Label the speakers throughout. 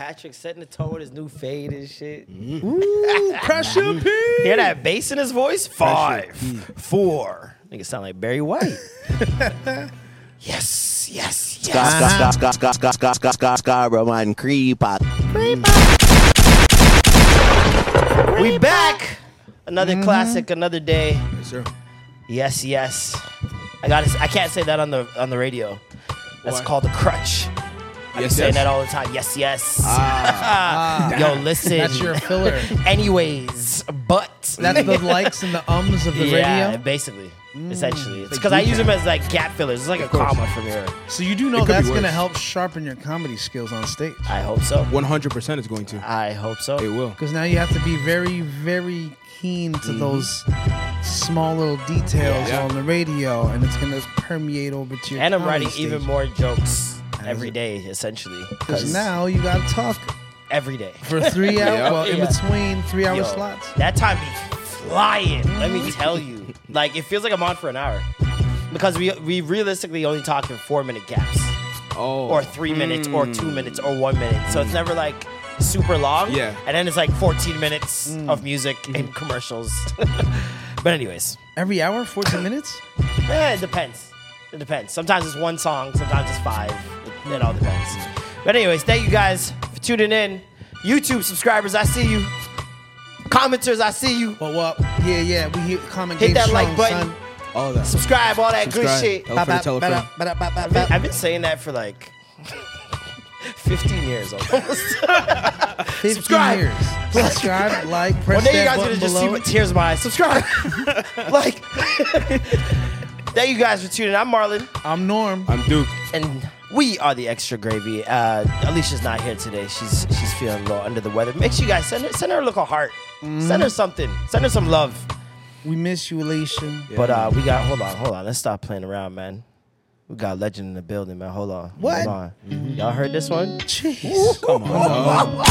Speaker 1: Patrick setting the tone with his new fade and shit.
Speaker 2: Ooh, pressure P.
Speaker 1: Hear that bass in his voice? Five, four. Nigga sound like Barry White. yes, yes, yes.
Speaker 3: Scott, Scott, Scott, Scott, Scott, Scott, Scott, Scott, Scott, Roman Creeper.
Speaker 1: We back. Another
Speaker 2: Mm-hmm.
Speaker 1: classic, another day.
Speaker 2: Yes, sir.
Speaker 1: Yes, yes. I got. to I can't say that on the on the radio. That's
Speaker 2: Why?
Speaker 1: called a crutch. I'm
Speaker 2: Yes,
Speaker 1: saying
Speaker 2: yes?
Speaker 1: that all the time. Yes, yes.
Speaker 2: Ah. ah.
Speaker 1: Yo, listen.
Speaker 4: That's your filler.
Speaker 1: Anyways, but
Speaker 4: That's the likes and the ums of the
Speaker 1: yeah,
Speaker 4: radio.
Speaker 1: basically, mm, essentially, it's because I use them as like gap fillers. It's like a comma from here.
Speaker 4: So you do know that's going to help sharpen your comedy skills on stage.
Speaker 1: I hope so.
Speaker 2: 100% is going to.
Speaker 1: I hope so.
Speaker 2: It will.
Speaker 4: Because now you have to be very, very keen to mm-hmm. those small little details
Speaker 2: Yeah.
Speaker 4: on the radio, and it's going to permeate over to your
Speaker 1: And I'm writing
Speaker 4: stage.
Speaker 1: even more jokes every day, essentially.
Speaker 4: Because now you got to talk
Speaker 1: every day.
Speaker 4: for three hours,
Speaker 2: Yeah.
Speaker 4: well, in
Speaker 1: Yeah.
Speaker 4: between three hour
Speaker 1: Yo,
Speaker 4: slots.
Speaker 1: That time be flying. Let me tell you. Like it feels like I'm on for an hour. Because we we realistically only talk in four minute gaps.
Speaker 2: Oh.
Speaker 1: Or three minutes or two minutes or one minute. So it's never like super long.
Speaker 2: Yeah.
Speaker 1: And then it's like 14 minutes of music and commercials. but anyways.
Speaker 4: Every hour, 14 minutes?
Speaker 1: Eh, it depends. It depends. Sometimes it's one song, sometimes it's five. It, it all depends. But anyways, thank you guys for tuning in. YouTube subscribers, I see you. Commenters, I see you.
Speaker 4: Well, well, yeah, yeah. We hear comment
Speaker 1: Hit
Speaker 4: game
Speaker 1: that
Speaker 4: strong,
Speaker 1: like button.
Speaker 4: son.
Speaker 2: All that.
Speaker 1: Subscribe, all that good
Speaker 2: Subscribe.
Speaker 1: shit.
Speaker 2: Tell a friend, tell a friend.
Speaker 1: I've been, I've been saying that for like 15 years almost.
Speaker 4: 50
Speaker 1: Subscribe.
Speaker 4: years. Subscribe, like, press
Speaker 1: One day you guys
Speaker 4: button
Speaker 1: gonna just see
Speaker 4: below.
Speaker 1: my tears in my eyes. Subscribe. like, thank you guys for tuning in. I'm Marlon.
Speaker 4: I'm Norm.
Speaker 2: I'm Duke.
Speaker 1: and we are the extra gravy. Uh, Alicia's not here today. She's she's feeling a little under the weather. Make sure you guys send her send her a little heart. Send her something. Send her some love.
Speaker 4: We miss you, Alicia.
Speaker 1: But uh, we got hold on, hold on. Let's stop playing around, man. We got a legend in the building, man. Hold on.
Speaker 4: What?
Speaker 1: Hold on. Y'all heard this one?
Speaker 4: Jeez.
Speaker 2: Come on.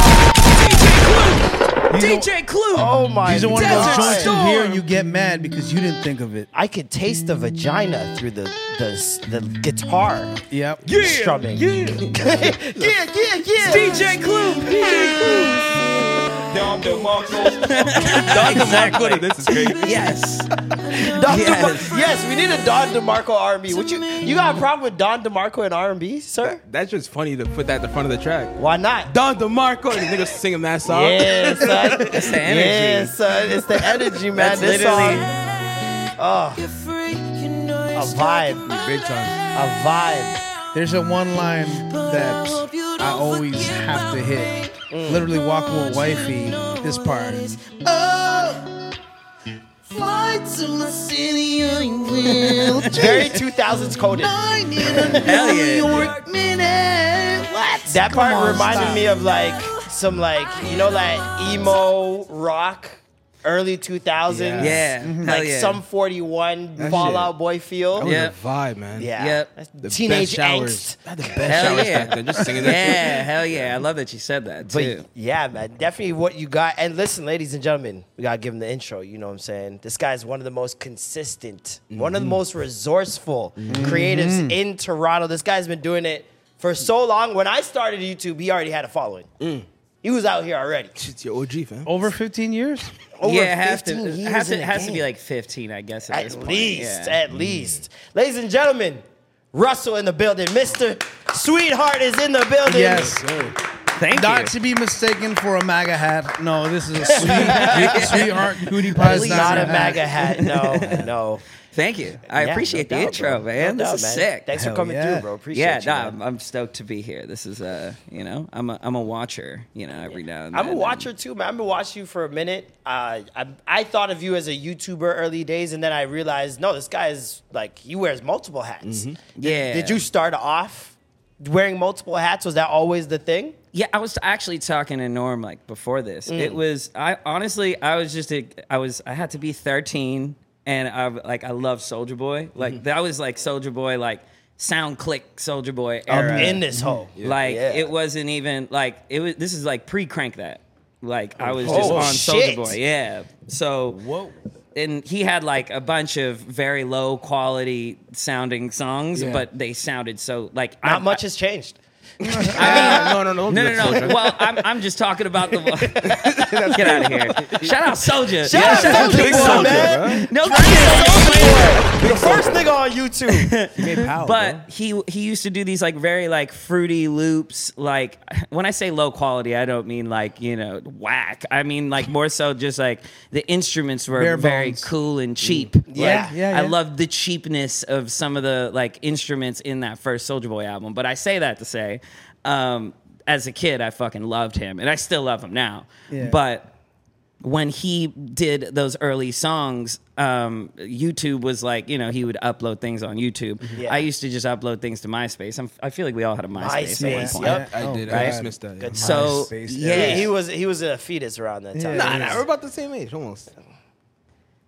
Speaker 5: DJ Clue.
Speaker 1: Oh my
Speaker 4: These are one of those
Speaker 1: God.
Speaker 4: joints you hear and you get mad because you didn't think of it.
Speaker 1: I could taste the vagina through the the, the guitar
Speaker 4: Yep.
Speaker 1: strumming. Yeah, yeah, yeah, yeah.
Speaker 5: DJ Clue. DJ Clue.
Speaker 2: Don DeMarco. Don DeMarco. This is crazy.
Speaker 5: Yes.
Speaker 1: Don
Speaker 5: Yes.
Speaker 1: DeMar- yes, we need a Don DeMarco R&B. What you you got a problem with Don DeMarco and R&B, sir?
Speaker 2: That's just funny to put that at the front of the track.
Speaker 1: Why not?
Speaker 2: Don DeMarco. And the niggas singing that song.
Speaker 1: Yeah, son.
Speaker 5: It's the energy.
Speaker 1: Yeah, son. It's the energy, man.
Speaker 5: That's
Speaker 1: this
Speaker 5: literally-
Speaker 1: song, oh, a vibe,
Speaker 2: Big time.
Speaker 1: a vibe.
Speaker 4: There's a one line that I always have to hit. Literally walking with wifey. This part.
Speaker 1: It's very 2000s coded.
Speaker 5: Hell yeah.
Speaker 1: That part
Speaker 4: on,
Speaker 1: reminded
Speaker 4: stop.
Speaker 1: me of like some like you know like emo rock early 2000s.
Speaker 5: Yeah. Mm-hmm. Hell
Speaker 1: Like
Speaker 5: yeah.
Speaker 1: some 41
Speaker 2: That
Speaker 1: Fallout
Speaker 2: shit-
Speaker 1: Boy feel.
Speaker 2: That was
Speaker 5: Yeah.
Speaker 2: a vibe, man.
Speaker 1: Yeah.
Speaker 5: Yep.
Speaker 2: The
Speaker 1: Teenage
Speaker 2: best showers.
Speaker 1: angst.
Speaker 2: I had the best
Speaker 5: Hell
Speaker 2: showers
Speaker 5: yeah.
Speaker 2: back then. Just singing that
Speaker 5: Yeah, hell yeah. I love that you said that too.
Speaker 1: But yeah, man, definitely what you got. And listen, ladies and gentlemen, we gotta give him the intro. You know what I'm saying? This guy's one of the most consistent, one of the mm-hmm. most resourceful mm-hmm. creatives in Toronto. This guy's been doing it for so long. When I started YouTube, he already had a following. Mm. He was out here already.
Speaker 2: It's your OG, fam.
Speaker 4: Over 15 years?
Speaker 1: Over
Speaker 5: yeah, it has
Speaker 1: 15
Speaker 5: to,
Speaker 1: years
Speaker 5: has
Speaker 1: in
Speaker 5: to,
Speaker 1: the
Speaker 5: has to be like 15, I guess. At, this
Speaker 1: At
Speaker 5: point.
Speaker 1: least,
Speaker 5: Yeah.
Speaker 1: at least. Ladies and gentlemen, Russell in the building. Mr. Sweetheart is in the building.
Speaker 4: Yes.
Speaker 5: Thank
Speaker 4: Not
Speaker 5: you.
Speaker 4: to be mistaken for a MAGA hat. No, this is a sweet, sweetheart cutie pie.
Speaker 1: Not a MAGA hat. No, no.
Speaker 5: Thank you. I
Speaker 1: Yeah,
Speaker 5: appreciate
Speaker 1: no
Speaker 5: the
Speaker 1: doubt,
Speaker 5: intro,
Speaker 1: bro.
Speaker 5: man.
Speaker 1: No
Speaker 5: this
Speaker 1: doubt,
Speaker 5: is
Speaker 1: man.
Speaker 5: sick.
Speaker 1: Thanks
Speaker 4: Hell
Speaker 1: for coming
Speaker 4: yeah.
Speaker 1: through, bro. Appreciate
Speaker 5: yeah,
Speaker 1: you.
Speaker 5: nah,
Speaker 1: man.
Speaker 5: I'm, stoked to be here. This is uh, you know, I'm a I'm a watcher, you know, every now and then.
Speaker 1: I'm a watcher too, man. I've been watching you for a minute. Uh, I, I thought of you as a YouTuber early days, and then I realized, no, this guy is like he wears multiple hats. Did,
Speaker 5: Yeah.
Speaker 1: Did you start off wearing multiple hats? Was that always the thing?
Speaker 5: Yeah, I was actually talking to Norm like before this. It
Speaker 1: Mm.
Speaker 5: was I honestly I was just a, I was I had to be 13 and I like I love Soulja Boy. Like
Speaker 1: Mm-hmm.
Speaker 5: that was like Soulja Boy like sound click Soulja Boy
Speaker 1: I'm
Speaker 5: era.
Speaker 1: in this hole.
Speaker 5: Like
Speaker 1: Yeah.
Speaker 5: it wasn't even like it was. This is like pre crank that. Like I was
Speaker 1: Oh,
Speaker 5: just on Soldier
Speaker 1: shit.
Speaker 5: Boy. Yeah. So
Speaker 2: Whoa.
Speaker 5: and he had like a bunch of very low quality sounding songs,
Speaker 2: Yeah.
Speaker 5: but they sounded so like
Speaker 1: Not
Speaker 5: I-
Speaker 1: much has changed.
Speaker 2: Ah, no, no, no.
Speaker 5: no, no, no. Well, I'm, I'm just talking about the. Get out of here! Shout out Soulja.
Speaker 1: Shout out Soulja
Speaker 2: Big
Speaker 1: Boy, man.
Speaker 5: No,
Speaker 1: The first nigga on YouTube.
Speaker 2: Power,
Speaker 5: but he he used to do these like very like fruity loops. Like when I say low quality, I don't mean like you know whack. I mean like more so just like the instruments were
Speaker 4: Bare
Speaker 5: very
Speaker 4: bones.
Speaker 5: cool and cheap.
Speaker 1: Yeah.
Speaker 5: Like,
Speaker 4: Yeah,
Speaker 5: I
Speaker 4: yeah.
Speaker 5: love the cheapness of some of the like instruments in that first Soulja Boy album. But I say that to say, um, as a kid, I fucking loved him, and I still love him now.
Speaker 4: Yeah.
Speaker 5: But when he did those early songs, um, YouTube was like, you know, he would upload things on YouTube.
Speaker 1: Yeah.
Speaker 5: I used to just upload things to MySpace. I'm, I feel like we all had a MySpace.
Speaker 1: MySpace,
Speaker 5: at one
Speaker 1: yep.
Speaker 5: point.
Speaker 2: I
Speaker 4: Oh,
Speaker 2: did.
Speaker 4: God.
Speaker 2: I missed that. Yeah.
Speaker 5: So
Speaker 4: MySpace,
Speaker 5: yeah,
Speaker 1: Yeah, he was he was a fetus around that time.
Speaker 2: Nah, nah, we're about the same age, almost.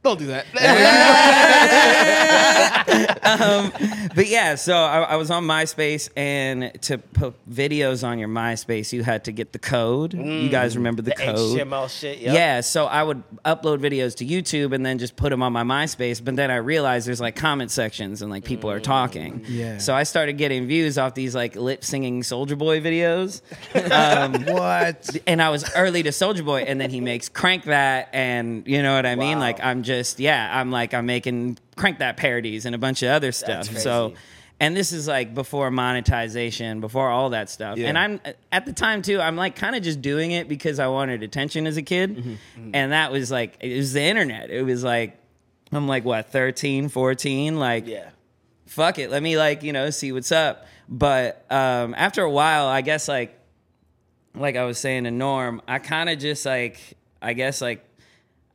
Speaker 2: Don't do that.
Speaker 5: Um, um, but yeah, so I, I was on MySpace, and to put videos on your MySpace, you had to get the code. You mm. guys remember the,
Speaker 1: The
Speaker 5: code?
Speaker 1: HTML shit. Yep.
Speaker 5: Yeah, so I would upload videos to YouTube and then just put them on my MySpace. But then I realized there's like comment sections and like people are talking. Mm.
Speaker 4: Yeah.
Speaker 5: So I started getting views off these like lip singing Soulja Boy videos.
Speaker 4: Um, what?
Speaker 5: and I was early to Soulja Boy, and then he makes Crank That, and you know what I mean? Like I'm just yeah, I'm like I'm making Crank That parodies and a bunch of other stuff. So. And this is like before monetization, before all that stuff.
Speaker 2: Yeah.
Speaker 5: And I'm at the time too, I'm like kind of just doing it because I wanted attention as a kid.
Speaker 1: Mm-hmm.
Speaker 5: And that was like, it was the internet. It was like, I'm like, what, 13, 14? Like,
Speaker 1: Yeah.
Speaker 5: fuck it let me like you know see what's up but um after a while i guess like like i was saying to norm i kind of just like i guess like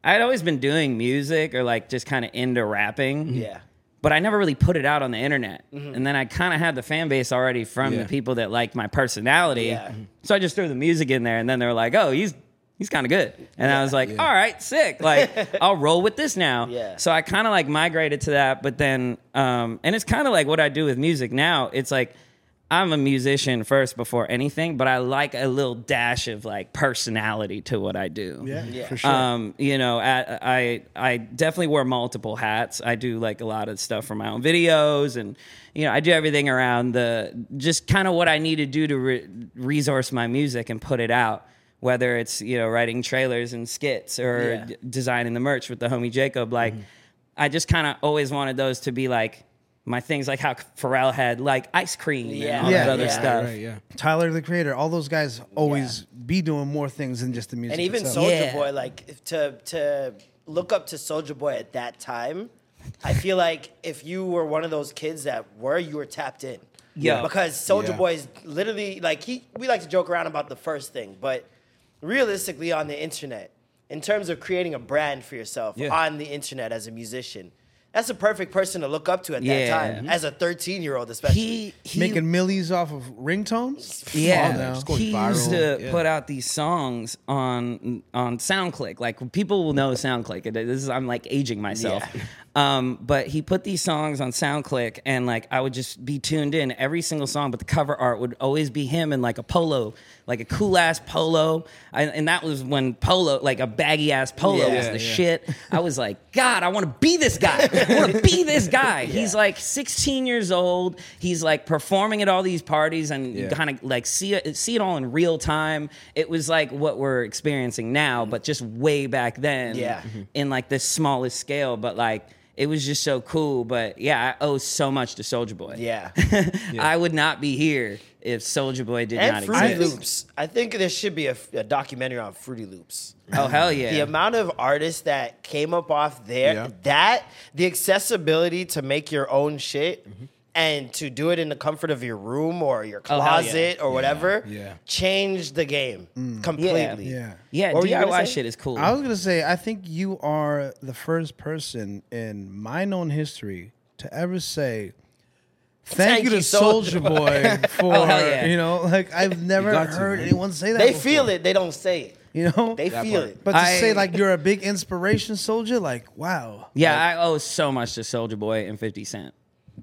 Speaker 5: i'd always been doing music or like just kind of into rapping
Speaker 1: Yeah.
Speaker 5: but i never really put it out on the internet and then i kind of had the fan base already from
Speaker 2: Yeah.
Speaker 5: the people that liked my personality
Speaker 1: Yeah.
Speaker 5: so i just threw the music in there and then they were like oh he's he's kind of good and i was like all right sick like i'll roll with this now
Speaker 1: Yeah.
Speaker 5: so I kind of like migrated to that, but then, um, and it's kind of like what I do with music now. It's like I'm a musician first before anything, but I like a little dash of like personality to what I do.
Speaker 4: Yeah,
Speaker 1: Yeah.
Speaker 4: for sure.
Speaker 5: Um, you know, I, I I definitely wear multiple hats. I do like a lot of stuff for my own videos, and you know, I do everything around the just kind of what I need to do to re- resource my music and put it out. Whether it's you know writing trailers and skits or
Speaker 1: Yeah.
Speaker 5: d- designing the merch with the homie Jacob, like I just kind of always wanted those to be like my things, like how Pharrell had like ice cream
Speaker 1: Yeah.
Speaker 5: and all
Speaker 4: Yeah,
Speaker 5: that other
Speaker 1: yeah.
Speaker 5: stuff.
Speaker 2: Right, yeah.
Speaker 4: Tyler the Creator, all those guys always be doing more things than just the music.
Speaker 1: And even. Soldier
Speaker 5: Yeah.
Speaker 1: Boy, like to to look up to Soulja Boy at that time, I feel like if you were one of those kids that were, you were tapped in.
Speaker 5: Yeah.
Speaker 1: Because Soldier
Speaker 2: Yeah.
Speaker 1: Boy is literally like he. We like to joke around about the first thing, but realistically, on the internet, in terms of creating a brand for yourself
Speaker 2: Yeah.
Speaker 1: on the internet as a musician. That's a perfect person to look up to at that
Speaker 5: Yeah.
Speaker 1: time, mm-hmm. as a 13 year old, especially.
Speaker 5: He, he
Speaker 4: making millies off of ringtones.
Speaker 5: Yeah,
Speaker 4: Come on now.
Speaker 2: just going
Speaker 5: he
Speaker 2: viral.
Speaker 5: used to
Speaker 2: Yeah.
Speaker 5: put out these songs on on SoundClick. Like people will know SoundClick. It- This is I'm like aging myself. Um, but he put these songs on SoundClick, and like I would just be tuned in every single song. But the cover art would always be him in like a polo, like a cool ass polo. I, and that was when polo, like a baggy ass polo,
Speaker 1: Yeah.
Speaker 5: was the
Speaker 2: yeah.
Speaker 5: shit. I was like, God, I want to be this guy. I want to be this guy. He's like 16 years old. He's like performing at all these parties and
Speaker 2: Yeah.
Speaker 5: kind of like see it, see it all in real time. It was like what we're experiencing now, but just way back then,
Speaker 1: Yeah.
Speaker 5: in like the smallest scale. But like it was just so cool. But yeah, I owe so much to Soulja Boy.
Speaker 1: Yeah.
Speaker 5: I would not be here if Soulja Boy did
Speaker 1: and
Speaker 5: not
Speaker 1: Fruity
Speaker 5: exist.
Speaker 1: Loops. I think there should be a, a documentary on Fruity Loops.
Speaker 5: Oh hell yeah!
Speaker 1: The amount of artists that came up off there,
Speaker 2: Yeah.
Speaker 1: that the accessibility to make your own shit
Speaker 2: Mm-hmm.
Speaker 1: And to do it in the comfort of your room or your
Speaker 5: Oh, hell yeah.
Speaker 1: closet or whatever,
Speaker 2: yeah.
Speaker 1: changed the game
Speaker 2: Mm.
Speaker 1: completely.
Speaker 4: Yeah.
Speaker 5: yeah,
Speaker 1: What were you gonna
Speaker 5: DIY
Speaker 1: say?
Speaker 5: shit is cool.
Speaker 4: I was gonna say, I think you are the first person in my known history to ever say, "Thank,
Speaker 1: Thank
Speaker 4: you
Speaker 1: you,
Speaker 4: to
Speaker 1: Soulja
Speaker 4: Boy for,"
Speaker 5: Oh, hell yeah.
Speaker 4: you know, like I've never
Speaker 2: got to,
Speaker 4: heard
Speaker 2: man.
Speaker 4: anyone say that.
Speaker 1: They
Speaker 4: before,
Speaker 1: feel it, they don't say it.
Speaker 4: you know.
Speaker 1: They
Speaker 2: That
Speaker 1: feel
Speaker 2: part.
Speaker 1: it.
Speaker 4: but to
Speaker 5: I-
Speaker 4: say like you're a big inspiration, Soulja, like wow.
Speaker 5: yeah, I owe so much to Soulja Boy and Fifty Cent.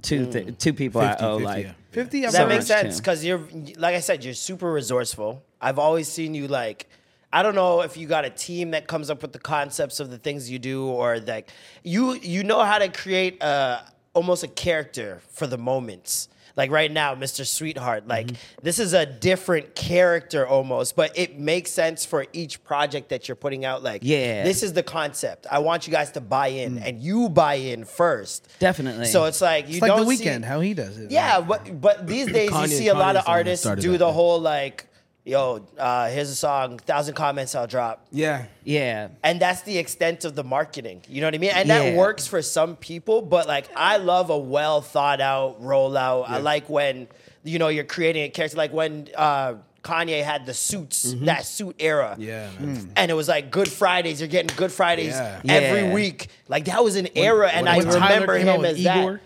Speaker 5: Two
Speaker 1: Mm.
Speaker 5: th- two people
Speaker 2: 50,
Speaker 5: I owe
Speaker 2: 50,
Speaker 5: like.
Speaker 2: yeah.
Speaker 4: Fifty. I've
Speaker 1: that
Speaker 4: heard-
Speaker 1: makes sense because you're like I said, you're super resourceful. I've always seen you like. I don't know if you got a team that comes up with the concepts of the things you do, or like you you know how to create a almost a character for the moments. Like right now, Mr. Sweetheart, like
Speaker 5: Mm-hmm.
Speaker 1: this is a different character almost, but it makes sense for each project that you're putting out. Like,
Speaker 5: Yeah.
Speaker 1: this is the concept. I want you guys to buy in, and you buy in first.
Speaker 5: Definitely.
Speaker 1: So it's like you
Speaker 4: It's like
Speaker 1: don't
Speaker 4: the
Speaker 1: see-
Speaker 4: Weeknd, how he does it.
Speaker 1: yeah, but but these days you
Speaker 2: Kanye-
Speaker 1: see a lot of
Speaker 2: that
Speaker 1: artists do the
Speaker 2: yeah.
Speaker 1: whole like, yo, uh, here's a song, thousand comments I'll drop,
Speaker 2: Yeah.
Speaker 5: Yeah,
Speaker 1: and that's the extent of the marketing. You know what I mean? And
Speaker 5: Yeah.
Speaker 1: that works for some people, but like I love a well thought out rollout. I like when you know you're creating a character, like when. Uh, Kanye had the suits, that suit era.
Speaker 2: Mm-hmm. Yeah, man.
Speaker 1: And it was like Good Fridays. You're getting Good Fridays
Speaker 2: Yeah.
Speaker 1: every
Speaker 5: Yeah.
Speaker 1: week. Like that was an era, and I
Speaker 4: Tyler
Speaker 1: remember him as
Speaker 4: Igor,
Speaker 1: that.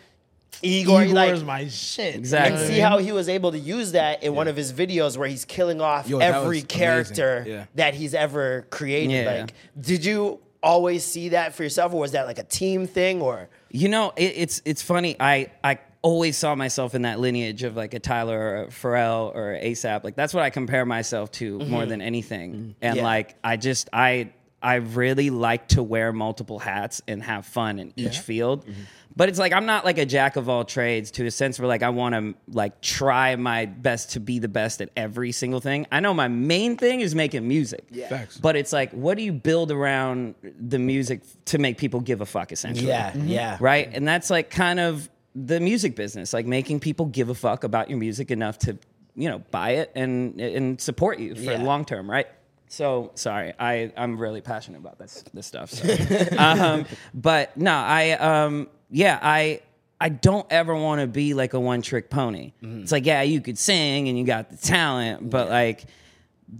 Speaker 1: Igor,
Speaker 4: Igor
Speaker 1: like,
Speaker 4: is my shit.
Speaker 5: Exactly.
Speaker 1: and see how he was able to use that in one of his videos where he's killing off
Speaker 2: Yo,
Speaker 1: every
Speaker 2: was amazing.
Speaker 1: character
Speaker 2: Yeah.
Speaker 1: that he's ever created.
Speaker 5: Yeah.
Speaker 1: Like, did you always see that for yourself, or was that like a team thing? Or
Speaker 5: You know, it, it's it's funny. I I always saw myself in that lineage of like a Tyler or a Pharrell or ASAP. Like that's what I compare myself to mm-hmm. more than anything. Mm-hmm. And
Speaker 1: Yeah.
Speaker 5: like I just I I really like to wear multiple hats and have fun in each field. Mm-hmm. But it's like I'm not like a jack of all trades to a sense where like I want to like try my best to be the best at every single thing. I know my main thing is making music. Yeah.
Speaker 2: Facts.
Speaker 5: But it's like what do you build around the music to make people give a fuck essentially?
Speaker 1: yeah, mm-hmm. yeah,
Speaker 5: right? And that's like kind of the music business, like making people give a fuck about your music enough to, you know, buy it and and support you for
Speaker 1: Yeah.
Speaker 5: long term, right? So sorry, I I'm really passionate about this this stuff. So. um, but no, I um yeah I. I don't ever want to be like a one trick pony.
Speaker 1: Mm-hmm.
Speaker 5: It's like, yeah, you could sing and you got the talent, but like,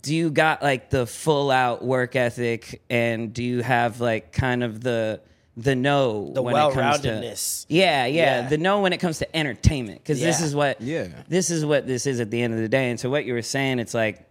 Speaker 5: do you got like the full out work ethic and do you have like kind of the the know
Speaker 1: The
Speaker 5: when it comes to
Speaker 1: well-roundedness.
Speaker 5: yeah, yeah,
Speaker 1: Yeah.
Speaker 5: the know when it comes to entertainment because this is what
Speaker 2: Yeah.
Speaker 5: this is what this is at the end of the day. And so what you were saying, it's like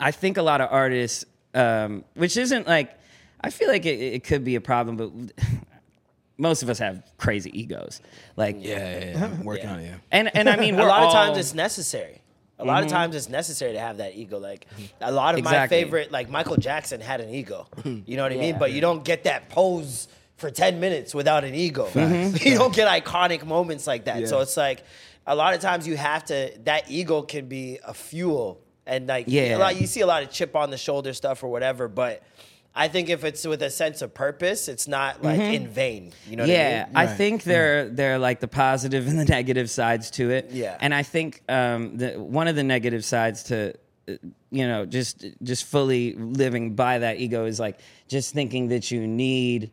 Speaker 5: I think a lot of artists, um, which isn't like I feel like it, it could be a problem, but most of us have crazy egos. Like
Speaker 2: Yeah, yeah, yeah. I'm working on it. Yeah.
Speaker 5: and and I mean
Speaker 1: a lot of times it's necessary. A lot of mm-hmm. times it's necessary to have that ego. Like a lot of my favorite, like Michael Jackson had an ego. Mm-hmm. You know what I mean? But you don't get that pose for 10 minutes without an ego. Mm-hmm. You don't get iconic moments like that. So it's like a lot of times you have to that ego can be a fuel. And like
Speaker 5: Yeah.
Speaker 1: a lot, you see a lot of chip on the shoulder stuff or whatever, but I think if it's with a sense of purpose, it's not like in vain. You know what
Speaker 5: yeah,
Speaker 1: I mean?
Speaker 5: I think they're they're like the positive and the negative sides to it.
Speaker 1: Yeah.
Speaker 5: and I think um, the, one of the negative sides to uh, you know just just fully living by that ego is like just thinking that you need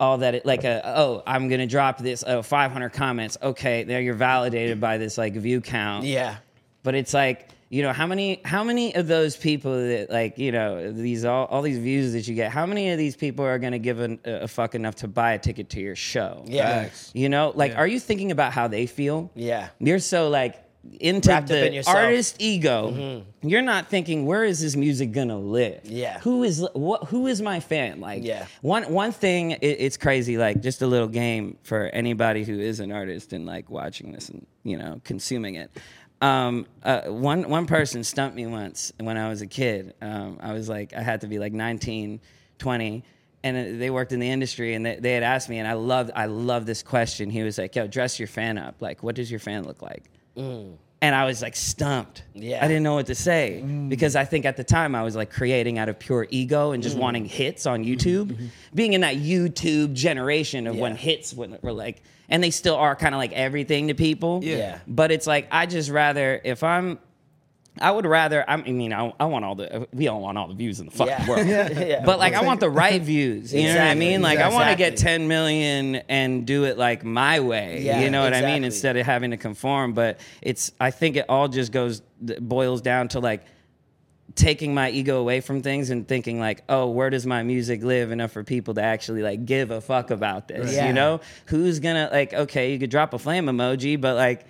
Speaker 5: all that it, like a oh I'm gonna drop this oh 500 comments okay there you're validated by this like view count
Speaker 1: Yeah.
Speaker 5: but it's like you know how many how many of those people that like you know these all, all these views that you get how many of these people are going to give a, a fuck enough to buy a ticket to your show
Speaker 1: Yeah.
Speaker 2: Facts.
Speaker 5: you know like are you thinking about how they feel
Speaker 1: Yeah.
Speaker 5: you're so like into
Speaker 1: Wrapped
Speaker 5: the
Speaker 1: in yourself. Mm-hmm.
Speaker 5: artist ego you're not thinking where is this music gonna live
Speaker 1: Yeah.
Speaker 5: who is what who is my fan like
Speaker 1: Yeah.
Speaker 5: one one thing it, it's crazy like just a little game for anybody who is an artist and like watching this and you know consuming it um, uh, one one person stumped me once when I was a kid. Um, I was like, I had to be like 19, 20, and they worked in the industry, and they, they had asked me, and I loved I love this question. He was like, "Yo, dress your fan up. Like, what does your fan look like?" And I was like stumped.
Speaker 1: Yeah.
Speaker 5: I didn't know what to say mm. because I think at the time I was like creating out of pure ego and just mm. wanting hits on mm-hmm. YouTube. Mm-hmm. Being in that YouTube generation of when hits were like, and they still are kind of like everything to people.
Speaker 1: Yeah.
Speaker 5: But it's like I just rather if I'm. I would rather. I mean, I, I want all the. We all want all the views in the fucking
Speaker 1: Yeah.
Speaker 5: world.
Speaker 1: Yeah.
Speaker 5: But like, I want the right views. You know what I mean? Like, I want to get 10 million and do it like my way.
Speaker 1: Yeah,
Speaker 5: you know what I mean? Instead of having to conform. But it's. I think it all just goes boils down to like taking my ego away from things and thinking like, oh, where does my music live enough for people to actually like give a fuck about this?
Speaker 1: Yeah.
Speaker 5: You know, who's gonna like? Okay, you could drop a flame emoji, but like.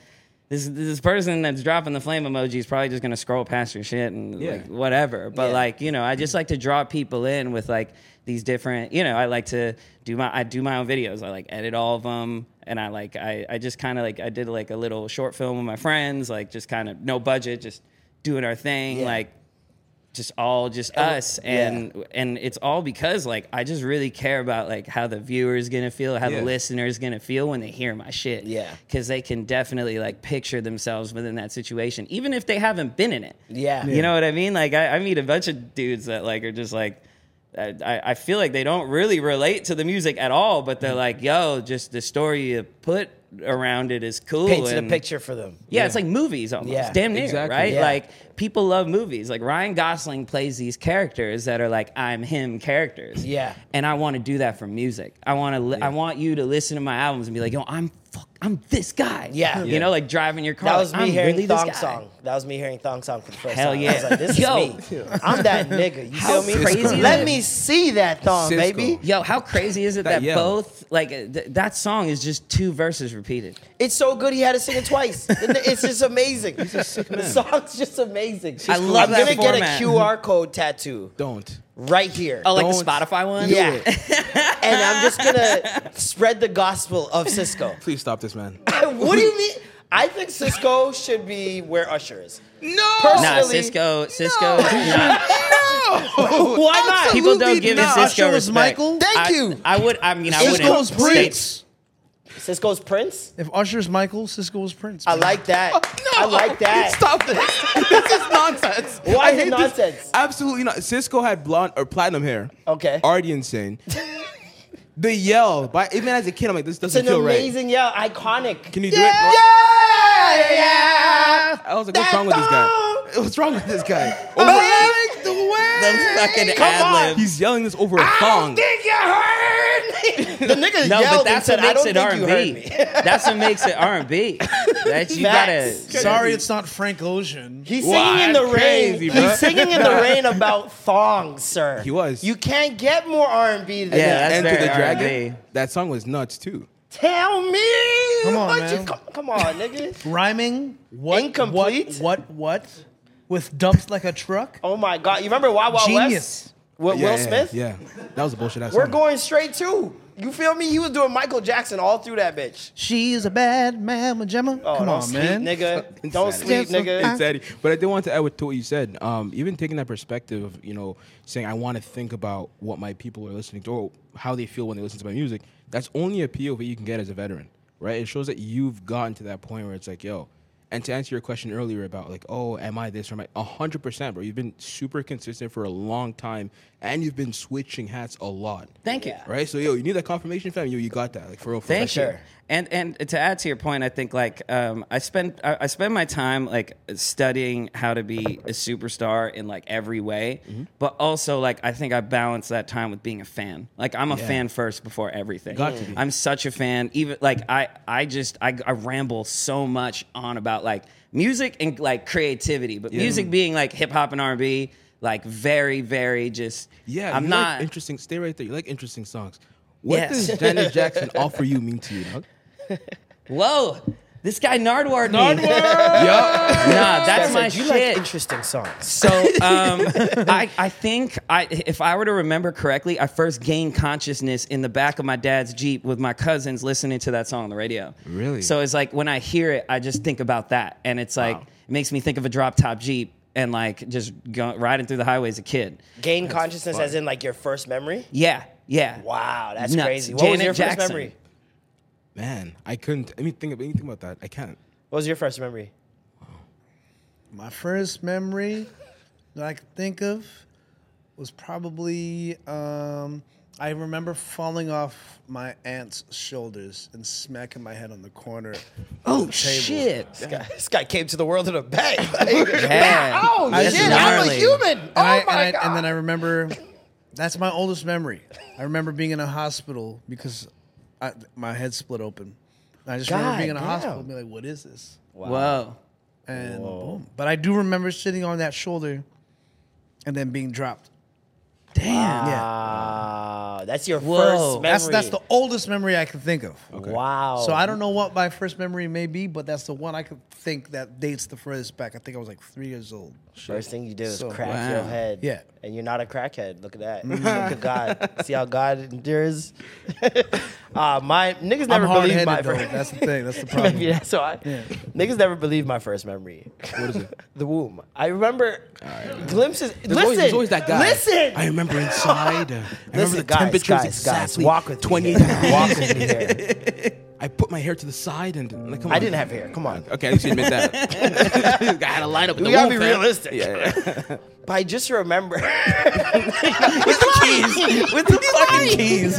Speaker 5: This, this person that's dropping the flame emoji is probably just gonna scroll past your shit and like whatever. But
Speaker 1: Yeah.
Speaker 5: like you know, I just like to draw people in with like these different. You know, I like to do my I do my own videos. I like edit all of them, and I like I I just kind of like I did like a little short film with my friends, like just kind of no budget, just doing our thing,
Speaker 1: Yeah.
Speaker 5: like just all just oh, us and and it's all because like I just really care about like how the viewer is gonna feel, how
Speaker 2: Yeah.
Speaker 5: the listener is gonna feel when they hear my shit.
Speaker 1: Yeah.
Speaker 5: because they can definitely like picture themselves within that situation, even if they haven't been in it.
Speaker 1: Yeah.
Speaker 5: you know what I mean. Like I, I meet a bunch of dudes that like are just like. I, I feel like they don't really relate to the music at all, but they're mm. like, "Yo, just the story you put around it is cool."
Speaker 1: Paints a picture for them.
Speaker 5: yeah, it's like movies almost.
Speaker 1: Yeah,
Speaker 5: Damn near,
Speaker 2: exactly.
Speaker 5: right?
Speaker 1: Yeah.
Speaker 5: Like people love movies. Like Ryan Gosling plays these characters that are like I'm him characters.
Speaker 1: Yeah.
Speaker 5: And I want to do that for music. I want to li- I want you to listen to my albums and be like, "Yo, I'm fuck I'm this guy."
Speaker 1: Yeah.
Speaker 5: You know, like driving your car.
Speaker 1: That
Speaker 5: like,
Speaker 1: was me
Speaker 5: I'm
Speaker 1: hearing
Speaker 5: really
Speaker 1: Thong. Song. That was me hearing Thong Song for the first
Speaker 5: Hell
Speaker 1: time. I
Speaker 5: yeah.
Speaker 1: was like, this
Speaker 5: Yo.
Speaker 1: is me. I'm that nigga. You
Speaker 5: How
Speaker 1: feel me?
Speaker 5: crazy
Speaker 1: Let me see that thong,
Speaker 2: Sisqo.
Speaker 1: baby.
Speaker 5: Yo, how crazy is it
Speaker 2: That
Speaker 5: that, both like th- that song is just two verses repeated?
Speaker 1: It's so good he had to sing it twice. it's just amazing. The song's just amazing.
Speaker 5: I love
Speaker 1: I'm
Speaker 5: that
Speaker 1: gonna
Speaker 5: format.
Speaker 1: get a QR code tattoo
Speaker 2: Don't.
Speaker 1: right here.
Speaker 5: Oh, like
Speaker 2: Don't-
Speaker 5: the Spotify one?
Speaker 1: yeah. and I'm just gonna spread the gospel of Sisqo.
Speaker 2: Please stop this, man.
Speaker 1: what do you mean? I think Sisqo should be where Usher is.
Speaker 2: No.
Speaker 5: Nah,
Speaker 1: Personally-
Speaker 5: Sisqo, Sisqo. nah.
Speaker 1: Why not?
Speaker 5: People don't give
Speaker 4: not.
Speaker 5: Sisqo
Speaker 4: Usher was
Speaker 5: respect.
Speaker 4: Michael?
Speaker 1: Thank
Speaker 5: I,
Speaker 1: you.
Speaker 5: I would. I mean, I
Speaker 1: Sisqo
Speaker 5: wouldn't.
Speaker 4: was
Speaker 1: Sisqo's
Speaker 5: state-
Speaker 4: Prince.
Speaker 1: Sisqo's Prince.
Speaker 4: If Usher's Michael, Sisqo was Prince.
Speaker 1: I
Speaker 4: man.
Speaker 1: like that. I like that.
Speaker 2: Stop this. this is nonsense.
Speaker 1: Why
Speaker 2: I
Speaker 1: is it
Speaker 2: hate this.
Speaker 1: nonsense?
Speaker 2: Absolutely not. Sisqo had blonde or platinum hair.
Speaker 1: Okay.
Speaker 2: Already insane. the yell, but even as a kid, I'm like, this doesn't
Speaker 1: an
Speaker 2: feel right.
Speaker 1: amazing, yell, iconic.
Speaker 2: Can you do
Speaker 1: yeah,
Speaker 2: it?
Speaker 1: Yeah, yeah.
Speaker 2: I was like, what's wrong with this guy? What's wrong with this guy? Over-
Speaker 1: like the
Speaker 5: Them fucking
Speaker 1: Come on.
Speaker 5: ad libs.
Speaker 2: he's yelling this over a
Speaker 1: I
Speaker 2: thong.
Speaker 1: don't think you heard me. the nigga
Speaker 5: No,
Speaker 1: yelled
Speaker 5: but that's
Speaker 1: and said,
Speaker 5: what
Speaker 1: I
Speaker 5: makes
Speaker 1: don't
Speaker 5: it
Speaker 1: think
Speaker 5: R
Speaker 1: you
Speaker 5: and
Speaker 1: heard
Speaker 5: B.
Speaker 1: me.
Speaker 5: That's what makes it R and B. That you gotta.
Speaker 4: Sorry, it's not Frank Ocean.
Speaker 1: He's singing
Speaker 2: Wow,
Speaker 1: in the
Speaker 2: that's
Speaker 1: rain.
Speaker 2: crazy, bro.
Speaker 1: He's singing in the rain about thongs, sir.
Speaker 2: He was.
Speaker 1: You can't get more R&B than
Speaker 5: Yeah,
Speaker 1: that.
Speaker 5: that's
Speaker 2: Enter
Speaker 5: very
Speaker 2: the Dragon.
Speaker 5: R&B.
Speaker 2: That song was nuts too.
Speaker 1: Tell me.
Speaker 4: Come on,
Speaker 1: what
Speaker 4: man.
Speaker 1: You, come, come on, nigga.
Speaker 4: Rhyming. What?
Speaker 1: Incomplete.
Speaker 4: What? What? What? With dumps like a truck.
Speaker 1: Oh my God. You remember Wild Wild
Speaker 4: Genius.
Speaker 1: West? With
Speaker 2: Yeah,
Speaker 1: Will
Speaker 2: yeah,
Speaker 1: Smith?
Speaker 2: Yeah, that was a bullshit ass
Speaker 1: We're
Speaker 2: song.
Speaker 1: going straight too. You feel me? He was doing Michael Jackson all through that bitch.
Speaker 4: She's a bad man with Gemma.
Speaker 1: Oh,
Speaker 4: Come
Speaker 1: don't
Speaker 4: on,
Speaker 1: sleep,
Speaker 4: man.
Speaker 1: nigga. Don't sleep,
Speaker 4: Insanity.
Speaker 1: nigga.
Speaker 2: Insanity. But I did want to add with to what you said. Um, even taking that perspective of you know saying I want to think about what my people are listening to or how they feel when they listen to my music. That's only a POV you can get as a veteran, right? It shows that you've gotten to that point where it's like, yo. And to answer your question earlier about like, oh, am I this or am I? Hundred percent, bro. You've been super consistent for a long time, and you've been switching hats a lot.
Speaker 5: Thank you.
Speaker 2: Right. So yo, you need that confirmation, fam. Yo, you got that. Like for real. For.
Speaker 5: Thank you. And and to add to your point, I think like um, I spend I, I spend my time like studying how to be a superstar in like every way,
Speaker 1: Mm-hmm.
Speaker 5: but also like I think I balance that time with being a fan. Like I'm a fan first before everything.
Speaker 2: Got to be.
Speaker 5: I'm such a fan. Even like I I just I, I ramble so much on about like music and like creativity, but music being like hip hop and R and B. Like very, very just.
Speaker 2: Yeah,
Speaker 5: I'm
Speaker 2: you
Speaker 5: not.
Speaker 2: like interesting. Stay right there. You like interesting songs. What
Speaker 5: Yes.
Speaker 2: does Janet Jackson offer you mean to you, dog?
Speaker 5: Whoa, this guy Nardwuar. Nardwuar.
Speaker 2: Yup.
Speaker 5: Nah, that's
Speaker 1: Guys,
Speaker 5: my
Speaker 1: like, you
Speaker 5: shit.
Speaker 1: like interesting songs.
Speaker 5: So um, I, I think I, if I were to remember correctly, I first gained consciousness in the back of my dad's Jeep with my cousins listening to that song on the radio.
Speaker 2: Really?
Speaker 5: So it's like when I hear it, I just think about that. And it's like,
Speaker 2: Wow.
Speaker 5: it makes me think of a drop top Jeep and like just go, riding through the highway as a kid.
Speaker 1: Gain consciousness as in like your first memory?
Speaker 5: Yeah, yeah.
Speaker 1: Wow, that's
Speaker 5: Nuts.
Speaker 1: crazy. What was
Speaker 5: Janet
Speaker 1: your first
Speaker 5: Jackson.
Speaker 1: memory?
Speaker 2: Man, I couldn't. I mean, think of anything about that. I can't.
Speaker 1: What was your first memory?
Speaker 4: My first memory that I could think of was probably um, I remember falling off my aunt's shoulders and smacking my head on the corner.
Speaker 5: Oh shit!
Speaker 1: This guy, this guy came to the world in a bag. Like,
Speaker 5: Yeah.
Speaker 1: oh
Speaker 5: That's
Speaker 1: shit, I'm a human.
Speaker 4: And,
Speaker 1: oh
Speaker 4: I,
Speaker 1: my
Speaker 4: and,
Speaker 1: god.
Speaker 4: I, and then I remember that's my oldest memory. I remember being in a hospital because I, my head split open. I just remember being in a
Speaker 1: damn.
Speaker 4: hospital and be like, "What is this?"
Speaker 5: Wow!
Speaker 4: And boom. But I do remember sitting on that shoulder and then being dropped.
Speaker 5: Damn.
Speaker 4: Yeah.
Speaker 1: Ah, that's your
Speaker 5: Whoa.
Speaker 1: first memory.
Speaker 4: That's that's the oldest memory I can think of. Okay.
Speaker 1: wow.
Speaker 4: So I don't know what my first memory may be, but that's the one I could think that dates the furthest back. I think I was like three years old.
Speaker 1: First thing you did was
Speaker 4: So-
Speaker 1: crack
Speaker 5: Wow.
Speaker 1: your head.
Speaker 4: Yeah.
Speaker 1: And you're not a crackhead. Look at that. Look at God. See how God endures? uh, my niggas never believed my
Speaker 4: though.
Speaker 1: first.
Speaker 4: That's the thing. That's the problem.
Speaker 1: Maybe that's why. Niggas never believed my first memory. What is it? the womb. I remember glimpses.
Speaker 2: There's,
Speaker 1: listen.
Speaker 2: always, there's always that guy.
Speaker 1: Listen.
Speaker 2: I remember inside. Uh, I remember
Speaker 1: Listen,
Speaker 2: the
Speaker 1: guys,
Speaker 2: temperature's
Speaker 1: guys,
Speaker 2: exactly
Speaker 1: guys, walk with
Speaker 2: 28
Speaker 1: me. Walk with me here.
Speaker 2: I put my hair to the side and like, come on.
Speaker 1: I didn't have hair. Come on.
Speaker 2: Okay, at least you admit that. I had a line up in
Speaker 1: We
Speaker 2: the
Speaker 1: gotta
Speaker 2: womb,
Speaker 1: be realistic.
Speaker 2: Yeah, yeah.
Speaker 1: But I just remember.
Speaker 5: With the keys. With the fucking keys.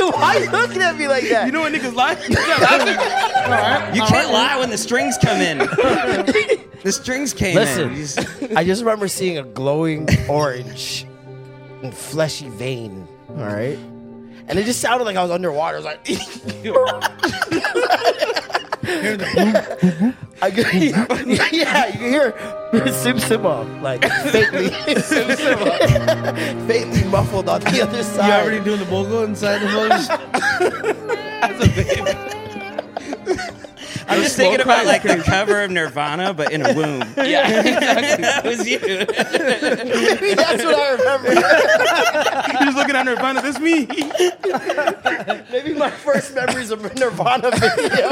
Speaker 1: Why are you looking at me like that?
Speaker 2: You know when niggas lie?
Speaker 5: You can't lie when the strings come in. the strings came in.
Speaker 1: Listen, I just remember seeing a glowing orange and fleshy vein. All right. And it just sounded like I was underwater. It was like, I could, yeah, you can hear sim simma like faintly, sim faintly muffled on the other side.
Speaker 4: You already doing the bogo inside the voice?
Speaker 5: I'm just thinking about like the cover of Nirvana, but in a womb. Yeah, exactly. that was you.
Speaker 1: Maybe that's what I remember.
Speaker 2: You're just looking at Nirvana. This me.
Speaker 1: Maybe my first memories of Nirvana video.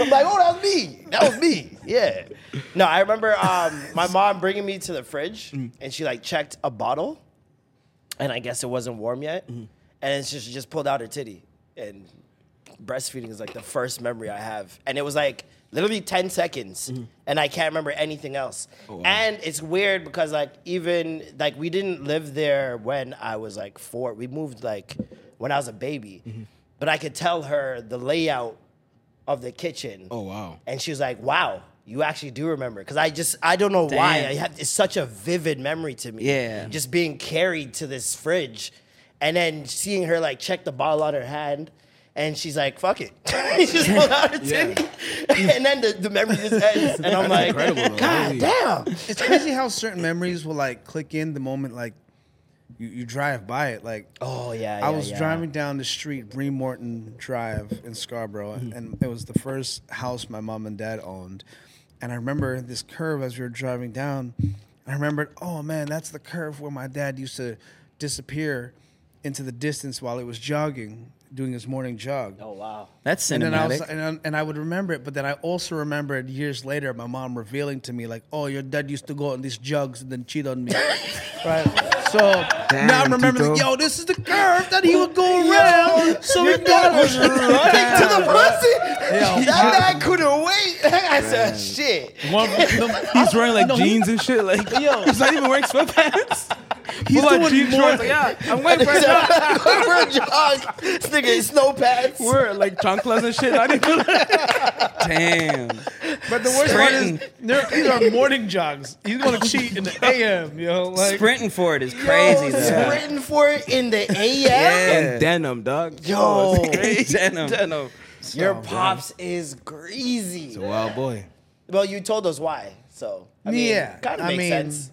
Speaker 1: I'm like, oh, that was me. That was me. Yeah. No, I remember um, my mom bringing me to the fridge, and she like checked a bottle, and I guess it wasn't warm yet, and she just pulled out her titty, and breastfeeding is like the first memory I have, and it was like literally ten seconds, mm-hmm. and I can't remember anything else. Oh, and it's weird because like even like we didn't live there when I was like four. We moved like when I was a baby, mm-hmm. but I could tell her the layout of the kitchen.
Speaker 2: Oh, wow.
Speaker 1: And she was like, "Wow." You actually do remember because I just I don't know why
Speaker 5: Damn.
Speaker 1: I have it's such a vivid memory to me.
Speaker 5: Yeah.
Speaker 1: just being carried to this fridge, and then seeing her like check the bottle on her hand, and she's like, "Fuck it," she just pulled out her titty, and then the, the memory just ends, and I'm like,
Speaker 2: incredible, though.
Speaker 1: "God damn!"
Speaker 4: It's crazy how certain memories will like click in the moment like you, you drive by it. Like
Speaker 1: Oh yeah,
Speaker 4: I
Speaker 1: yeah,
Speaker 4: was
Speaker 1: yeah.
Speaker 4: driving down the street, Brimorton Drive in Scarborough, hmm. and it was the first house my mom and dad owned. And I remember this curve as we were driving down. I remembered, oh man, that's the curve where my dad used to disappear into the distance while he was jogging, doing his morning jog.
Speaker 1: Oh wow.
Speaker 5: That's
Speaker 4: And then I was,
Speaker 5: cinematic.
Speaker 4: and, I- and I would remember it, but then I also remembered years later my mom revealing to me like, "Oh, your dad used to go on these jugs and then cheat on me." right. So now I'm remembering,
Speaker 2: Tito.
Speaker 4: yo, this is the curve that he would go around. so
Speaker 1: Your
Speaker 4: we
Speaker 1: dad was
Speaker 4: got
Speaker 1: running to the pussy.
Speaker 4: Yo,
Speaker 1: that man couldn't wait. I said, "Shit."
Speaker 4: One, the,
Speaker 2: He's wearing like
Speaker 4: No, he-
Speaker 2: jeans and shit. Like,
Speaker 4: Yo.
Speaker 2: he's not even wearing sweatpants.
Speaker 4: He's
Speaker 2: Full on
Speaker 4: doing
Speaker 2: jean
Speaker 4: more.
Speaker 2: shorts. Yeah, I'm waiting for a job.
Speaker 1: for a jog. This nigga in snow pants.
Speaker 2: We're like chanclas and shit. I didn't even.
Speaker 5: Damn.
Speaker 4: But the worst part is,
Speaker 5: Sprinting.
Speaker 4: there- these are morning jogs. He's gonna cheat in the AM, yo. Like,
Speaker 5: Sprinting for it is crazy.
Speaker 1: Yo,
Speaker 5: though.
Speaker 1: sprinting for it in the AM.
Speaker 5: Yeah.
Speaker 2: and denim, dog.
Speaker 1: Yo, oh,
Speaker 5: Denim.
Speaker 2: denim.
Speaker 1: your pops is greasy.
Speaker 2: Wild boy.
Speaker 1: Well, you told us why, so I mean,
Speaker 4: Yeah,
Speaker 1: kind of
Speaker 4: I
Speaker 1: makes
Speaker 4: mean-
Speaker 1: sense.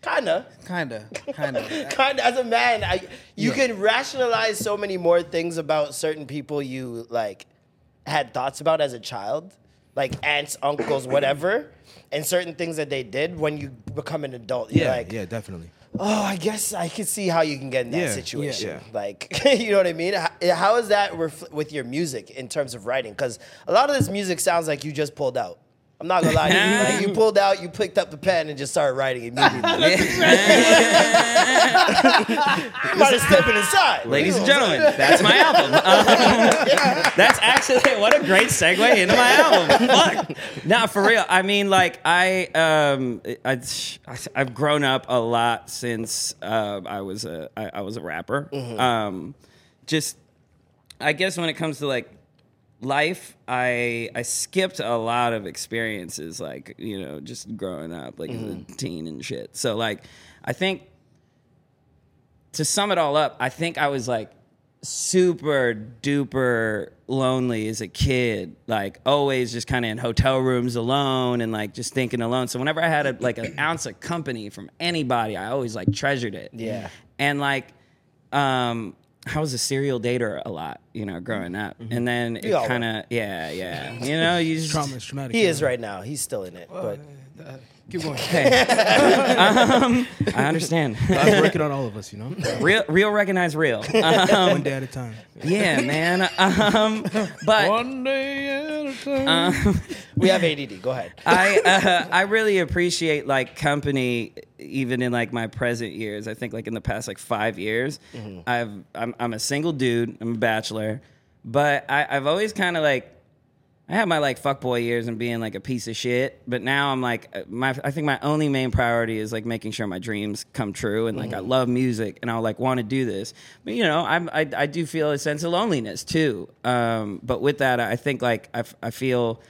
Speaker 1: Kinda,
Speaker 4: kinda, kinda.
Speaker 1: kinda. As a man, I you can rationalize so many more things about certain people you like had thoughts about as a child, like aunts, uncles, whatever, and certain things that they did when you become an adult.
Speaker 2: Yeah,
Speaker 1: like,
Speaker 2: yeah, definitely.
Speaker 1: oh, I guess I could see how you can get in that
Speaker 2: Yeah,
Speaker 1: situation.
Speaker 2: yeah.
Speaker 1: Like, you know what I mean? How, eh, how is that refl- with your music in terms of writing? Because a lot of this music sounds like you just pulled out. I'm not gonna lie to you. Like, you pulled out, you picked up the pen and just started writing immediately. might have stepped inside.
Speaker 5: Ladies and
Speaker 1: know what I'm
Speaker 5: gentlemen, that's my album. Um, that's actually what a great segue into my album. Fuck. Nah, for real. I mean, like I, um, I, I've grown up a lot since uh, I was a, I, I was a rapper. Um, just, I guess when it comes to like life, I I skipped a lot of experiences, like you know, just growing up, like as a teen and shit. So like, I think to sum it all up, I think I was like super duper lonely as a kid, like always just kind of in hotel rooms alone and like just thinking alone. So whenever I had a, like an ounce of company from anybody, I always like treasured it.
Speaker 1: Yeah.
Speaker 5: And like, um, I was a serial dater a lot, you know, growing up, and then it
Speaker 1: We
Speaker 5: kind of, yeah, yeah, you know, you just,
Speaker 2: Trauma is traumatic.
Speaker 1: He is right now. He's still in it. But
Speaker 2: Keep going.
Speaker 5: um, I understand.
Speaker 2: God's working on all of us, you know.
Speaker 5: real, real, recognize real. Um,
Speaker 2: One day at a time.
Speaker 5: yeah, man. Um, but
Speaker 4: One day at a time.
Speaker 1: we have ADD. Go ahead.
Speaker 5: I uh, I really appreciate like company even in like my present years. I think like in the past like five years, I've I'm I'm a single dude. I'm a bachelor, but I, I've always kind of like I had my like fuckboy years and being like a piece of shit, but now I'm like uh, my I think my only main priority is like making sure my dreams come true and like I love music and I like want to do this. But you know, I'm, I I do feel a sense of loneliness too. Um, but with that, I think like I, I feel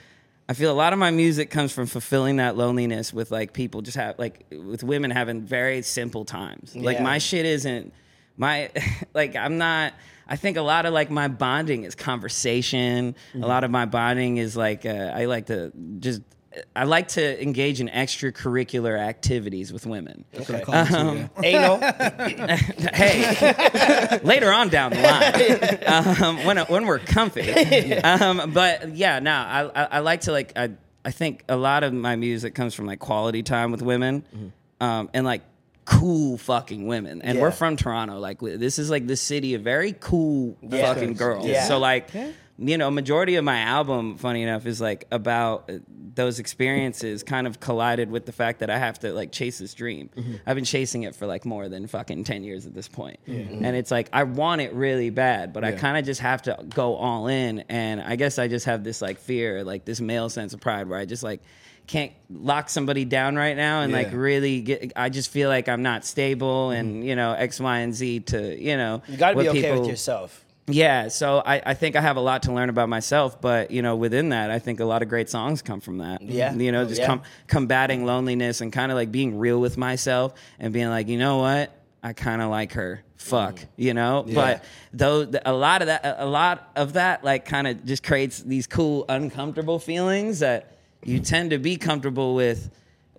Speaker 5: I feel a lot of my music comes from fulfilling that loneliness with like people just have like with women having very simple times. Like
Speaker 1: Yeah.
Speaker 5: my shit isn't my like I'm not I think a lot of like my bonding is conversation. A lot of my bonding is like uh, I like to just I like to engage in extracurricular activities with women.
Speaker 1: Okay.
Speaker 5: Um,
Speaker 1: Anal.
Speaker 5: hey, later on down the line, um, when when we're comfy. Um, but yeah, no, I, I I like to like I I think a lot of my music comes from like quality time with women, um, and like cool fucking women. And we're from Toronto. Like this is like the city of very cool
Speaker 1: Yeah.
Speaker 5: fucking girls.
Speaker 1: Yeah.
Speaker 5: So like. You know, majority of my album, funny enough, is like about uh, those experiences kind of collided with the fact that I have to like chase this dream. Mm-hmm. I've been chasing it for like more than fucking 10 years at this point. Mm-hmm. And it's like, I want it really bad, but I kind of just have to go all in. And I guess I just have this like fear, like this male sense of pride where I just like, can't lock somebody down right now and like really get I just feel like I'm not stable and mm-hmm. you know X Y and Z to you know
Speaker 1: You got to be okay
Speaker 5: people-
Speaker 1: with yourself.
Speaker 5: Yeah, so I, I think I have a lot to learn about myself, but you know, within that, I think a lot of great songs come from that.
Speaker 1: Yeah.
Speaker 5: you know, just
Speaker 1: Yeah.
Speaker 5: com- combating loneliness and kind of like being real with myself and being like, you know what, I kind of like her. Fuck,
Speaker 1: Mm.
Speaker 5: you know. But though a lot of that, a lot of that, like, kind of just creates these cool, uncomfortable feelings that you tend to be comfortable with.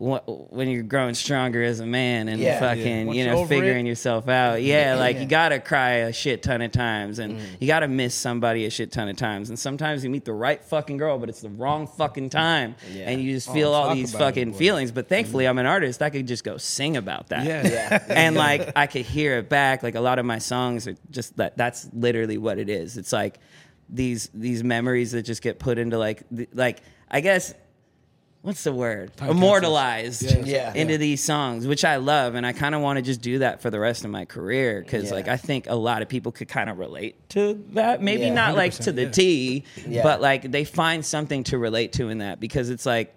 Speaker 5: Wh- When you're growing stronger as a man and
Speaker 1: Yeah.
Speaker 5: fucking,
Speaker 4: Once
Speaker 5: you know, figuring
Speaker 4: it.
Speaker 5: yourself out. Yeah, like you gotta cry a shit ton of times and
Speaker 1: Mm.
Speaker 5: you gotta miss somebody a shit ton of times. And sometimes you meet the right fucking girl, but it's the wrong fucking time.
Speaker 1: Yeah.
Speaker 5: And you just feel all these
Speaker 4: about it,
Speaker 5: fucking feelings. But thankfully, I'm an artist. I could just go sing about that.
Speaker 2: Yeah.
Speaker 1: Yeah.
Speaker 5: and like I could hear it back. Like a lot of my songs are just that. That's literally what it is. It's like these these memories that just get put into like th- like I guess what's the word
Speaker 2: Time
Speaker 5: immortalized
Speaker 2: capsules.
Speaker 1: Yeah.
Speaker 5: into these songs which i love and i kind of want to just do that for the rest of my career because
Speaker 1: Yeah.
Speaker 5: like i think a lot of people could kind of relate to that maybe
Speaker 1: Yeah.
Speaker 5: not like to the
Speaker 2: yeah.
Speaker 5: t
Speaker 1: Yeah.
Speaker 5: but like they find something to relate to in that because it's like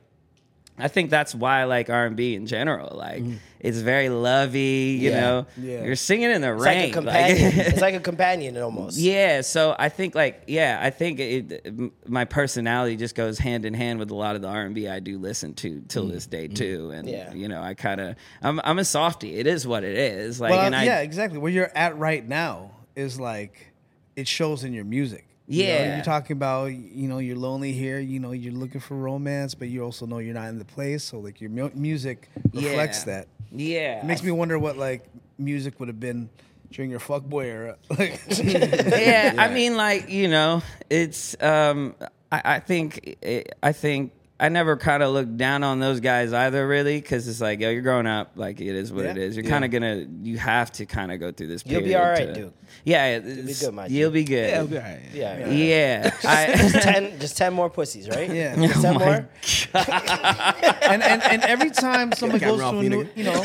Speaker 5: I think that's why I like R and B in general. Like it's very lovey, you
Speaker 1: Mm. Yeah.
Speaker 5: know.
Speaker 4: Yeah.
Speaker 5: You're singing in the
Speaker 1: It's like
Speaker 5: rain.
Speaker 1: a companion.
Speaker 5: like-
Speaker 1: it's like a companion almost.
Speaker 5: yeah, so I think like yeah, I think it, my personality just goes hand in hand with a lot of the R and B I do listen to till this day too, and
Speaker 1: Mm. Yeah.
Speaker 5: you know I kind of I'm I'm a softie. It is what it is. Like
Speaker 4: well,
Speaker 5: and I
Speaker 4: yeah, exactly. Where you're at right now is like it shows in your music. You know,
Speaker 5: Yeah.
Speaker 4: you're talking about you know you're lonely here. You know you're looking for romance, but you also know you're not in the place. So like your mu- music reflects
Speaker 5: Yeah.
Speaker 4: that.
Speaker 5: yeah,
Speaker 4: It makes me wonder what like music would have been during your fuckboy era. Like,
Speaker 5: yeah, I mean, like you know, it's. Um, I, I think. I think I never kind of looked down on those guys either, really, because it's like, yo, you're growing up. Like it is what it
Speaker 4: Yeah.
Speaker 5: is. You're kind of gonna. You have to kind of go through this.
Speaker 1: You'll be
Speaker 5: period
Speaker 1: all right,
Speaker 5: to-
Speaker 1: dude.
Speaker 5: Yeah,
Speaker 1: be good, my
Speaker 5: You'll
Speaker 1: dude.
Speaker 5: be good.
Speaker 2: Yeah, it'll be all right.
Speaker 1: Yeah.
Speaker 5: Yeah, I,
Speaker 1: just ten, just ten more pussies, right?
Speaker 4: Yeah.
Speaker 1: Just ten
Speaker 5: Oh my
Speaker 1: more.
Speaker 4: and, and and every time somebody goes
Speaker 2: off
Speaker 4: to a new, you know,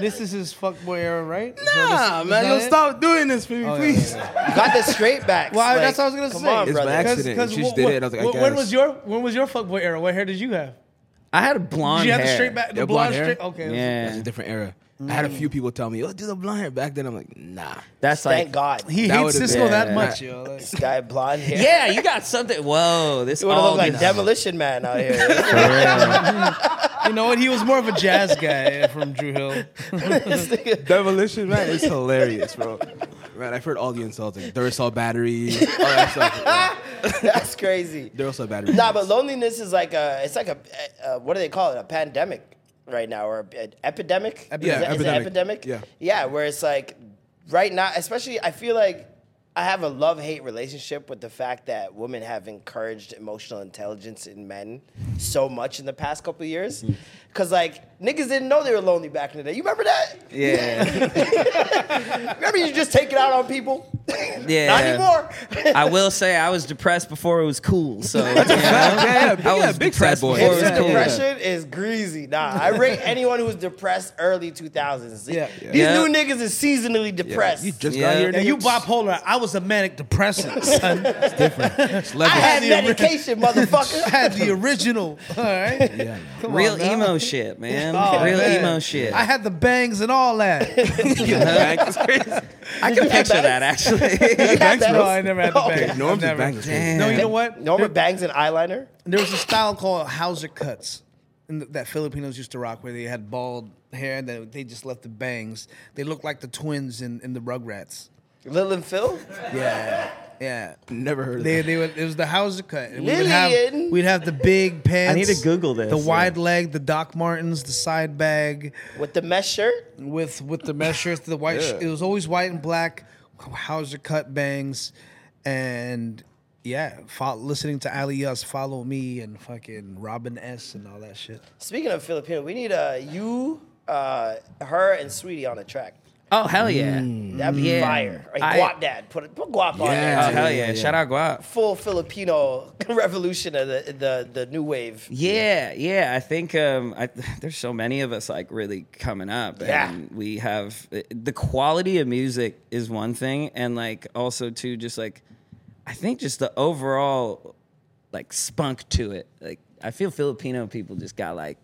Speaker 4: this is his fuckboy era, right? So this-
Speaker 2: Nah, man,
Speaker 4: that
Speaker 2: yo, stop doing this for me,
Speaker 4: Oh, yeah,
Speaker 2: please.
Speaker 4: yeah, yeah.
Speaker 1: You got the straight back.
Speaker 4: Well,
Speaker 1: like,
Speaker 4: that's what I was gonna
Speaker 1: come
Speaker 4: say.
Speaker 1: On,
Speaker 4: It's
Speaker 1: brother.
Speaker 2: by accident.
Speaker 4: Because
Speaker 2: She just
Speaker 4: wh-
Speaker 2: did it, and I was like, I
Speaker 4: wh- when
Speaker 2: guess.
Speaker 4: was your when was your fuckboy era? What hair did you have?
Speaker 5: I had a blonde
Speaker 4: Did you have
Speaker 5: hair.
Speaker 4: the straight back, the blonde,
Speaker 2: blonde hair?
Speaker 4: straight? Okay,
Speaker 5: Yeah.
Speaker 2: That's a different era. I had a few people tell me, "Oh, do the blonde hair." Back then, I'm like, "Nah."
Speaker 5: That's like
Speaker 1: Thank
Speaker 5: like
Speaker 1: God.
Speaker 4: He
Speaker 2: That
Speaker 4: hates Sisqo
Speaker 5: been-
Speaker 4: that much, yo. Like,
Speaker 1: This guy blonde hair.
Speaker 5: Yeah, you got something. Whoa, this
Speaker 1: You would have
Speaker 5: all
Speaker 1: looked like
Speaker 5: just-
Speaker 1: Demolition Man out here.
Speaker 4: you know what? He was more of a jazz guy from Drew Hill.
Speaker 2: Demolition man is hilarious, bro. Man, I've heard all the insults, like Duracell battery, all that stuff. Yeah.
Speaker 1: That's crazy.
Speaker 2: Duracell battery.
Speaker 1: Nah, but loneliness is like a. It's like a. Uh, what do they call it? A pandemic right now, or an epidemic?
Speaker 4: Epidemic.
Speaker 1: Is, it
Speaker 2: epidemic.
Speaker 1: epidemic?
Speaker 2: Yeah.
Speaker 1: Yeah, where it's like right now, especially. I feel like I have a love hate relationship with the fact that women have encouraged emotional intelligence in men so much in the past couple of years.
Speaker 2: Mm.
Speaker 1: Cause like niggas didn't know they were lonely back in the day. You remember that?
Speaker 5: Yeah,
Speaker 1: Remember you just take it out on people?
Speaker 5: yeah.
Speaker 1: Not anymore.
Speaker 5: I will say I was depressed before it was cool. So you know,
Speaker 2: yeah, yeah, big-
Speaker 5: I
Speaker 2: yeah,
Speaker 5: was
Speaker 2: big sad
Speaker 5: depressed
Speaker 2: boy.
Speaker 5: before it was cool.
Speaker 1: depression is greasy. Nah, I rate anyone who's depressed early 2000s.
Speaker 4: Yeah.
Speaker 1: These
Speaker 5: Yeah.
Speaker 1: new niggas is seasonally depressed.
Speaker 2: You just
Speaker 5: Yeah.
Speaker 2: got here.
Speaker 4: Yeah, you bipolar. I was a manic depressant, son.
Speaker 2: It's
Speaker 1: I had
Speaker 4: the ori-
Speaker 1: medication,
Speaker 4: I had the original. All right.
Speaker 2: Yeah.
Speaker 4: Come
Speaker 5: Real
Speaker 4: on
Speaker 5: emo shit, man.
Speaker 4: Oh,
Speaker 5: Real
Speaker 4: man.
Speaker 5: emo shit.
Speaker 4: I had the bangs and all that.
Speaker 2: Bank is crazy.
Speaker 5: I can picture that actually.
Speaker 1: Bangs,
Speaker 4: no, I never had the
Speaker 1: Okay.
Speaker 4: bangs.
Speaker 2: Norm's
Speaker 4: never.
Speaker 2: bangs is.
Speaker 4: No, you know what?
Speaker 1: Norma bangs and eyeliner.
Speaker 4: There was a style called Hauser cuts in the, that Filipinos used to rock, where they had bald hair and then they just left the bangs. They looked like the twins in, in the Rugrats.
Speaker 1: Lil and Phil.
Speaker 4: Yeah, yeah.
Speaker 2: Never heard of
Speaker 4: They,
Speaker 2: that.
Speaker 4: they would, it was the Hauser cut. And we would have we'd have the big pants.
Speaker 5: I need to Google this,
Speaker 4: The
Speaker 5: yeah.
Speaker 4: wide leg, the Doc Martens, the side bag
Speaker 1: With the mesh shirt.
Speaker 4: with with the mesh shirts, the white. sh- it was always white and black. Hauser cut bangs, and yeah, fo- listening to Aly-Us, Follow Me, and fucking Robin S. and all that shit.
Speaker 1: Speaking of Filipino, we need uh, you, uh, her, and Sweetie on a track.
Speaker 5: Oh hell yeah.
Speaker 1: That'd be
Speaker 5: Yeah.
Speaker 1: fire. Like
Speaker 5: I-
Speaker 1: Guap Dad. Put, put Guap on
Speaker 5: Oh
Speaker 1: there.
Speaker 5: hell yeah. Shout out Guap.
Speaker 1: Full Filipino revolution of the, the, the new wave.
Speaker 5: Yeah, yeah. I think um, I, there's so many of us like really coming up,
Speaker 1: Yeah.
Speaker 5: and we have the quality of music is one thing, and like also too, just like I think just the overall like spunk to it. Like I feel Filipino people just got like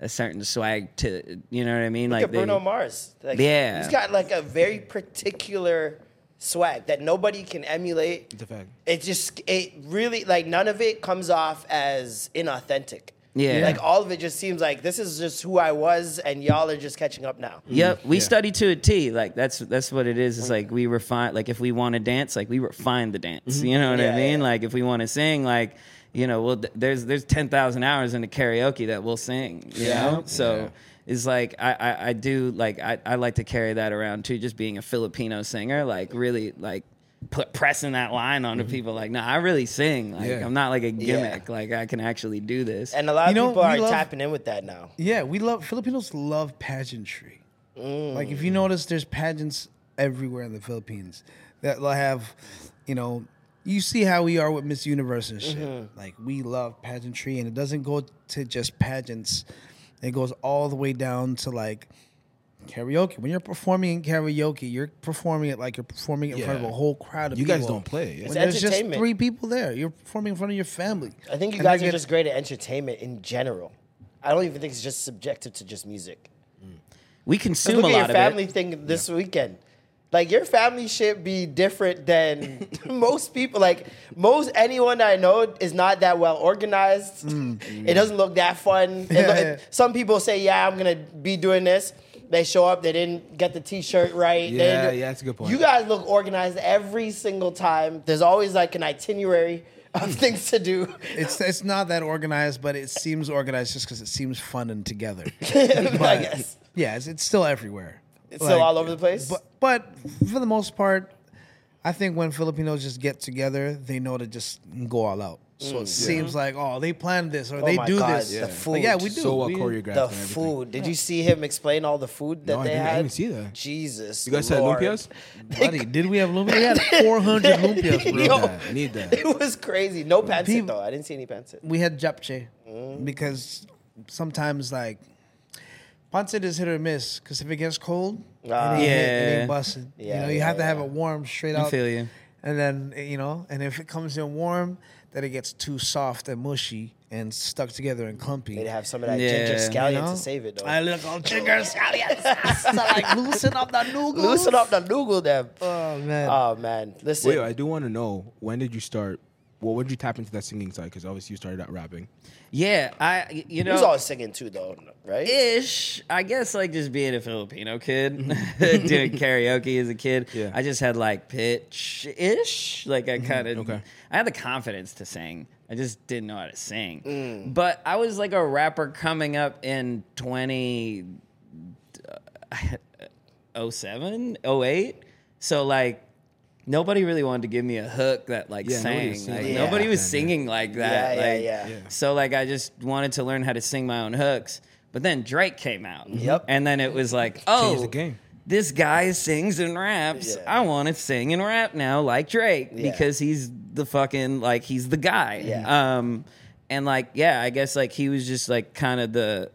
Speaker 5: a certain swag to, you know what I mean?
Speaker 1: Look
Speaker 5: like
Speaker 1: at Bruno Mars. Like,
Speaker 5: Yeah.
Speaker 1: He's got like a very particular swag that nobody can emulate.
Speaker 2: It's a fact.
Speaker 1: It just, it really, like, none of it comes off as inauthentic.
Speaker 5: Yeah.
Speaker 1: Like, all of it just seems like this is just who I was, and y'all are just catching up now.
Speaker 5: Yep, mm, we study to a T. Like that's that's what it is. It's like we refine. Like if we want to dance, like we refine the dance. Mm-hmm. You know what
Speaker 1: Yeah,
Speaker 5: I mean?
Speaker 1: yeah.
Speaker 5: Like if we want to sing, like you know, well, there's there's ten thousand hours in the karaoke that we'll sing. You
Speaker 1: Yeah.
Speaker 5: know, so. It's like I, I, I do like I, I like to carry that around too, just being a Filipino singer, like really like put pressing that line onto mm-hmm. people. Like, no, I really sing. Like
Speaker 2: Yeah.
Speaker 5: I'm not like a gimmick. Like I can actually do this.
Speaker 1: And a lot of
Speaker 4: You know,
Speaker 1: people are
Speaker 4: love-
Speaker 1: tapping in with that now.
Speaker 4: Yeah, we love Filipinos love pageantry. Mm. Like if you notice, there's pageants everywhere in the Philippines that will have, you know, you see how we are with Miss Universe and shit. Mm-hmm. Like we love pageantry, and it doesn't go to just pageants. It goes all the way down to like karaoke. When you're performing in karaoke, you're performing it like you're performing it in front of a whole crowd of
Speaker 2: You
Speaker 4: people.
Speaker 2: guys don't play. Yeah.
Speaker 1: It's
Speaker 4: When there's just
Speaker 1: entertainment.
Speaker 4: three people there. You're performing in front of your family.
Speaker 1: I think you
Speaker 4: And
Speaker 1: guys are
Speaker 4: get-
Speaker 1: just great at entertainment in general. I don't even think it's just subjective to just music.
Speaker 5: we
Speaker 1: Just
Speaker 5: consume
Speaker 1: look
Speaker 5: a
Speaker 1: at
Speaker 5: lot
Speaker 1: your
Speaker 5: of
Speaker 1: family
Speaker 5: it.
Speaker 1: thing this weekend. Like your family should be different than most people. Like most anyone I know is not that well organized. Mm, mm. It doesn't look that fun. It look- Some people say, "Yeah, I'm gonna be doing this." They show up, they didn't get the T-shirt right.
Speaker 2: Yeah, yeah, that's a good point.
Speaker 1: You guys look organized every single time. There's always like an itinerary of things to do.
Speaker 4: It's it's not that organized, but it seems organized just because it seems fun and together.
Speaker 1: I guess
Speaker 4: Yeah, it's, it's still everywhere.
Speaker 1: It's still all over the place.
Speaker 4: But but for the most part, I think when Filipinos just get together, they know to just go all out. So it seems like, oh, they planned this or
Speaker 1: Oh
Speaker 4: they
Speaker 1: my
Speaker 4: do
Speaker 1: God,
Speaker 4: this.
Speaker 1: the
Speaker 4: Like, yeah, we do.
Speaker 2: So well
Speaker 4: We-
Speaker 2: choreographed.
Speaker 1: The
Speaker 2: and
Speaker 1: food. Did you see him explain all the food that
Speaker 2: No,
Speaker 1: they
Speaker 2: didn't- I
Speaker 1: had?
Speaker 2: didn't see that.
Speaker 1: Jesus.
Speaker 2: You guys had
Speaker 1: Lord.
Speaker 2: lumpias?
Speaker 4: Buddy, did we have lumpia? We had 400 lumpias, bro.
Speaker 2: Need
Speaker 1: Yo.
Speaker 2: that. Need that.
Speaker 1: It was crazy. No pancit though. I didn't see any pancit.
Speaker 4: we had japchae
Speaker 1: Mm.
Speaker 4: because sometimes like pancit is hit or miss because if it gets cold,
Speaker 1: Ah.
Speaker 4: it, ain't hit, it ain't busted.
Speaker 1: Yeah,
Speaker 4: you know, you
Speaker 1: yeah,
Speaker 4: have to have it warm straight out.
Speaker 5: I feel you.
Speaker 4: And then you know, and if it comes in warm, then it gets too soft and mushy and stuck together and clumpy.
Speaker 1: They'd have some of that
Speaker 5: Yeah.
Speaker 1: ginger scallion
Speaker 4: You know?
Speaker 1: to save it though.
Speaker 4: I look on ginger scallions. so like loosen up the noodles.
Speaker 1: Loosen up the noodle them.
Speaker 4: Oh man.
Speaker 1: Oh man, listen.
Speaker 2: Wait, I do want to know when did you start? Well, when did you tap into that singing side? Because obviously you started out rapping.
Speaker 5: Yeah, I you
Speaker 1: he
Speaker 5: know
Speaker 1: was always singing too though, right?
Speaker 5: ish. I guess like just being a Filipino kid, mm-hmm. doing karaoke as a kid.
Speaker 2: Yeah.
Speaker 5: I just had like pitch ish. Like I mm-hmm. kind of,
Speaker 2: Okay.
Speaker 5: I had the confidence to sing. I just didn't know how to sing. Mm. But I was like a rapper coming up in 20, uh, 07, 08. So like nobody really wanted to give me a hook that like
Speaker 2: Yeah, nobody
Speaker 5: sang.
Speaker 2: was singing
Speaker 5: Like,
Speaker 1: like
Speaker 5: nobody was singing like that.
Speaker 1: Yeah, yeah,
Speaker 5: like,
Speaker 1: yeah.
Speaker 2: Yeah.
Speaker 5: So like I just wanted to learn how to sing my own hooks. But then Drake came out.
Speaker 1: Yep.
Speaker 5: And then it was like, oh,
Speaker 2: the game.
Speaker 5: this guy sings and raps.
Speaker 1: Yeah.
Speaker 5: I want to sing and rap now like Drake
Speaker 1: Yeah.
Speaker 5: because he's the fucking like he's the guy.
Speaker 1: Yeah.
Speaker 5: Um and like yeah, I guess like he was just like kind of the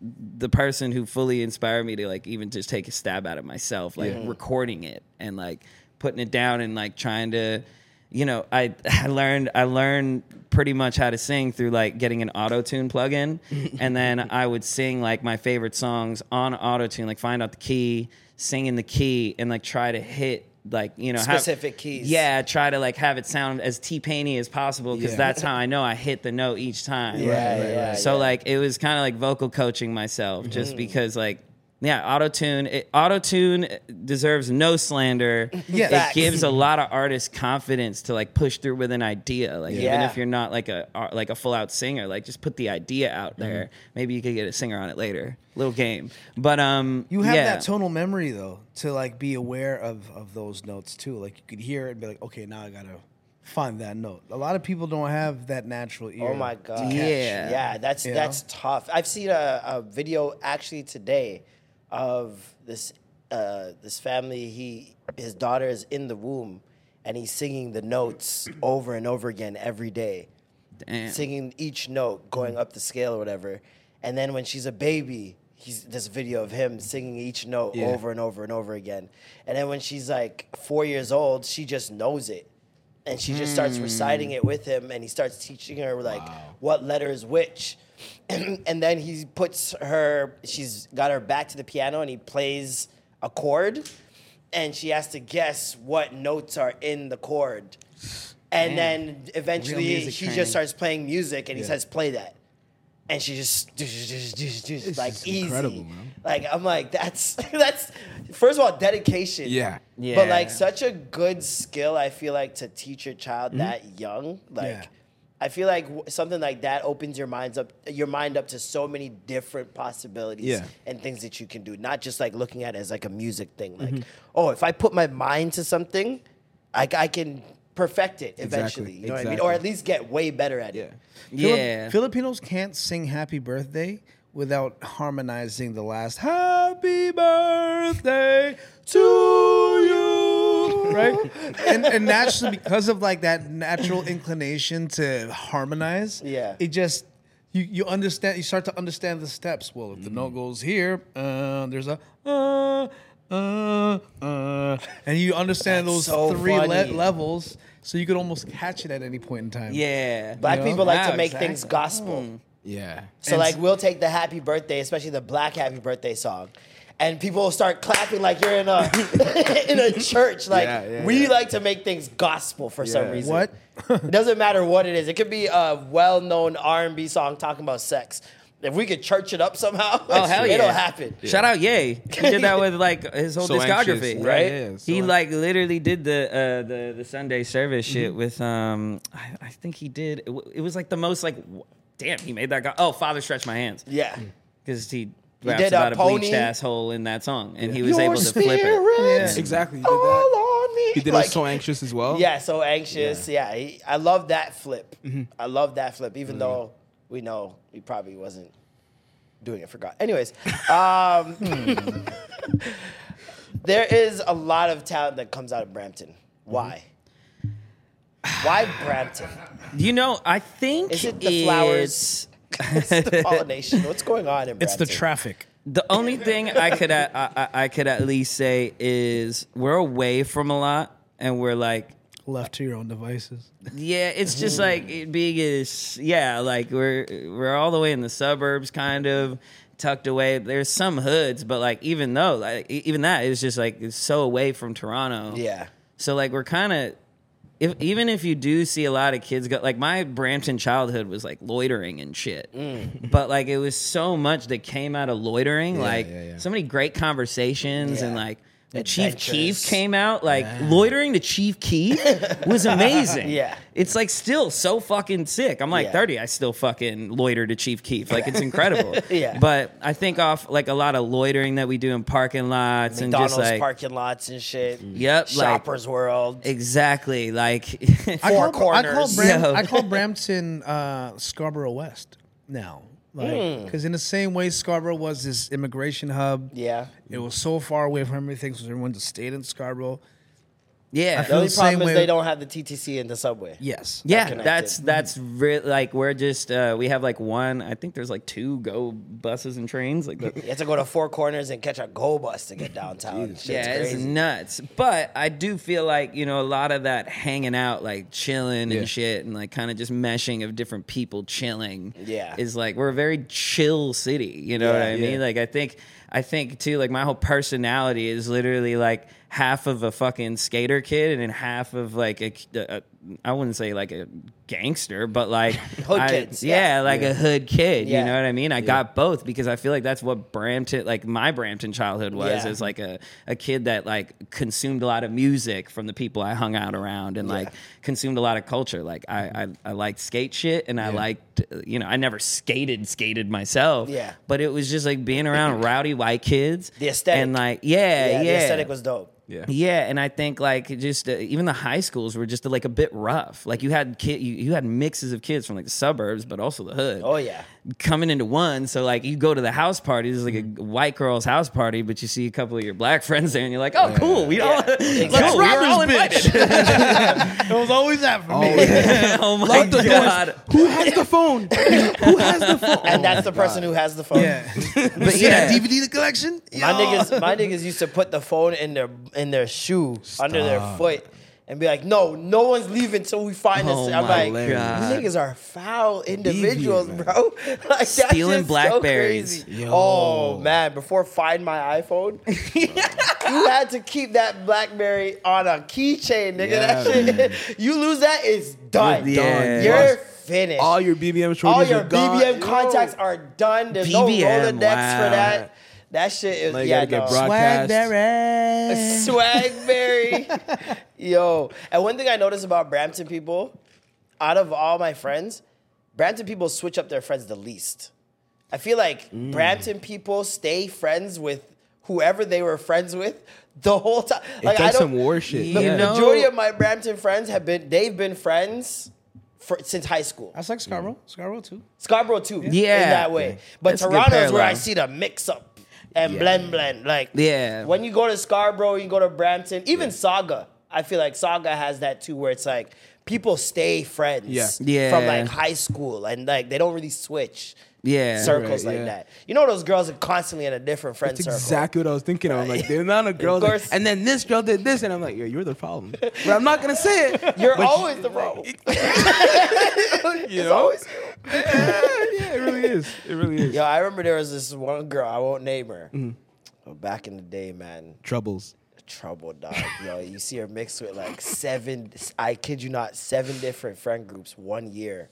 Speaker 5: the person who fully inspired me to like even just take a stab at it myself, like recording it and like putting it down and like trying to you know, I I learned I learned pretty much how to sing through like getting an auto tune plugin, and then I would sing like my favorite songs on auto tune, like find out the key, sing in the key, and like try to hit like you know have-
Speaker 1: Specific keys.
Speaker 5: Yeah, try to like have it sound as T Painy as possible because
Speaker 2: Yeah.
Speaker 5: that's how I know I hit the note each time.
Speaker 1: Yeah, right, yeah,
Speaker 5: So
Speaker 1: yeah.
Speaker 5: like it was kind of like vocal coaching myself, just
Speaker 1: Mm-hmm.
Speaker 5: because like. Yeah, auto tune. Auto tune deserves no slander.
Speaker 4: Yeah.
Speaker 5: it gives a lot of artists confidence to like push through with an idea. Like even if you're not like a like a full out singer, like just put the idea out
Speaker 1: Mm-hmm.
Speaker 5: there. Maybe you could get a singer on it later. Little game, but um,
Speaker 4: You have
Speaker 5: yeah.
Speaker 4: that tonal memory though to like be aware of of those notes too. Like you could hear it and be like, okay, now I gotta find that note. A lot of people don't have that natural ear.
Speaker 1: Oh my god.
Speaker 5: Yeah.
Speaker 1: Yeah, that's
Speaker 4: You
Speaker 1: that's tough. I've seen a, a video actually today of this uh, this family. He his daughter is in the womb and he's singing the notes over and over again every day.
Speaker 5: Damn.
Speaker 1: Singing each note, going up the scale or whatever. And then when she's a baby, he's this video of him singing each note
Speaker 2: Yeah.
Speaker 1: over and over and over again. And then when she's like four years old, she just knows it and she just starts reciting it with him and he starts teaching her like what letter is which and then he puts her she's got her back to the piano and he plays a chord and she has to guess what notes are in the chord and then eventually
Speaker 5: music
Speaker 1: he
Speaker 5: training.
Speaker 1: just starts playing music and he says play that and she just, like easy.
Speaker 2: incredible, man.
Speaker 1: Like I'm like that's that's first of all dedication.
Speaker 2: Yeah.
Speaker 5: Yeah.
Speaker 1: But like such a good skill, I feel like to teach your child
Speaker 2: Mm-hmm.
Speaker 1: that young. Like
Speaker 4: Yeah.
Speaker 1: I feel like w- something like that opens your minds up, your mind up to so many different possibilities
Speaker 2: Yeah.
Speaker 1: and things that you can do. Not just like looking at it as like a music thing. Like,
Speaker 2: Mm-hmm.
Speaker 1: oh, if I put my mind to something, I, I can perfect it eventually. You know what I mean? Or at least get way better at
Speaker 2: Yeah.
Speaker 1: it.
Speaker 4: Filip-
Speaker 5: yeah.
Speaker 4: Filipinos can't sing happy birthday without harmonizing the last happy birthday to you. Right? and, and naturally, because of like that natural inclination to harmonize,
Speaker 1: Yeah.
Speaker 4: it just you, you understand you start to understand the steps. Well, if the note goes here, uh, there's a uh, uh, uh, and you understand
Speaker 1: That's
Speaker 4: those
Speaker 1: so
Speaker 4: three le-
Speaker 1: funny.
Speaker 4: levels, so you could almost catch it at any point in time.
Speaker 5: yeah.
Speaker 1: Black
Speaker 4: You know?
Speaker 1: people like
Speaker 5: Wow,
Speaker 1: to make things
Speaker 5: exactly.
Speaker 1: gospel.
Speaker 2: Yeah.
Speaker 1: So like we'll take the happy birthday, especially the black happy birthday song. And people will start clapping like you're in a in a church. Like
Speaker 2: Yeah, yeah,
Speaker 1: we
Speaker 2: yeah.
Speaker 1: like to make things gospel for some reason.
Speaker 4: What?
Speaker 1: it doesn't matter what it is. It could be a well-known R&B song talking about sex. If we could church it up somehow,
Speaker 5: Oh hell yeah!
Speaker 1: it'll happen.
Speaker 5: Shout out Yay, He did that with like his whole
Speaker 2: So
Speaker 5: discography,
Speaker 2: anxious.
Speaker 5: right?
Speaker 2: Yeah, yeah, so
Speaker 5: he
Speaker 2: an-
Speaker 5: like literally did the uh, the the Sunday service shit
Speaker 1: Mm-hmm.
Speaker 5: with um I, I think he did. It, w- it was like the most like w- damn he made that guy. Oh, Father stretch my hands
Speaker 1: Yeah.
Speaker 5: because he raps
Speaker 1: did,
Speaker 5: about a bleached asshole in that song, and he was
Speaker 1: Your
Speaker 5: able to flip it.
Speaker 4: Yeah.
Speaker 2: Exactly. You did
Speaker 1: all
Speaker 2: that.
Speaker 1: on me.
Speaker 2: He did
Speaker 1: Like-
Speaker 2: it so anxious as well.
Speaker 1: Yeah, so anxious. Yeah, he, I love that flip.
Speaker 2: Mm-hmm.
Speaker 1: I love that flip, even though we know he probably wasn't doing it for God. Anyways, um, there is a lot of talent that comes out of Brampton. Why? Why Brampton?
Speaker 5: You know, I think
Speaker 1: Is it the flowers?
Speaker 5: It's-
Speaker 1: It's the pollination. What's going on in
Speaker 4: It's the traffic.
Speaker 5: The only thing I could at, I, I I could at least say is we're away from a lot, and we're like,
Speaker 4: Left to your own devices.
Speaker 5: yeah, it's just hmm. like it being is yeah, like we're we're all the way in the suburbs, kind of tucked away. There's some hoods, but like even though like e- even that is just like it's so away from Toronto.
Speaker 1: Yeah.
Speaker 5: So like we're kind of if even if you do see a lot of kids go like my Brampton childhood was like loitering and shit.
Speaker 1: Mm.
Speaker 5: But like it was so much that came out of loitering, like
Speaker 2: yeah, yeah.
Speaker 5: so many great conversations and like when Chief
Speaker 1: Adventures.
Speaker 5: Keef came out, like loitering to Chief Keef was amazing.
Speaker 1: Yeah.
Speaker 5: It's like still so fucking sick. I'm like
Speaker 1: Yeah.
Speaker 5: 30, I still fucking loiter to Chief Keef. Like it's incredible.
Speaker 1: Yeah.
Speaker 5: But I think off like a lot of loitering that we do in parking lots
Speaker 1: McDonald's
Speaker 5: and just like
Speaker 1: parking lots and shit.
Speaker 5: Yep, like-
Speaker 1: Shoppers World.
Speaker 5: Exactly. Like
Speaker 4: I
Speaker 1: Four
Speaker 4: call, I call,
Speaker 1: corners.
Speaker 4: Bram, I call Brampton uh, Scarborough West now. Like, hmm. because in the same way Scarborough was this immigration hub,
Speaker 1: Yeah.
Speaker 4: it was so far away from everything, so everyone just stayed in Scarborough.
Speaker 5: Yeah.
Speaker 1: The only
Speaker 4: the
Speaker 1: problem is they don't have the TTC in the subway.
Speaker 4: Yes.
Speaker 5: Yeah, that's that's re- like we're just uh, we have like one. I think there's like two go buses and trains like that.
Speaker 1: You have to go to Four Corners and catch a go bus to get downtown. Shit's
Speaker 5: yeah, it's nuts. But I do feel like you know a lot of that hanging out, like chilling
Speaker 2: Yeah.
Speaker 5: and shit, and like kind of just meshing of different people chilling.
Speaker 1: Yeah.
Speaker 5: is like we're a very chill city. You know what
Speaker 1: Yeah.
Speaker 5: I mean? Like I think I think too. Like my whole personality is literally like half of a fucking skater kid and then half of like a, a I wouldn't say like a gangster, but like
Speaker 1: Hood
Speaker 5: I-
Speaker 1: kids,
Speaker 5: yeah,
Speaker 1: yeah.
Speaker 5: like a hood kid.
Speaker 1: Yeah.
Speaker 5: You know what I mean? I got both because I feel like that's what Brampton, like my Brampton childhood was,
Speaker 1: Yeah.
Speaker 5: as like a, a kid that like consumed a lot of music from the people I hung out around and like consumed a lot of culture. Like I, I, I liked skate shit and I liked, you know, I never skated, skated myself.
Speaker 1: Yeah.
Speaker 5: But it was just like being around rowdy white kids.
Speaker 1: The aesthetic.
Speaker 5: And like, yeah, yeah.
Speaker 1: Yeah, the aesthetic was dope.
Speaker 2: Yeah.
Speaker 5: Yeah, and I think like just uh, even the high schools were just like a bit rough. Like you had kid, you, you had mixes of kids from like the suburbs, but also the hood.
Speaker 1: Oh yeah.
Speaker 5: Coming into one. So like you go to the house party, this is like a mm-hmm. white girl's house party, but you see a couple of your black friends there, and you're like, oh, cool, we all,
Speaker 1: Exactly.
Speaker 5: cool, we
Speaker 1: Rob
Speaker 5: were all
Speaker 1: this
Speaker 5: invited.
Speaker 4: It was always that for me.
Speaker 5: oh my god.
Speaker 2: Who has the phone? Who has the phone?
Speaker 1: And that's oh the person who has the phone.
Speaker 4: Yeah.
Speaker 5: But
Speaker 4: See that
Speaker 5: yeah,
Speaker 4: DVD collection?
Speaker 1: My niggas, my niggas used to put the phone in their in their shoe under their foot and be like, "No, no one's leaving until we find
Speaker 5: Oh
Speaker 1: this." I'm
Speaker 5: my
Speaker 1: like,
Speaker 5: God.
Speaker 1: "You niggas are foul individuals,
Speaker 2: man.
Speaker 1: bro." like that
Speaker 5: Stealing
Speaker 1: shit's
Speaker 5: Blackberries.
Speaker 1: So crazy. Oh man, before Find My iPhone, you had to keep that BlackBerry on a keychain, nigga.
Speaker 2: Yeah,
Speaker 1: that shit, you lose that, it's done.
Speaker 5: You're done.
Speaker 1: You're finished.
Speaker 2: All your BBM shorties
Speaker 1: All your
Speaker 2: are gone.
Speaker 1: BBM
Speaker 2: Yo.
Speaker 1: contacts are done. There's no
Speaker 5: BBM,
Speaker 1: Rolodex
Speaker 5: wow.
Speaker 1: for that. That shit is
Speaker 2: Now you
Speaker 1: yeah,
Speaker 2: gotta get
Speaker 1: no.
Speaker 2: broadcast.
Speaker 1: Swagberry. Yo. And one thing I noticed about Brampton people, out of all my friends, Brampton people switch up their friends the least. I feel like
Speaker 2: Mm.
Speaker 1: Brampton people stay friends with whoever they were friends with the whole time. Like
Speaker 2: It's
Speaker 1: I
Speaker 2: like
Speaker 1: don't
Speaker 2: some war shit.
Speaker 1: The
Speaker 5: You know-
Speaker 1: majority of my Brampton friends have been they've been friends for, since high school.
Speaker 4: That's like Scarborough. Scarborough too.
Speaker 1: Scarborough too.
Speaker 5: Yeah.
Speaker 1: In that way. But
Speaker 5: That's a good
Speaker 1: Toronto's where I
Speaker 5: parallel.
Speaker 1: see the mix up and blend blend. Like
Speaker 5: Yeah.
Speaker 1: when you go to Scarborough, you go to Brampton, even Sauga. I feel like Sauga has that too where it's like people stay friends
Speaker 2: Yeah.
Speaker 5: Yeah.
Speaker 1: from like high school and like they don't really switch
Speaker 5: Yeah.
Speaker 1: circles
Speaker 2: Right,
Speaker 1: like
Speaker 2: yeah.
Speaker 1: that. You know those girls are constantly in a different friend
Speaker 2: That's
Speaker 1: circle.
Speaker 2: exactly what I was thinking of. Like the amount of girls, like, and then this girl did this, and I'm like, yeah, you're the problem. But I'm not gonna say it.
Speaker 1: You're always the problem.
Speaker 2: You know? Yeah, it really is. It really is.
Speaker 1: Yo, I remember there was this one girl, I won't name her.
Speaker 2: Mm-hmm.
Speaker 1: Back in the day, man,
Speaker 2: Troubles.
Speaker 1: trouble, dog. Yo, you see her mixed with like seven, I kid you not, seven different friend groups one year.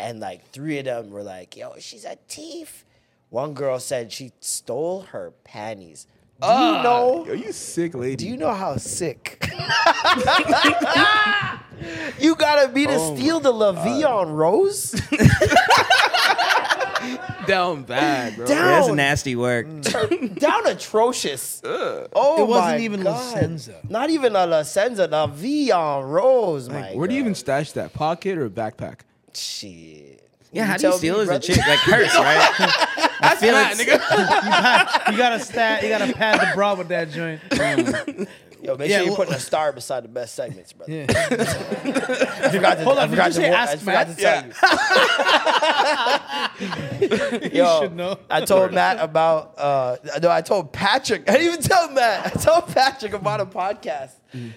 Speaker 1: And like three of them were like, yo, she's a thief. One girl said she stole her panties. Do you know?
Speaker 2: Yo, you sick lady.
Speaker 1: Do you know how sick? you gotta be to
Speaker 2: Oh
Speaker 1: steal the La Vie en Rose?
Speaker 2: down bad, bro.
Speaker 1: Down.
Speaker 5: That's nasty work.
Speaker 1: down atrocious. Oh
Speaker 4: It wasn't
Speaker 1: my
Speaker 4: even La
Speaker 1: God.
Speaker 4: Senza.
Speaker 1: Not even a La Senza, the V on Rose, my
Speaker 2: Where do you even stash that? Pocket or backpack?
Speaker 1: Shit.
Speaker 5: Yeah, how do you
Speaker 1: tell
Speaker 5: steal
Speaker 1: me,
Speaker 5: as a chick? Like hurts, right? I feel
Speaker 2: That, nigga.
Speaker 4: You gotta stat. You gotta pad the bra with that joint.
Speaker 1: Yo, make
Speaker 4: Yeah,
Speaker 1: sure you're
Speaker 4: well-
Speaker 1: putting a star beside the best segments, brother.
Speaker 4: Yeah.
Speaker 1: I forgot to,
Speaker 4: Hold
Speaker 1: I
Speaker 4: on, did
Speaker 1: forgot
Speaker 4: you
Speaker 1: to,
Speaker 4: say
Speaker 1: wa- I
Speaker 4: ask
Speaker 1: forgot to tell you. Yo,
Speaker 4: should know.
Speaker 1: I told Matt about. Uh, no, I told Patrick. I didn't even tell Matt. I told Patrick about a podcast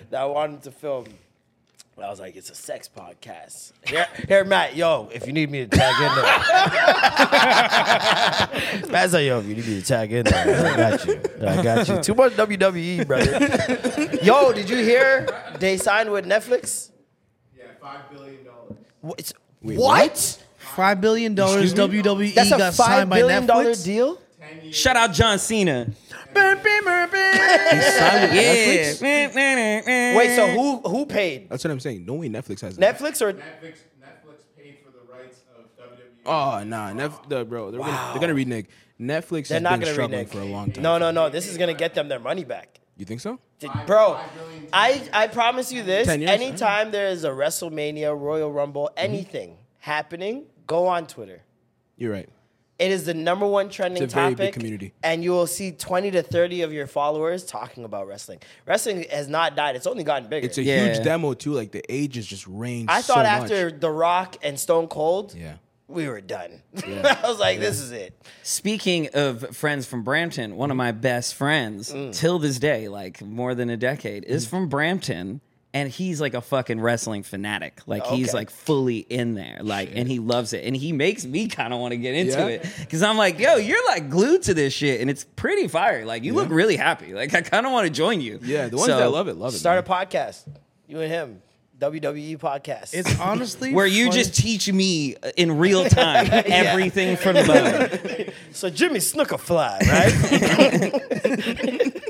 Speaker 1: that I wanted to film. I was like, it's a sex podcast. Here, here, Matt. Yo, if you need me to tag in there, Matt's like, yo, if you need me to tag in there, I got you. I got you. Too much WWE, brother. Yo, did you hear they signed with Netflix?
Speaker 6: Yeah, five billion dollars.
Speaker 1: What? what?
Speaker 4: Five billion dollars WWE
Speaker 1: That's a
Speaker 4: got
Speaker 1: five
Speaker 4: signed by
Speaker 1: billion dollar
Speaker 4: Netflix.
Speaker 1: deal.
Speaker 5: shout out John Cena.
Speaker 2: Netflix?
Speaker 5: Yeah.
Speaker 1: Wait, so who who paid?
Speaker 2: That's what I'm saying. No way Netflix has that.
Speaker 1: Netflix or
Speaker 6: Netflix Netflix paid for the rights of WWE.
Speaker 2: Oh nah, Nef- the, bro, they're, gonna, they're gonna renege. Netflix
Speaker 1: they're
Speaker 2: has
Speaker 1: not
Speaker 2: been
Speaker 1: gonna
Speaker 2: struggling
Speaker 1: renege
Speaker 2: for a long time.
Speaker 1: No, no, no. This is gonna get them their money back.
Speaker 2: You think so?
Speaker 1: Did- Bro, I, I promise you this.
Speaker 2: 10 years?
Speaker 1: Anytime there is a WrestleMania, Royal Rumble, mm-hmm. anything happening, go on Twitter.
Speaker 2: You're right.
Speaker 1: It is the number one trending
Speaker 2: It's a very
Speaker 1: topic.
Speaker 2: big community.
Speaker 1: And you will see 20 to 30 of your followers talking about wrestling. Wrestling has not died, it's only gotten bigger.
Speaker 2: It's a
Speaker 5: Yeah.
Speaker 2: huge demo too. Like the ages just range.
Speaker 1: I
Speaker 2: so
Speaker 1: thought
Speaker 2: much.
Speaker 1: after The Rock and Stone Cold,
Speaker 2: Yeah.
Speaker 1: we were done. I was like, this is it.
Speaker 5: Speaking of friends from Brampton, one of my best friends
Speaker 1: Mm.
Speaker 5: till this day, like more than a decade, is from Brampton. And he's like a fucking wrestling fanatic. Like he's like fully in there. Like and he loves it. And he makes me kind of want to get into
Speaker 2: Yeah?
Speaker 5: it. Cause I'm like, yo, you're like glued to this shit. And it's pretty fire. Like you look really happy. Like I kind of want to join you.
Speaker 2: Yeah, the ones
Speaker 5: So,
Speaker 2: that love it, love it.
Speaker 1: Start
Speaker 2: man.
Speaker 1: a podcast. You and him. WWE podcast.
Speaker 4: It's honestly
Speaker 5: Where you
Speaker 4: funny.
Speaker 5: just teach me uh, in real time everything from the bone.
Speaker 1: so Jimmy Snuka fly, right?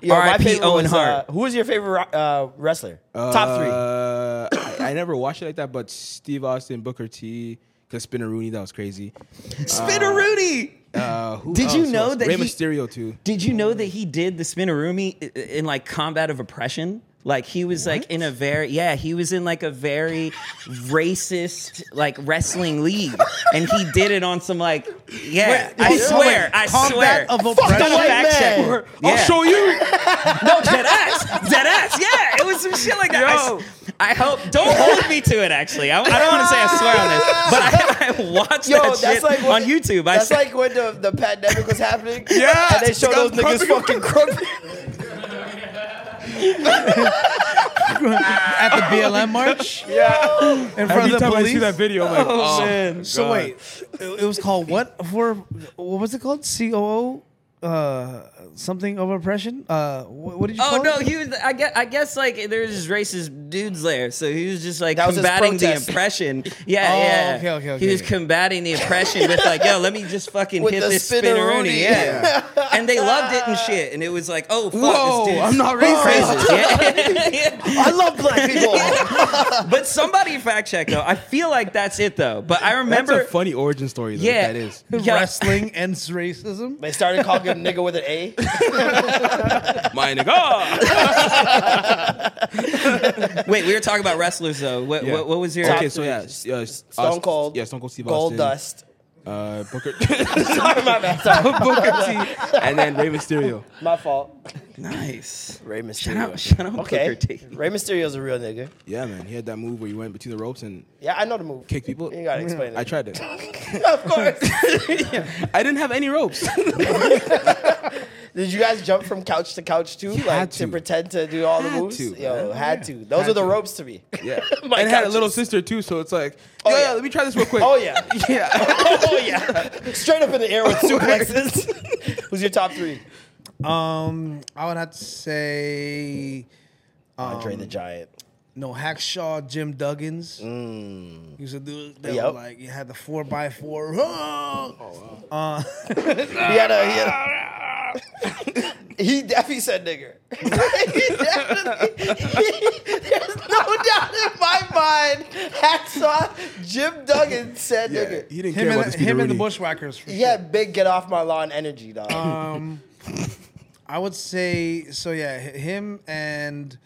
Speaker 1: Yo,
Speaker 5: R.I.P. Owen
Speaker 1: was,
Speaker 5: Hart.
Speaker 1: Uh, who was your favorite uh, wrestler? Top three.
Speaker 2: Uh, I, I never watched it like that, but Steve Austin, Booker T, because Spinaroonie, that was crazy.
Speaker 5: Spinaroonie.
Speaker 2: Uh, who
Speaker 5: Did you know
Speaker 2: was-
Speaker 5: that
Speaker 2: Rey
Speaker 5: he-
Speaker 2: Mysterio too?
Speaker 5: Did you know that he did the spinaroonie i- in like combat of oppression? Like he was like in a very yeah he was in like a very racist like wrestling league and he did it on some like yeah I
Speaker 4: wait,
Speaker 5: swear I swear
Speaker 4: of
Speaker 5: Fuck
Speaker 4: oppression?
Speaker 5: the
Speaker 1: white man.
Speaker 5: check.
Speaker 2: I'll show you.
Speaker 5: no dead ass dead ass yeah it was some shit like that I hope don't hold me to it actually I, I don't want to say I swear on this but I, I watched
Speaker 1: Yo,
Speaker 5: that
Speaker 1: that's
Speaker 5: shit
Speaker 1: like when,
Speaker 5: on YouTube I
Speaker 1: That's
Speaker 5: said,
Speaker 1: like when the, the pandemic was happening.
Speaker 2: Yeah.
Speaker 1: and they showed those niggas fucking crooked.
Speaker 4: at the BLM march.
Speaker 1: Yeah.
Speaker 4: in front
Speaker 2: Every
Speaker 4: of the
Speaker 2: time I see that video, I'm like, oh, man.
Speaker 4: So wait, it, it was called what for? What was it called? COO, uh, something of oppression. Uh, what, what did you
Speaker 5: Oh
Speaker 4: call
Speaker 5: no,
Speaker 4: it?
Speaker 5: he was. I guess. I guess like there's just racist dudes there, so he was just like
Speaker 1: That was his
Speaker 5: combating the
Speaker 1: protest.
Speaker 5: oppression. Yeah,
Speaker 4: Oh,
Speaker 5: yeah.
Speaker 4: okay, okay, okay,
Speaker 5: He was combating the oppression with like, yo, let me just fucking
Speaker 1: With
Speaker 5: hit
Speaker 1: the
Speaker 5: this
Speaker 1: spinaroonie.
Speaker 5: spinaroonie. Yeah. and they loved it and shit, and it was like, oh fuck,
Speaker 2: Whoa,
Speaker 5: this dude's
Speaker 2: I'm not racist.
Speaker 5: racist. Yeah.
Speaker 1: I love black people.
Speaker 5: but somebody fact check though. I feel like that's it though. But I
Speaker 2: That's
Speaker 5: remember.
Speaker 2: a funny origin story. Though,
Speaker 5: Yeah.
Speaker 2: that is.
Speaker 5: Yeah.
Speaker 4: Wrestling ends racism.
Speaker 1: they started calling him nigga with an A.
Speaker 2: My nigga.
Speaker 5: Wait, we were talking about wrestlers though. What,
Speaker 2: Yeah.
Speaker 5: what, what was your?
Speaker 2: Okay, so yeah, s- yeah, s-
Speaker 1: Stone
Speaker 2: uh,
Speaker 1: Cold.
Speaker 2: Yeah, Stone Cold Steve
Speaker 1: Gold
Speaker 2: Austin.
Speaker 1: Dust.
Speaker 2: Uh, Booker,
Speaker 1: Sorry, my bad. Sorry.
Speaker 2: Booker T, and then Rey Mysterio.
Speaker 1: My fault.
Speaker 5: Nice.
Speaker 1: Rey Mysterio.
Speaker 5: Shout out, shout out
Speaker 1: Okay.
Speaker 5: Booker T.
Speaker 1: Rey Mysterio's a real nigga.
Speaker 2: Yeah, man, he had that move where he went between the ropes and
Speaker 1: Yeah, I know the move.
Speaker 2: kicked people.
Speaker 1: You gotta explain it.
Speaker 2: I tried it.
Speaker 1: of course.
Speaker 2: I didn't have any ropes.
Speaker 1: Did you guys jump from couch to couch too, like
Speaker 2: had
Speaker 1: to.
Speaker 2: to.
Speaker 1: pretend to do all the moves?
Speaker 2: to,
Speaker 1: Yo,
Speaker 2: man.
Speaker 1: had to. Those
Speaker 2: Had
Speaker 1: are the
Speaker 2: to.
Speaker 1: ropes to me.
Speaker 2: Yeah,
Speaker 1: My
Speaker 2: and had a little sister too, so it's like,
Speaker 1: Oh,
Speaker 2: yeah,
Speaker 1: yeah.
Speaker 2: let me try this real quick.
Speaker 1: Oh yeah.
Speaker 2: yeah.
Speaker 1: oh yeah. Straight up in the air with suplexes. Who's your top three?
Speaker 4: Um, I would have to say
Speaker 1: Andre the Giant.
Speaker 4: No Hacksaw, Jim Duggins. He used to do that.
Speaker 1: Yep.
Speaker 4: Like you had the four by four. Uh,
Speaker 1: He had a. He, had a, he definitely said nigger. he definitely. there's no doubt in my mind. Hacksaw, Jim Duggan said,
Speaker 2: Yeah,
Speaker 1: nigga.
Speaker 2: he didn't
Speaker 4: Him
Speaker 2: care about
Speaker 4: and,
Speaker 2: the
Speaker 4: him and the Bushwhackers. For
Speaker 1: He had big get off my lawn energy, dog.
Speaker 4: Um, I would say so. Yeah, him and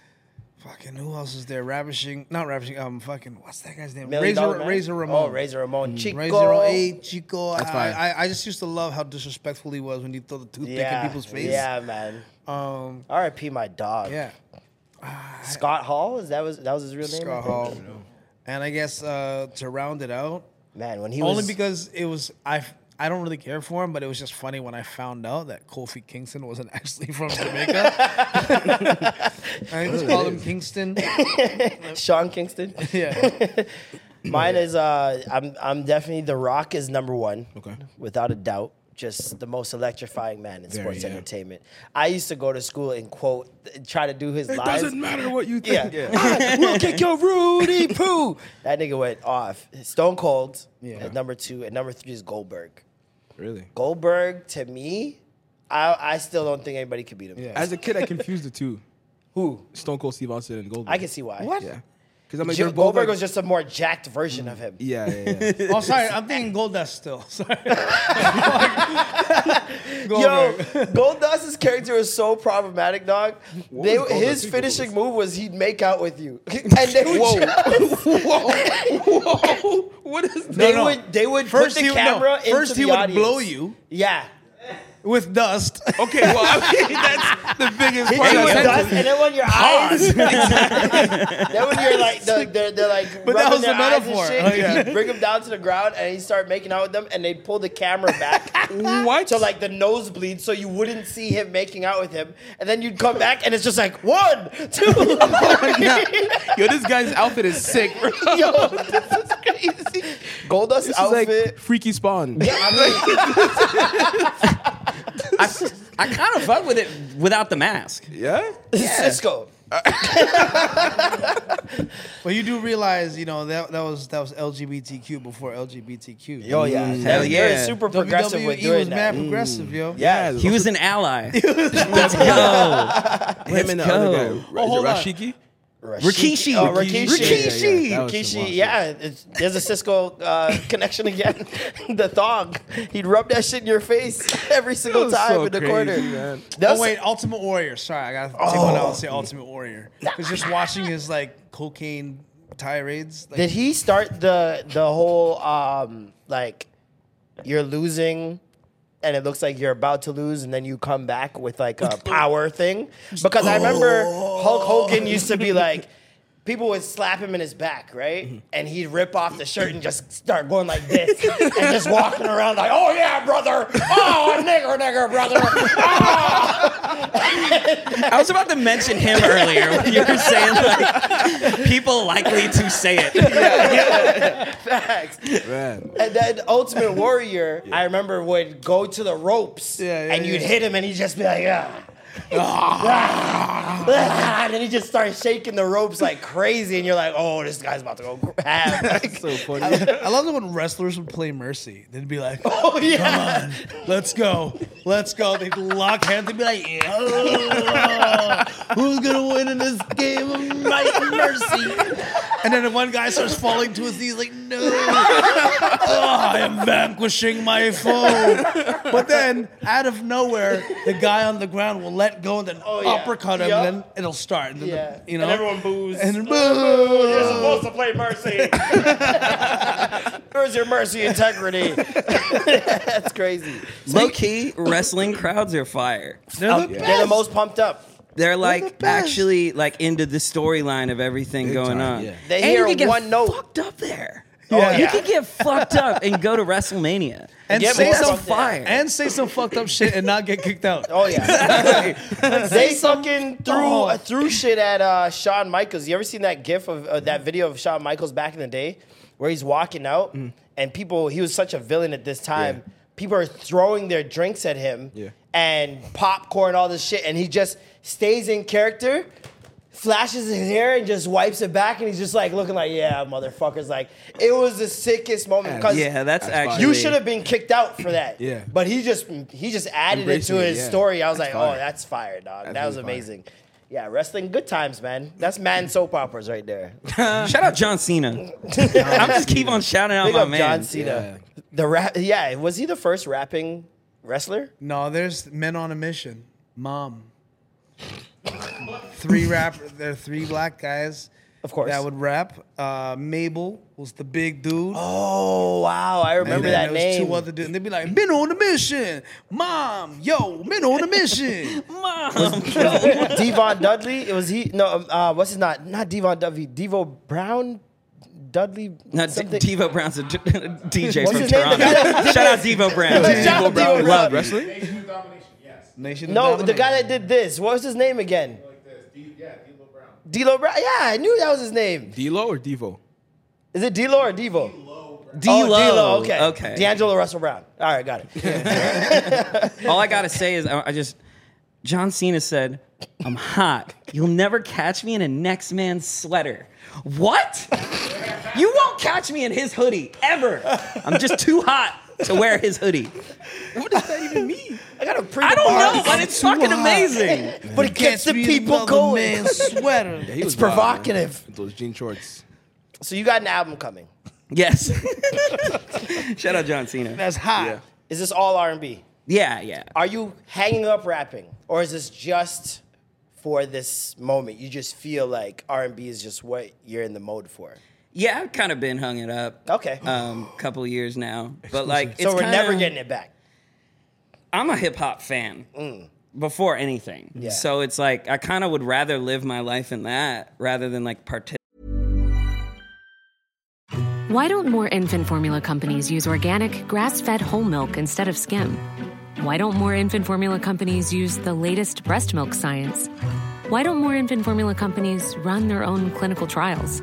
Speaker 4: fucking who else is there? Ravishing, not ravishing. Um, fucking what's that guy's name?
Speaker 1: Million
Speaker 4: Razor,
Speaker 1: Dollar Man?
Speaker 4: Razor Ramon.
Speaker 1: Oh, Razor Ramon. Chico.
Speaker 4: Razor Eight, Chico.
Speaker 2: That's
Speaker 4: I,
Speaker 2: fine.
Speaker 4: I, I just used to love how disrespectful he was when he throw the toothpick
Speaker 1: Yeah,
Speaker 4: in people's face.
Speaker 1: yeah, man.
Speaker 4: Um,
Speaker 1: R.I.P. my dog.
Speaker 4: yeah.
Speaker 1: Scott Hall. Is that was that was his real name?
Speaker 4: Scott? Hall. And I guess uh, to round it out,
Speaker 1: Man, when he
Speaker 4: only
Speaker 1: was
Speaker 4: because it was I. I don't really care for him, but it was just funny when I found out that Kofi Kingston wasn't actually from Jamaica. I just called him Kingston.
Speaker 1: Sean Kingston.
Speaker 4: Yeah.
Speaker 1: Mine is uh I'm I'm definitely The Rock is number one.
Speaker 2: Okay.
Speaker 1: Without a doubt. Just the most electrifying man in
Speaker 2: Very,
Speaker 1: sports
Speaker 2: yeah.
Speaker 1: entertainment. I used to go to school and quote try to do his
Speaker 2: It
Speaker 1: lives.
Speaker 2: doesn't matter what you
Speaker 1: Yeah.
Speaker 2: think.
Speaker 1: Ah, we'll kick your Roody Poo. That nigga went off. Stone Cold
Speaker 4: Yeah.
Speaker 1: at number two, and number three is Goldberg.
Speaker 2: Really?
Speaker 1: Goldberg to me, I I still don't think anybody could beat him.
Speaker 4: Yeah.
Speaker 2: As a kid, I confused the two.
Speaker 1: Who?
Speaker 2: Stone Cold Steve Austin and Goldberg.
Speaker 1: I can see why.
Speaker 4: What?
Speaker 2: Yeah. Because I'm like,
Speaker 1: Jim- Goldberg
Speaker 2: like-
Speaker 1: was just a more jacked version of him.
Speaker 2: Yeah, yeah, yeah.
Speaker 4: Oh, sorry. I'm thinking Goldust still. Sorry.
Speaker 1: Yo, Goldust's character was so problematic, dog. They,
Speaker 2: was Goldust?
Speaker 1: his finishing move was he'd make out with you, and they would just-
Speaker 2: Whoa! What is that?
Speaker 1: they
Speaker 4: no.
Speaker 1: would they would
Speaker 4: First
Speaker 1: put
Speaker 4: he
Speaker 1: the
Speaker 4: would- no,
Speaker 1: camera into
Speaker 4: first he
Speaker 1: the
Speaker 4: would
Speaker 1: audience.
Speaker 4: blow you
Speaker 1: Yeah,
Speaker 4: with dust.
Speaker 2: Okay, well, I mean, that's the biggest
Speaker 1: hit
Speaker 2: part
Speaker 1: you
Speaker 2: of
Speaker 1: with
Speaker 2: that
Speaker 1: dust,
Speaker 2: sentence.
Speaker 1: and then when your eyes, then when you're like the, they're, they're like
Speaker 4: But that
Speaker 1: rubbing
Speaker 4: was
Speaker 1: their
Speaker 4: the
Speaker 1: eyes and
Speaker 4: metaphor.
Speaker 1: shit,
Speaker 4: Oh, yeah.
Speaker 1: you bring them down to the ground, and you start making out with them, and they pull the camera back.
Speaker 2: What?
Speaker 1: So like the nosebleed, so you wouldn't see him making out with him, and then you'd come back, and it's just like one, two.
Speaker 2: Oh, Yo, this guy's outfit is sick, bro.
Speaker 1: Yo, this is crazy. Goldust
Speaker 2: This is
Speaker 1: outfit.
Speaker 2: like freaky spawn.
Speaker 5: I, I kind of fuck with it without the mask.
Speaker 2: Yeah?
Speaker 1: Sisqo.
Speaker 4: But you do realize, you know, that that was that was LGBTQ before LGBTQ.
Speaker 1: Yo, yeah.
Speaker 5: Hell
Speaker 1: They're- they're
Speaker 5: yeah.
Speaker 1: super progressive
Speaker 4: WWE
Speaker 1: with
Speaker 4: was
Speaker 1: doing
Speaker 4: mad
Speaker 1: that.
Speaker 4: progressive, yo.
Speaker 1: Yeah.
Speaker 5: He was an ally. Let's go.
Speaker 2: Him and the
Speaker 5: go.
Speaker 2: other guy,
Speaker 4: Oh, hold on.
Speaker 2: Rashiki.
Speaker 5: Rikishi.
Speaker 1: Oh, Rikishi.
Speaker 5: Rikishi.
Speaker 2: Yeah, yeah, that was some
Speaker 1: Rikishi, yeah, it's, there's a Sisqo uh, connection again. the thong, he'd rub that shit in your face every single time
Speaker 2: so
Speaker 1: in the
Speaker 2: crazy,
Speaker 1: corner.
Speaker 2: man.
Speaker 1: That's,
Speaker 4: Oh wait, Ultimate Warrior. Sorry, I gotta take one out and say Ultimate Warrior. Because just watching his like cocaine tirades. Like,
Speaker 1: Did he start the the whole um like you're losing and it looks like you're about to lose and then you come back with like a power thing? Because I remember Hulk Hogan used to be like people would slap him in his back, right? And he'd rip off the shirt and just start going like this and just walking around like, "Oh yeah, brother. Oh, nigger nigger, brother."
Speaker 5: I was about to mention him earlier when you were saying like people likely to say it.
Speaker 1: Facts.
Speaker 2: Man.
Speaker 1: And then Ultimate Warrior, I remember would go to the ropes
Speaker 4: Yeah, yeah,
Speaker 1: and you'd
Speaker 4: yeah.
Speaker 1: hit him and he'd just be like, ah. Ah, and then he just starts shaking the ropes like crazy, and you're like, "Oh, this guy's about to go ham." Like,
Speaker 2: So funny.
Speaker 4: I love it when wrestlers would play Mercy. They'd be like,
Speaker 1: oh yeah, come on,
Speaker 4: let's go. Let's go. They'd lock hands. They'd be like, yeah. Who's going to win in this game of Might and Mercy? And then the one guy starts falling to his knees like, no. Oh, I am vanquishing my foe. But then, out of nowhere, the guy on the ground will let go and then
Speaker 1: Oh, yeah.
Speaker 4: uppercut him
Speaker 1: Yup.
Speaker 4: and then it'll start. And then the- you know?
Speaker 1: and everyone boos.
Speaker 4: And then
Speaker 1: You're supposed to play mercy. Where's your mercy integrity? That's crazy.
Speaker 5: Low key, wrestling crowds are fire.
Speaker 4: They're the um,
Speaker 1: They're the most pumped up.
Speaker 5: They're like
Speaker 4: best.
Speaker 5: actually like into the storyline of everything
Speaker 2: Big
Speaker 5: going
Speaker 2: time,
Speaker 5: on.
Speaker 2: yeah.
Speaker 1: They
Speaker 5: and
Speaker 1: hear
Speaker 5: you can get
Speaker 1: one note.
Speaker 5: fucked up there.
Speaker 1: Yeah.
Speaker 5: You can get fucked up and go to WrestleMania.
Speaker 4: and
Speaker 1: Get
Speaker 4: say
Speaker 1: more
Speaker 4: some
Speaker 1: fucked up.
Speaker 5: fire.
Speaker 4: and say some fucked up shit and not get kicked out.
Speaker 1: Oh yeah. they fucking threw
Speaker 4: Oh.
Speaker 1: threw shit at uh, Shawn Michaels. You ever seen that gif of uh, that video of Shawn Michaels back in the day, where he's walking out and people? He was such a villain at this time.
Speaker 2: Yeah.
Speaker 1: People are throwing their drinks at him
Speaker 2: Yeah.
Speaker 1: and popcorn, all this shit, and he just stays in character. Flashes his hair and just wipes it back, and he's just like looking like, "Yeah, motherfuckers!" Like it was the sickest moment because
Speaker 5: Yeah, that's,
Speaker 2: That's
Speaker 5: actually
Speaker 1: you should have been kicked out for that.
Speaker 2: Yeah.
Speaker 1: But he just he just added it to
Speaker 2: it,
Speaker 1: his
Speaker 2: yeah.
Speaker 1: story. I was
Speaker 2: That's
Speaker 1: like, oh, that's fire, dog.
Speaker 2: That's
Speaker 1: that was
Speaker 2: really fire.
Speaker 1: amazing. Yeah, wrestling, good times, man. That's man soap operas right there.
Speaker 5: Shout out John Cena. I'm just keep on shouting out
Speaker 1: Big
Speaker 5: my
Speaker 1: up
Speaker 5: man.
Speaker 1: John Cena. The rap, yeah, was he the first rapping wrestler?
Speaker 4: No, there's men on a mission. Mom. Three rap. There are three black guys.
Speaker 1: Of course.
Speaker 4: That would rap. Uh, Mabel was the big dude.
Speaker 1: Oh wow, I
Speaker 4: And
Speaker 1: remember
Speaker 4: then
Speaker 1: that
Speaker 4: there was
Speaker 1: name.
Speaker 4: Two other dudes. And they'd be like, "Men on a mission, mom, yo, men on a mission." Mom.
Speaker 1: Devon Dudley. It was he. No, uh, what's his not? Not Devon Dudley. Devo Brown. Dudley.
Speaker 5: No,
Speaker 1: something.
Speaker 5: Devo Brown's a d- DJ
Speaker 1: What's
Speaker 5: from
Speaker 1: his
Speaker 5: Toronto.
Speaker 1: guy
Speaker 5: Shout out Devo Brown.
Speaker 1: Shout out Devo Brown.
Speaker 2: Wrestling?
Speaker 6: Nation of Domination, yes.
Speaker 4: Nation of
Speaker 1: No, the guy that did this. What was his name again?
Speaker 6: Like this. D, yeah, D'Lo Brown.
Speaker 1: D'Lo Brown. Yeah, I knew that was his name.
Speaker 2: D'Lo or Devo?
Speaker 1: Is it D'Lo or Devo?
Speaker 5: D-Lo.
Speaker 1: Oh, D'Lo. Okay.
Speaker 5: Okay.
Speaker 1: D'Angelo Russell Brown. All right, got it.
Speaker 5: All I gotta say is, I I just, John Cena said, "I'm hot. You'll never catch me in a next man's sweater." What? You won't catch me in his hoodie ever. I'm just too hot to wear his hoodie.
Speaker 2: What does that even mean?
Speaker 1: I got to pre.
Speaker 5: I don't know, but it's fucking amazing.
Speaker 1: But it gets the
Speaker 4: Catch me in
Speaker 1: people
Speaker 4: another
Speaker 1: going.
Speaker 4: man's sweater.
Speaker 2: Yeah, he
Speaker 1: It's
Speaker 2: was wild, man.
Speaker 1: provocative.
Speaker 2: With Those jean shorts.
Speaker 1: So you got an album coming.
Speaker 5: Yes. Shout out John Cena.
Speaker 4: That's hot.
Speaker 1: Is this all R and B?
Speaker 5: Yeah, yeah.
Speaker 1: Are you hanging up rapping, or is this just for this moment? You just feel like R and B is just what you're in the mode for.
Speaker 5: Yeah, I've kind of been hung it up.
Speaker 1: Okay.
Speaker 5: Um, couple years now, but like,
Speaker 1: so
Speaker 5: it's
Speaker 1: we're
Speaker 5: kinda-
Speaker 1: never getting it back.
Speaker 5: I'm a hip hop fan before anything.
Speaker 1: Yeah.
Speaker 5: So it's like I kind of would rather live my life in that rather than like participate.
Speaker 7: Why don't more infant formula companies use organic, grass fed whole milk instead of skim? Why don't more infant formula companies use the latest breast milk science? Why don't more infant formula companies run their own clinical trials?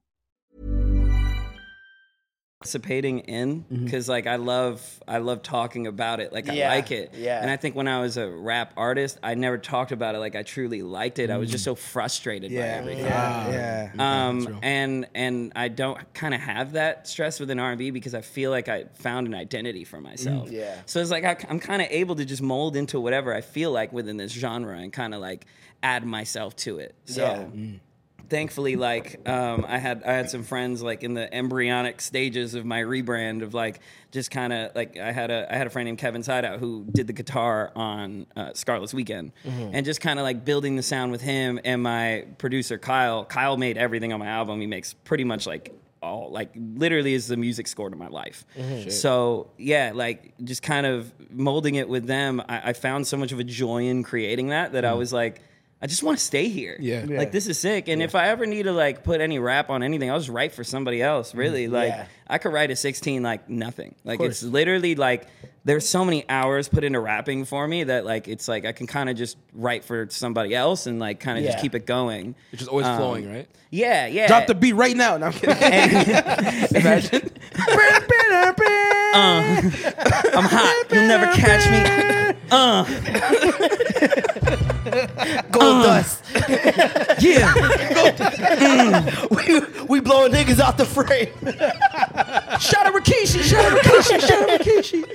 Speaker 5: Participating in mm-hmm. because like I love I love talking about it like
Speaker 1: Yeah,
Speaker 5: I like it
Speaker 1: yeah.
Speaker 5: and I think when I was a rap artist I never talked about it like I truly liked it I was just mm. so frustrated by
Speaker 4: Yeah,
Speaker 5: everything
Speaker 4: yeah, yeah.
Speaker 5: um, and and I don't kind of have that stress within R&B because I feel like I found an identity for myself.
Speaker 1: Mm, yeah.
Speaker 5: So it's like I, I'm kind of able to just mold into whatever I feel like within this genre and kind of like add myself to it. So
Speaker 1: Yeah. Mm.
Speaker 5: Thankfully, like um, I had I had some friends like in the embryonic stages of my rebrand of like just kind of like I had a I had a friend named Kevin Sideout who did the guitar on uh, Scarlet's Weekend, and just kind of like building the sound with him and my producer Kyle. Kyle made everything on my album. He makes pretty much like all like literally is the music score to my life. So yeah, like just kind of molding it with them. I, I found so much of a joy in creating that that I was like. I just want to stay here.
Speaker 2: Yeah. Yeah.
Speaker 5: Like this is sick. And if I ever need to like put any rap on anything, I'll just write for somebody else. Mm, really. Like
Speaker 1: Yeah.
Speaker 5: I could write a 16 like nothing. Like it's literally like there's so many hours put into rapping for me that like it's like I can kind of just write for somebody else and like kind of just keep it going.
Speaker 2: Which is always
Speaker 5: Um,
Speaker 2: flowing, right?
Speaker 5: Yeah, yeah.
Speaker 2: Drop the beat right now. No, I'm kidding. Imagine.
Speaker 5: Uh, I'm hot. You'll never catch me.
Speaker 1: Uh. Goldust.
Speaker 5: Yeah.
Speaker 1: we, we blowing niggas out the frame.
Speaker 5: Shout out Rikishi. Shout out Rikishi. Shout out Rikishi.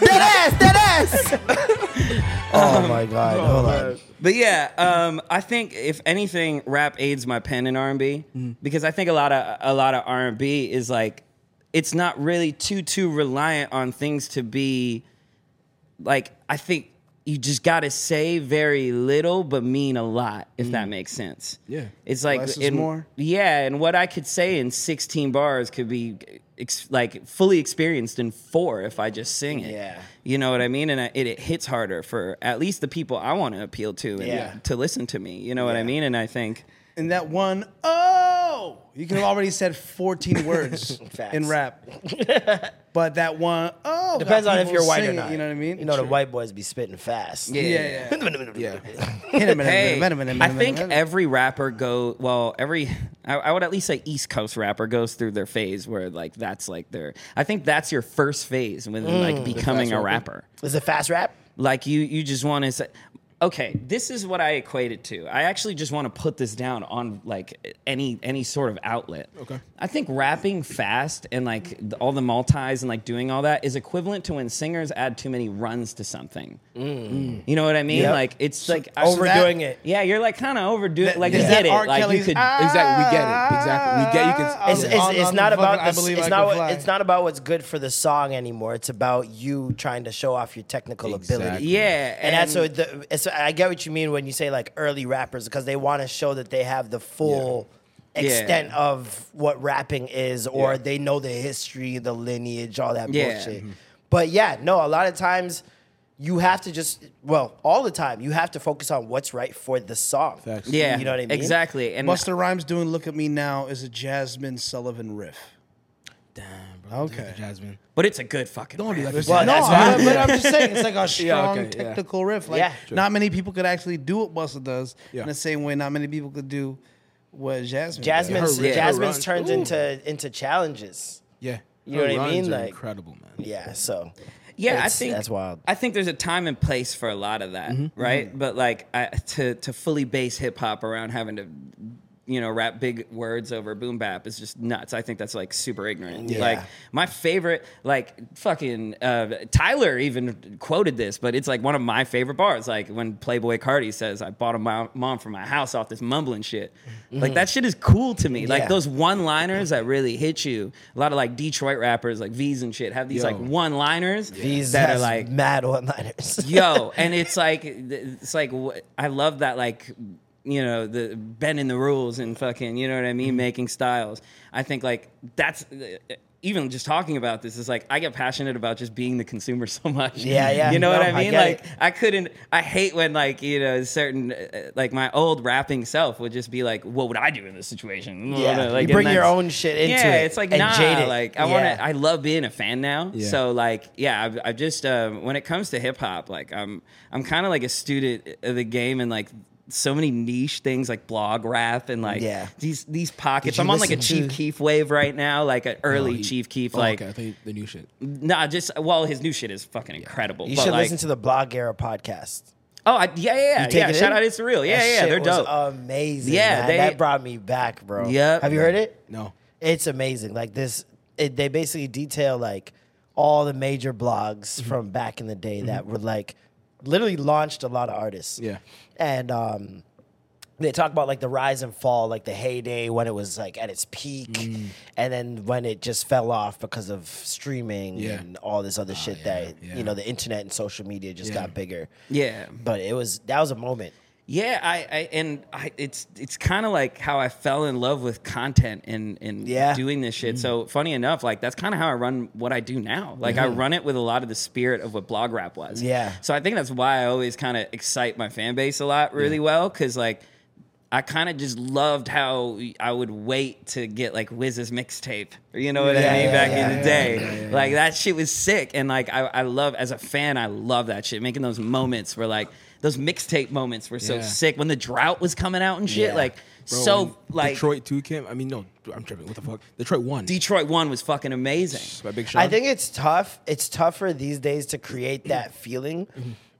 Speaker 1: that ass. That ass. oh my god. Hold on.
Speaker 5: But yeah, um, I think if anything, rap aids my pen in R and B because I think a lot of a lot of R and B is like it's not really too too reliant on things to be like I think you just got to say very little but mean a lot, if that mm. makes sense.
Speaker 2: Yeah.
Speaker 5: It's like
Speaker 4: Less
Speaker 5: in-
Speaker 4: more?
Speaker 5: Yeah, and what I could say in 16 bars could be ex- like fully experienced in four if I just sing it.
Speaker 1: Yeah.
Speaker 5: You know what I mean? And I- it, it hits harder for at least the people I want to appeal to and
Speaker 1: Yeah.
Speaker 5: to listen to me. You know what I mean? And I think
Speaker 4: And that one, oh, you could have already said 14 words
Speaker 1: Facts.
Speaker 4: in rap. but that one, oh, got
Speaker 1: Depends on if
Speaker 4: people
Speaker 1: you're white or
Speaker 4: singing,
Speaker 1: not.
Speaker 4: You know what I mean?
Speaker 1: You know the
Speaker 4: True.
Speaker 1: white boys be spitting fast.
Speaker 5: Yeah.
Speaker 4: Yeah, yeah.
Speaker 2: Yeah.
Speaker 4: Hit a minute,
Speaker 5: Hey,
Speaker 4: minute, minute,
Speaker 5: I
Speaker 4: minute,
Speaker 5: think
Speaker 4: minute.
Speaker 5: every rapper go well. Every I, I would at least say East Coast rapper goes through their phase where like that's like their. I think that's your first phase when
Speaker 1: Mm.
Speaker 5: like becoming a rapper.
Speaker 1: Is it fast rap?
Speaker 5: Like you, you just want to say, okay, this is what I equate it to. I actually just want to put this down on like any any sort of outlet.
Speaker 2: Okay.
Speaker 5: I think rapping fast and like the- all the multis and like doing all that is equivalent to when singers add too many runs to something. You know what I mean?
Speaker 1: Yep.
Speaker 5: Like it's like I-
Speaker 1: Overdoing it.
Speaker 5: Yeah, you're like kind of overdoing.
Speaker 4: That-
Speaker 5: like
Speaker 4: is
Speaker 5: you
Speaker 4: that
Speaker 5: get it.
Speaker 4: R.
Speaker 5: like
Speaker 4: Kelly's,
Speaker 5: you could.
Speaker 4: "Ah,
Speaker 2: Exactly, we get it. Exactly. We get- you can-
Speaker 1: It's, it's,
Speaker 4: on-
Speaker 1: it's
Speaker 4: on
Speaker 1: not about the,
Speaker 4: I believe
Speaker 1: it's
Speaker 4: I
Speaker 1: not what, it's not about what's good for the song anymore. It's about you trying to show off your technical ability.
Speaker 5: Yeah,
Speaker 1: And, that's what the, it's, I get what you mean when you say like early rappers because they want to show that they have the full
Speaker 5: Yeah.
Speaker 1: extent of what rapping is, or
Speaker 2: Yeah.
Speaker 1: they know the history, the lineage, all that
Speaker 5: Yeah.
Speaker 1: bullshit. Mm-hmm. But yeah, no, a lot of times you have to just well, all the time you have to focus on what's right for the song.
Speaker 2: Facts.
Speaker 5: yeah,
Speaker 1: you know what I mean?
Speaker 5: Exactly. And
Speaker 4: Busta Rhymes doing "Look at Me Now" is a Jazmine Sullivan riff.
Speaker 2: Damn, bro.
Speaker 4: Okay.
Speaker 2: Jazmine.
Speaker 5: but it's a good fucking.
Speaker 2: Don't do
Speaker 5: rap.
Speaker 2: that. to
Speaker 1: Well,
Speaker 2: Jazmine.
Speaker 1: that's
Speaker 4: no,
Speaker 1: fine.
Speaker 4: but, but I'm just saying it's like a strong
Speaker 2: okay, yeah.
Speaker 4: technical riff. Like
Speaker 1: Yeah.
Speaker 4: not many people could actually do what Busta does
Speaker 2: Yeah.
Speaker 4: in the same way not many people could do what Jazmine.
Speaker 1: Jazmine's
Speaker 2: Her- her
Speaker 1: Jazmine's
Speaker 2: run-
Speaker 1: turns
Speaker 2: Ooh.
Speaker 1: into into challenges.
Speaker 2: Yeah.
Speaker 1: You know
Speaker 2: Her
Speaker 1: what I mean?
Speaker 2: are
Speaker 1: Like-
Speaker 2: incredible, man.
Speaker 1: Yeah, so
Speaker 5: Yeah, I think
Speaker 1: that's wild.
Speaker 5: I think there's a time and place for a lot of that, mm-hmm. right? Mm-hmm. But like I, to to fully base hip hop around having to, you know, rap big words over boom bap is just nuts. I think that's like super ignorant.
Speaker 1: Yeah.
Speaker 5: Like my favorite, like fucking uh, Tyler even quoted this, but it's like one of my favorite bars. Like when Playboi Carti says, "I bought a mom, mom for my house off this mumbling shit." Like that shit is cool to me. Like those one liners that really hit you. A lot of like Detroit rappers, like Veeze and shit, have these
Speaker 2: Yo.
Speaker 5: like one liners
Speaker 1: these
Speaker 5: that are like
Speaker 1: mad one-liners.
Speaker 5: yo and it's like it's like i love that like you know the bending the rules and fucking you know what i mean making styles i think like that's even just talking about this is like I get passionate about just being the consumer so much.
Speaker 1: Yeah, yeah.
Speaker 5: You know
Speaker 1: No,
Speaker 5: what I
Speaker 1: I
Speaker 5: mean?
Speaker 1: get
Speaker 5: like
Speaker 1: it.
Speaker 5: I couldn't. I hate when like you know certain uh, like my old rapping self would just be like, "What would I do in this situation?"
Speaker 1: Yeah,
Speaker 5: like,
Speaker 1: you bring your own shit into
Speaker 5: yeah,
Speaker 1: it
Speaker 5: it's like nah.
Speaker 1: jade it.
Speaker 5: Like I
Speaker 1: Yeah.
Speaker 5: want to. I love being a fan now.
Speaker 2: Yeah.
Speaker 5: So like yeah, I've, I've just uh, when it comes to hip hop, like I'm I'm kind of like a student of the game and like. So many niche things like blog rap and like
Speaker 1: Yeah.
Speaker 5: these these pockets. I'm on like a Chief
Speaker 1: to-
Speaker 5: Keef wave right now, like an early
Speaker 2: Oh, he-
Speaker 5: Chief Keef.
Speaker 2: Oh,
Speaker 5: like
Speaker 2: okay, I think the new shit.
Speaker 5: Nah, just well, his new shit is fucking incredible.
Speaker 1: You
Speaker 5: but
Speaker 1: should
Speaker 5: like,
Speaker 1: listen to the Blog Era podcast.
Speaker 5: Oh, I, yeah, yeah, yeah.
Speaker 1: take
Speaker 5: yeah shout
Speaker 1: in?
Speaker 5: out, it's real. Yeah,
Speaker 1: That
Speaker 5: yeah,
Speaker 1: shit
Speaker 5: they're
Speaker 1: was
Speaker 5: dope.
Speaker 1: Amazing.
Speaker 5: Yeah,
Speaker 1: man.
Speaker 5: they-
Speaker 1: that brought me back, bro.
Speaker 5: Yep.
Speaker 1: Have you heard it?
Speaker 2: No.
Speaker 1: It's amazing. Like this, it, they basically detail like all the major blogs
Speaker 5: Mm-hmm.
Speaker 1: from back in the day that were like literally launched a lot of artists.
Speaker 2: Yeah.
Speaker 1: And um, they talk about like the rise and fall, like the heyday when it was like at its peak,
Speaker 2: Mm.
Speaker 1: and then when it just fell off because of streaming
Speaker 2: Yeah.
Speaker 1: and all this other shit that
Speaker 2: yeah.
Speaker 1: you know the internet and social media just
Speaker 2: Yeah.
Speaker 1: got bigger.
Speaker 5: Yeah.
Speaker 1: But it was that was a moment.
Speaker 5: Yeah, I, I and I, it's it's kind of like how I fell in love with content and and
Speaker 1: Yeah.
Speaker 5: doing this shit. Mm. So funny enough, like that's kind of how I run what I do now. Like I mm-hmm. run it with a lot of the spirit of what blog rap was.
Speaker 1: Yeah.
Speaker 5: So I think that's why I always kind of excite my fan base a lot really well because like. I kind of just loved how I would wait to get like Wiz's mixtape. You know what
Speaker 1: Yeah,
Speaker 5: I mean?
Speaker 1: yeah,
Speaker 5: Back
Speaker 1: yeah,
Speaker 5: in the
Speaker 1: yeah,
Speaker 5: day. Like that shit was sick. And like I, I love as a fan, I love that shit. Making those moments where like those mixtape moments were so
Speaker 2: Yeah.
Speaker 5: sick. When the drought was coming out and shit,
Speaker 1: Yeah.
Speaker 5: like
Speaker 2: Bro,
Speaker 5: so like Detroit,
Speaker 2: Detroit two came. I mean, no, I'm tripping. What the fuck? Detroit one.
Speaker 5: Detroit one was fucking amazing.
Speaker 2: by Big Sean.
Speaker 1: I think it's tough. It's tougher these days to create that feeling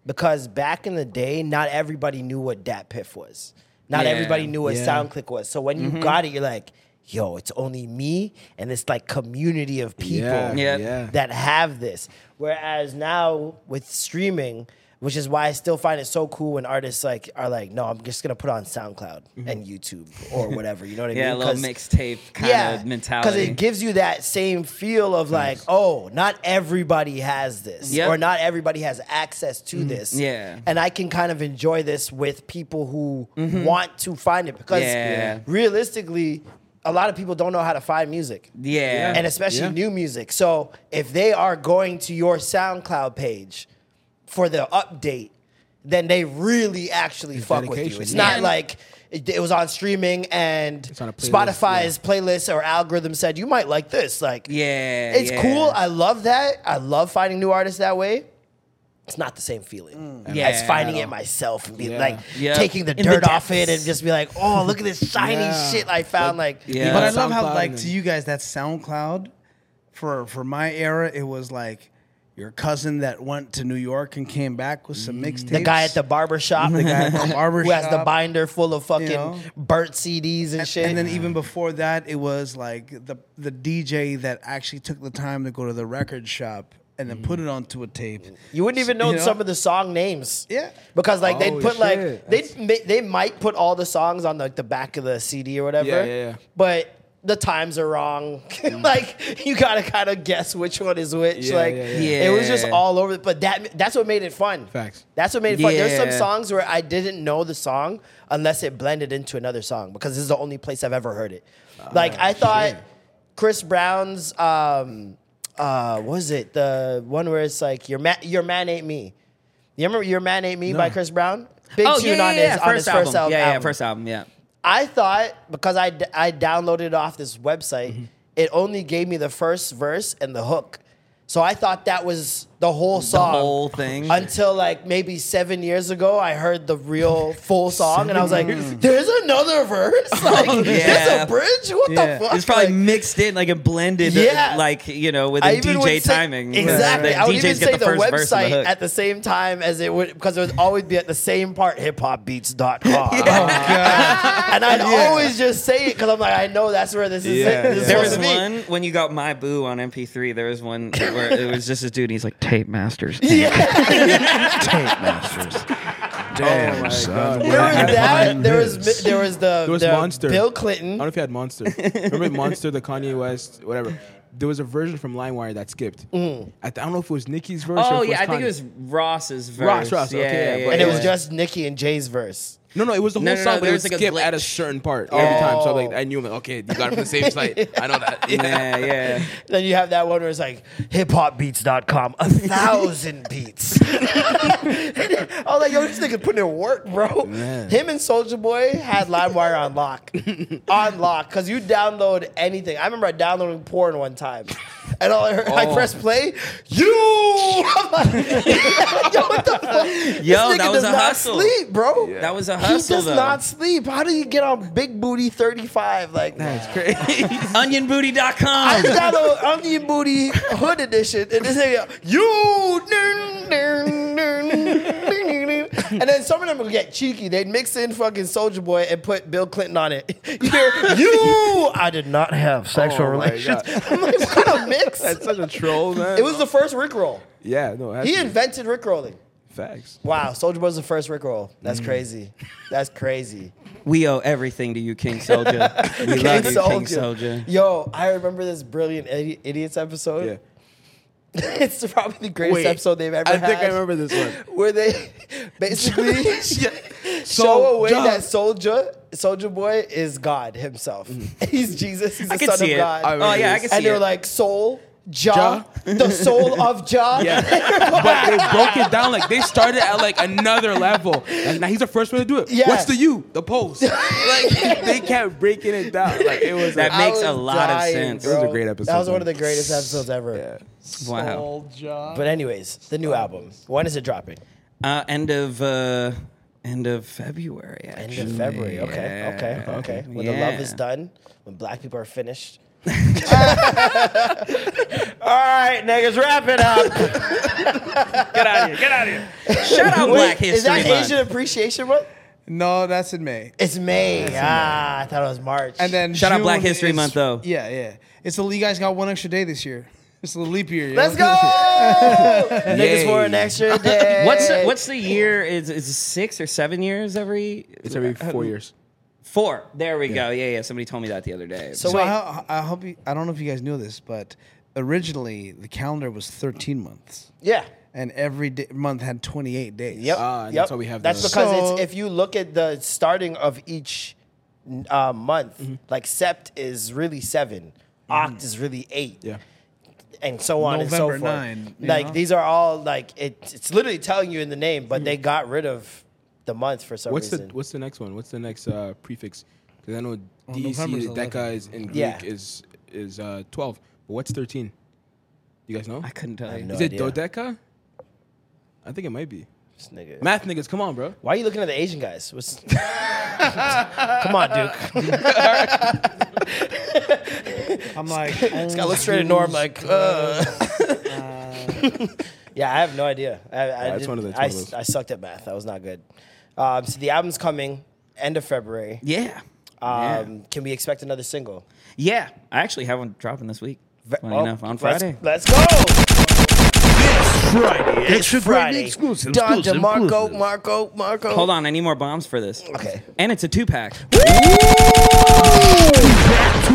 Speaker 1: because back in the day, not everybody knew what DatPiff was. Not
Speaker 5: Yeah.
Speaker 1: everybody knew what
Speaker 2: Yeah.
Speaker 1: SoundClick was. So when you mm-hmm. got it, you're like, yo, it's only me and this like community of people
Speaker 2: Yeah,
Speaker 5: Yeah.
Speaker 2: yeah.
Speaker 1: that have this. Whereas now with streaming, which is why I still find it so cool when artists like are like, no, I'm just gonna put on SoundCloud and YouTube or whatever. You know what I
Speaker 5: Mm-hmm. Yeah, a
Speaker 1: mean?
Speaker 5: little mixtape kind of mentality.
Speaker 1: Because it gives you that same feel of like, oh, not everybody has this,
Speaker 5: Yep.
Speaker 1: or not everybody has access to this.
Speaker 5: Mm-hmm. Yeah.
Speaker 1: and I can kind of enjoy this with people who want to find it because
Speaker 5: Mm-hmm. Yeah.
Speaker 1: realistically. A lot of people don't know how to find music.
Speaker 5: Yeah.
Speaker 1: And especially
Speaker 2: Yeah.
Speaker 1: new music. So if they are going to your SoundCloud page for the update, then they really actually fuck with you.
Speaker 2: dedication,
Speaker 1: It's
Speaker 2: yeah.
Speaker 1: not like it, it was on streaming and
Speaker 2: It's on a playlist,
Speaker 1: Spotify's playlist or algorithm said you might like this. Like,
Speaker 5: Yeah,
Speaker 1: it's
Speaker 5: yeah.
Speaker 1: cool. I love that. I love finding new artists that way. It's not the same feeling
Speaker 5: Mm. Yeah,
Speaker 1: as finding it myself and be
Speaker 2: Yeah.
Speaker 1: like
Speaker 5: Yeah.
Speaker 1: taking the
Speaker 5: In the
Speaker 1: dirt off it
Speaker 5: depths.
Speaker 1: and just be like, oh, look at this shiny
Speaker 2: Yeah.
Speaker 1: shit I found. Like,
Speaker 5: Yeah.
Speaker 4: But I
Speaker 2: on
Speaker 4: love how
Speaker 2: SoundCloud
Speaker 4: like
Speaker 2: and
Speaker 4: to you guys that SoundCloud for for my era it was like your cousin that went to New York and came back with some mm. mixtapes.
Speaker 1: the guy at the barber shop, the
Speaker 4: guy at the barber
Speaker 1: who has the binder full of fucking
Speaker 4: know?
Speaker 1: burnt CDs and, shit.
Speaker 4: And then even before that, it was like the the DJ that actually took the time to go to the record shop and then put mm. it onto a tape.
Speaker 1: You wouldn't even know
Speaker 4: You know?
Speaker 1: some of the song names.
Speaker 4: Yeah.
Speaker 1: Because like they'd
Speaker 2: Oh,
Speaker 1: put like
Speaker 2: shit.
Speaker 1: they they they might put all the songs on like the back of the CD or whatever.
Speaker 2: Yeah, yeah, yeah.
Speaker 1: But the times are wrong. like you gotta kind of guess which one is which.
Speaker 2: Yeah,
Speaker 1: like
Speaker 2: yeah, yeah.
Speaker 1: it was just all over. But that that's what made it fun.
Speaker 2: Facts.
Speaker 1: That's what made it fun. There's some songs where I didn't know the song unless it blended into another song because this is the only place I've ever heard it. like
Speaker 2: Ah,
Speaker 1: I thought Chris Brown's um uh what was it the one where it's like your man your man ain't me. You remember your man ain't me by Chris Brown? Big
Speaker 5: oh,
Speaker 1: tune on
Speaker 5: yeah.
Speaker 1: his
Speaker 5: First
Speaker 1: on his
Speaker 5: album.
Speaker 1: first album.
Speaker 5: Yeah, yeah, first album. Yeah.
Speaker 1: I thought because I, d- I downloaded it off this website, mm-hmm. it only gave me the first verse and the hook. So I thought that was the whole song.
Speaker 5: whole thing.
Speaker 1: Until like maybe seven years ago, I heard the real full song and I was like, there's another verse? Oh, like, there's
Speaker 5: Yeah.
Speaker 1: a bridge? What
Speaker 4: Yeah.
Speaker 1: the fuck?
Speaker 5: It's probably
Speaker 1: Like,
Speaker 5: mixed in like a blended,
Speaker 1: Yeah.
Speaker 5: Uh, like you know, with
Speaker 1: I
Speaker 5: a
Speaker 1: even would
Speaker 5: DJ
Speaker 1: say-
Speaker 5: timing.
Speaker 1: Exactly.
Speaker 5: The
Speaker 1: I would
Speaker 5: DJs
Speaker 1: even
Speaker 5: get
Speaker 1: say
Speaker 5: the
Speaker 1: the,
Speaker 5: first verse the
Speaker 1: at the same time as it would, because it would always be at the same part, hiphopbeats.com. Oh, God. And I'd always just say it because I'm like, I know that's where this is.
Speaker 2: Yeah,
Speaker 1: it. This is.
Speaker 5: There was one when you got my boo on MP3. There was one where it was just a dude. and He's like tape masters. Yeah.
Speaker 4: Tape masters. Oh Damn,
Speaker 2: my
Speaker 4: son.
Speaker 1: There was that. There was there was the,
Speaker 2: There was
Speaker 1: the
Speaker 2: Monster.
Speaker 1: Bill Clinton.
Speaker 2: I don't know if you had Monster. Remember Monster, the Kanye West, whatever. There was a version from LimeWire that skipped. Mm. I, th- I don't know if it was Nicki's verse.
Speaker 5: Oh
Speaker 2: or if
Speaker 5: yeah, I think it was Ross's verse.
Speaker 2: Ross, Ross,
Speaker 5: Yeah,
Speaker 2: okay, yeah, but
Speaker 1: And it was just Nicki and Jay's verse.
Speaker 2: No, no, it was the whole
Speaker 5: No, no, no,
Speaker 2: song, but
Speaker 5: there
Speaker 2: it
Speaker 5: was like a
Speaker 2: skip at a certain part every time. So like. I knew, like, okay, you got it from the same site. I know that.
Speaker 5: yeah, yeah.
Speaker 1: Then you have that one where it's like hiphopbeats.com, a thousand beats. I was like, yo, this nigga putting in work, bro. Him and Soulja Boy had LimeWire on lock. on lock. Because you download anything. I remember I downloading porn one time. And all I heard, I
Speaker 5: Oh.
Speaker 1: pressed play. You! I'm like, yo, what the fuck?
Speaker 5: Yo, that was a
Speaker 1: not
Speaker 5: hustle.
Speaker 1: sleep, bro.
Speaker 5: That was a
Speaker 1: He
Speaker 5: hustle
Speaker 1: does
Speaker 5: though.
Speaker 1: not sleep. How do you get on Big Booty 35? Like,
Speaker 2: That's crazy.
Speaker 5: Onionbooty.com.
Speaker 1: I got a Onion Booty Hood Edition, and this nigga, you, dun, dun, dun, and then some of them would get cheeky. They'd mix in fucking Soulja Boy and put Bill Clinton on it. You you, I did not have sexual
Speaker 2: Oh
Speaker 1: relations. I'm like, what a mix?
Speaker 2: That's such a troll, man.
Speaker 1: It was the first Rickroll.
Speaker 2: yeah, no,
Speaker 1: He
Speaker 2: to be.
Speaker 1: invented Rickrolling.
Speaker 2: Facts.
Speaker 1: Wow, Soulja Boy was the first Rickroll.
Speaker 2: Mm.
Speaker 1: That's crazy. That's crazy.
Speaker 5: We owe everything to you, King Soulja. We love you, King Soulja.
Speaker 1: Yo, I remember this brilliant Idi- idiots episode.
Speaker 2: Yeah.
Speaker 1: it's probably the greatest
Speaker 2: Wait,
Speaker 1: episode they've ever
Speaker 2: I
Speaker 1: had.
Speaker 2: think I remember this one.
Speaker 1: Where they basically show away
Speaker 2: Soldier.
Speaker 1: that soldier, Soulja Boy is God himself. He's Jesus. He's the
Speaker 5: I can
Speaker 1: son
Speaker 5: see
Speaker 1: of
Speaker 5: it.
Speaker 1: God.
Speaker 2: I
Speaker 5: Oh yeah, I
Speaker 2: this.
Speaker 5: can see
Speaker 1: and they're
Speaker 5: it.
Speaker 1: like soul, Jah,
Speaker 2: Jah.
Speaker 1: the soul of Jah.
Speaker 2: Yeah. but they broke it down like they started at like another level. And now he's the first one to do it.
Speaker 1: Yeah.
Speaker 2: What's the you? The post. like they kept breaking it down. Like it was
Speaker 5: That
Speaker 2: like,
Speaker 5: makes
Speaker 1: I
Speaker 5: a
Speaker 1: was
Speaker 5: lot of
Speaker 1: dying,
Speaker 5: sense.
Speaker 2: It was a great episode,
Speaker 1: That was one of the greatest episodes ever.
Speaker 2: yeah.
Speaker 5: Wow.
Speaker 1: But anyways, the new album. When is it dropping?
Speaker 5: Uh, end of uh, end of February.
Speaker 1: End of February. Okay, okay,
Speaker 5: Yeah.
Speaker 1: okay. When the love is done, when black people are finished. All right, niggas, wrap it up.
Speaker 2: Get out of here. Get out of here.
Speaker 5: Shout out Black
Speaker 1: Wait,
Speaker 5: History
Speaker 1: is that
Speaker 5: Month.
Speaker 1: Asian Appreciation Month?
Speaker 4: No, that's in May.
Speaker 1: It's May. ah, I thought it was March.
Speaker 4: And then
Speaker 5: Shout out
Speaker 4: June
Speaker 5: Black History
Speaker 4: is-
Speaker 5: Month, though.
Speaker 4: Yeah, yeah. It's the you guys got one extra day this year. It's a leap year. yo.
Speaker 1: Let's go. Niggas for an extra day.
Speaker 5: What's the, what's the year? Is is it six or seven years every?
Speaker 2: It's every four years.
Speaker 5: Four. There we go. Yeah, yeah. Somebody told me that the other day.
Speaker 1: So
Speaker 4: So. I, I hope you. I don't know if you guys knew this, but originally the calendar was 13 months,
Speaker 1: yeah.
Speaker 4: and every day, month had 28 days.
Speaker 1: Yep.
Speaker 2: Ah, and
Speaker 1: yep.
Speaker 2: that's why we have
Speaker 1: That's
Speaker 2: the-
Speaker 1: because
Speaker 4: So-
Speaker 1: it's if you look at the starting of each uh, month,
Speaker 2: Mm-hmm.
Speaker 1: like Sept is really 7 Oct is really eight,
Speaker 2: Yeah.
Speaker 1: and so on and so forth.
Speaker 4: nine,
Speaker 1: like
Speaker 4: know?
Speaker 1: these are all like it, it's literally telling you in the name, but they got rid of the month for some.
Speaker 2: What's the
Speaker 1: reason.
Speaker 2: What's the next one? What's the next uh, prefix? Because I know
Speaker 4: November's
Speaker 2: DC Deca
Speaker 4: 11.
Speaker 2: is in Greek
Speaker 1: Yeah.
Speaker 2: is is uh, twelve. But what's thirteen? You guys know?
Speaker 5: I couldn't tell you.
Speaker 1: no
Speaker 2: is it dodeca? I think it might be.
Speaker 1: This nigga.
Speaker 2: Math niggas, come on, bro.
Speaker 1: Why are you looking at the Asian guys? What's... Come on, Duke.
Speaker 4: I'm like,
Speaker 1: This guy looks straight at Norm like, uh. yeah, I have no idea. I, I,
Speaker 2: it's
Speaker 1: did-
Speaker 2: one of the-
Speaker 1: I,
Speaker 2: one of those.
Speaker 1: I sucked at math. That was not good. Um, so the album's coming end of February.
Speaker 5: Yeah.
Speaker 1: Um, Can we expect another single?
Speaker 5: yeah. I actually have one dropping this week. Funny
Speaker 1: Oh,
Speaker 5: enough, on
Speaker 1: let's-
Speaker 5: Friday.
Speaker 1: Let's, go.
Speaker 6: Friday.
Speaker 1: It's Friday.
Speaker 6: exclusive.
Speaker 1: Don
Speaker 6: exclusive,
Speaker 1: DeMarco,
Speaker 6: exclusive.
Speaker 1: Marco, Marco.
Speaker 5: Hold on, I need more bombs for this.
Speaker 1: Okay.
Speaker 5: And it's a two pack.
Speaker 6: Two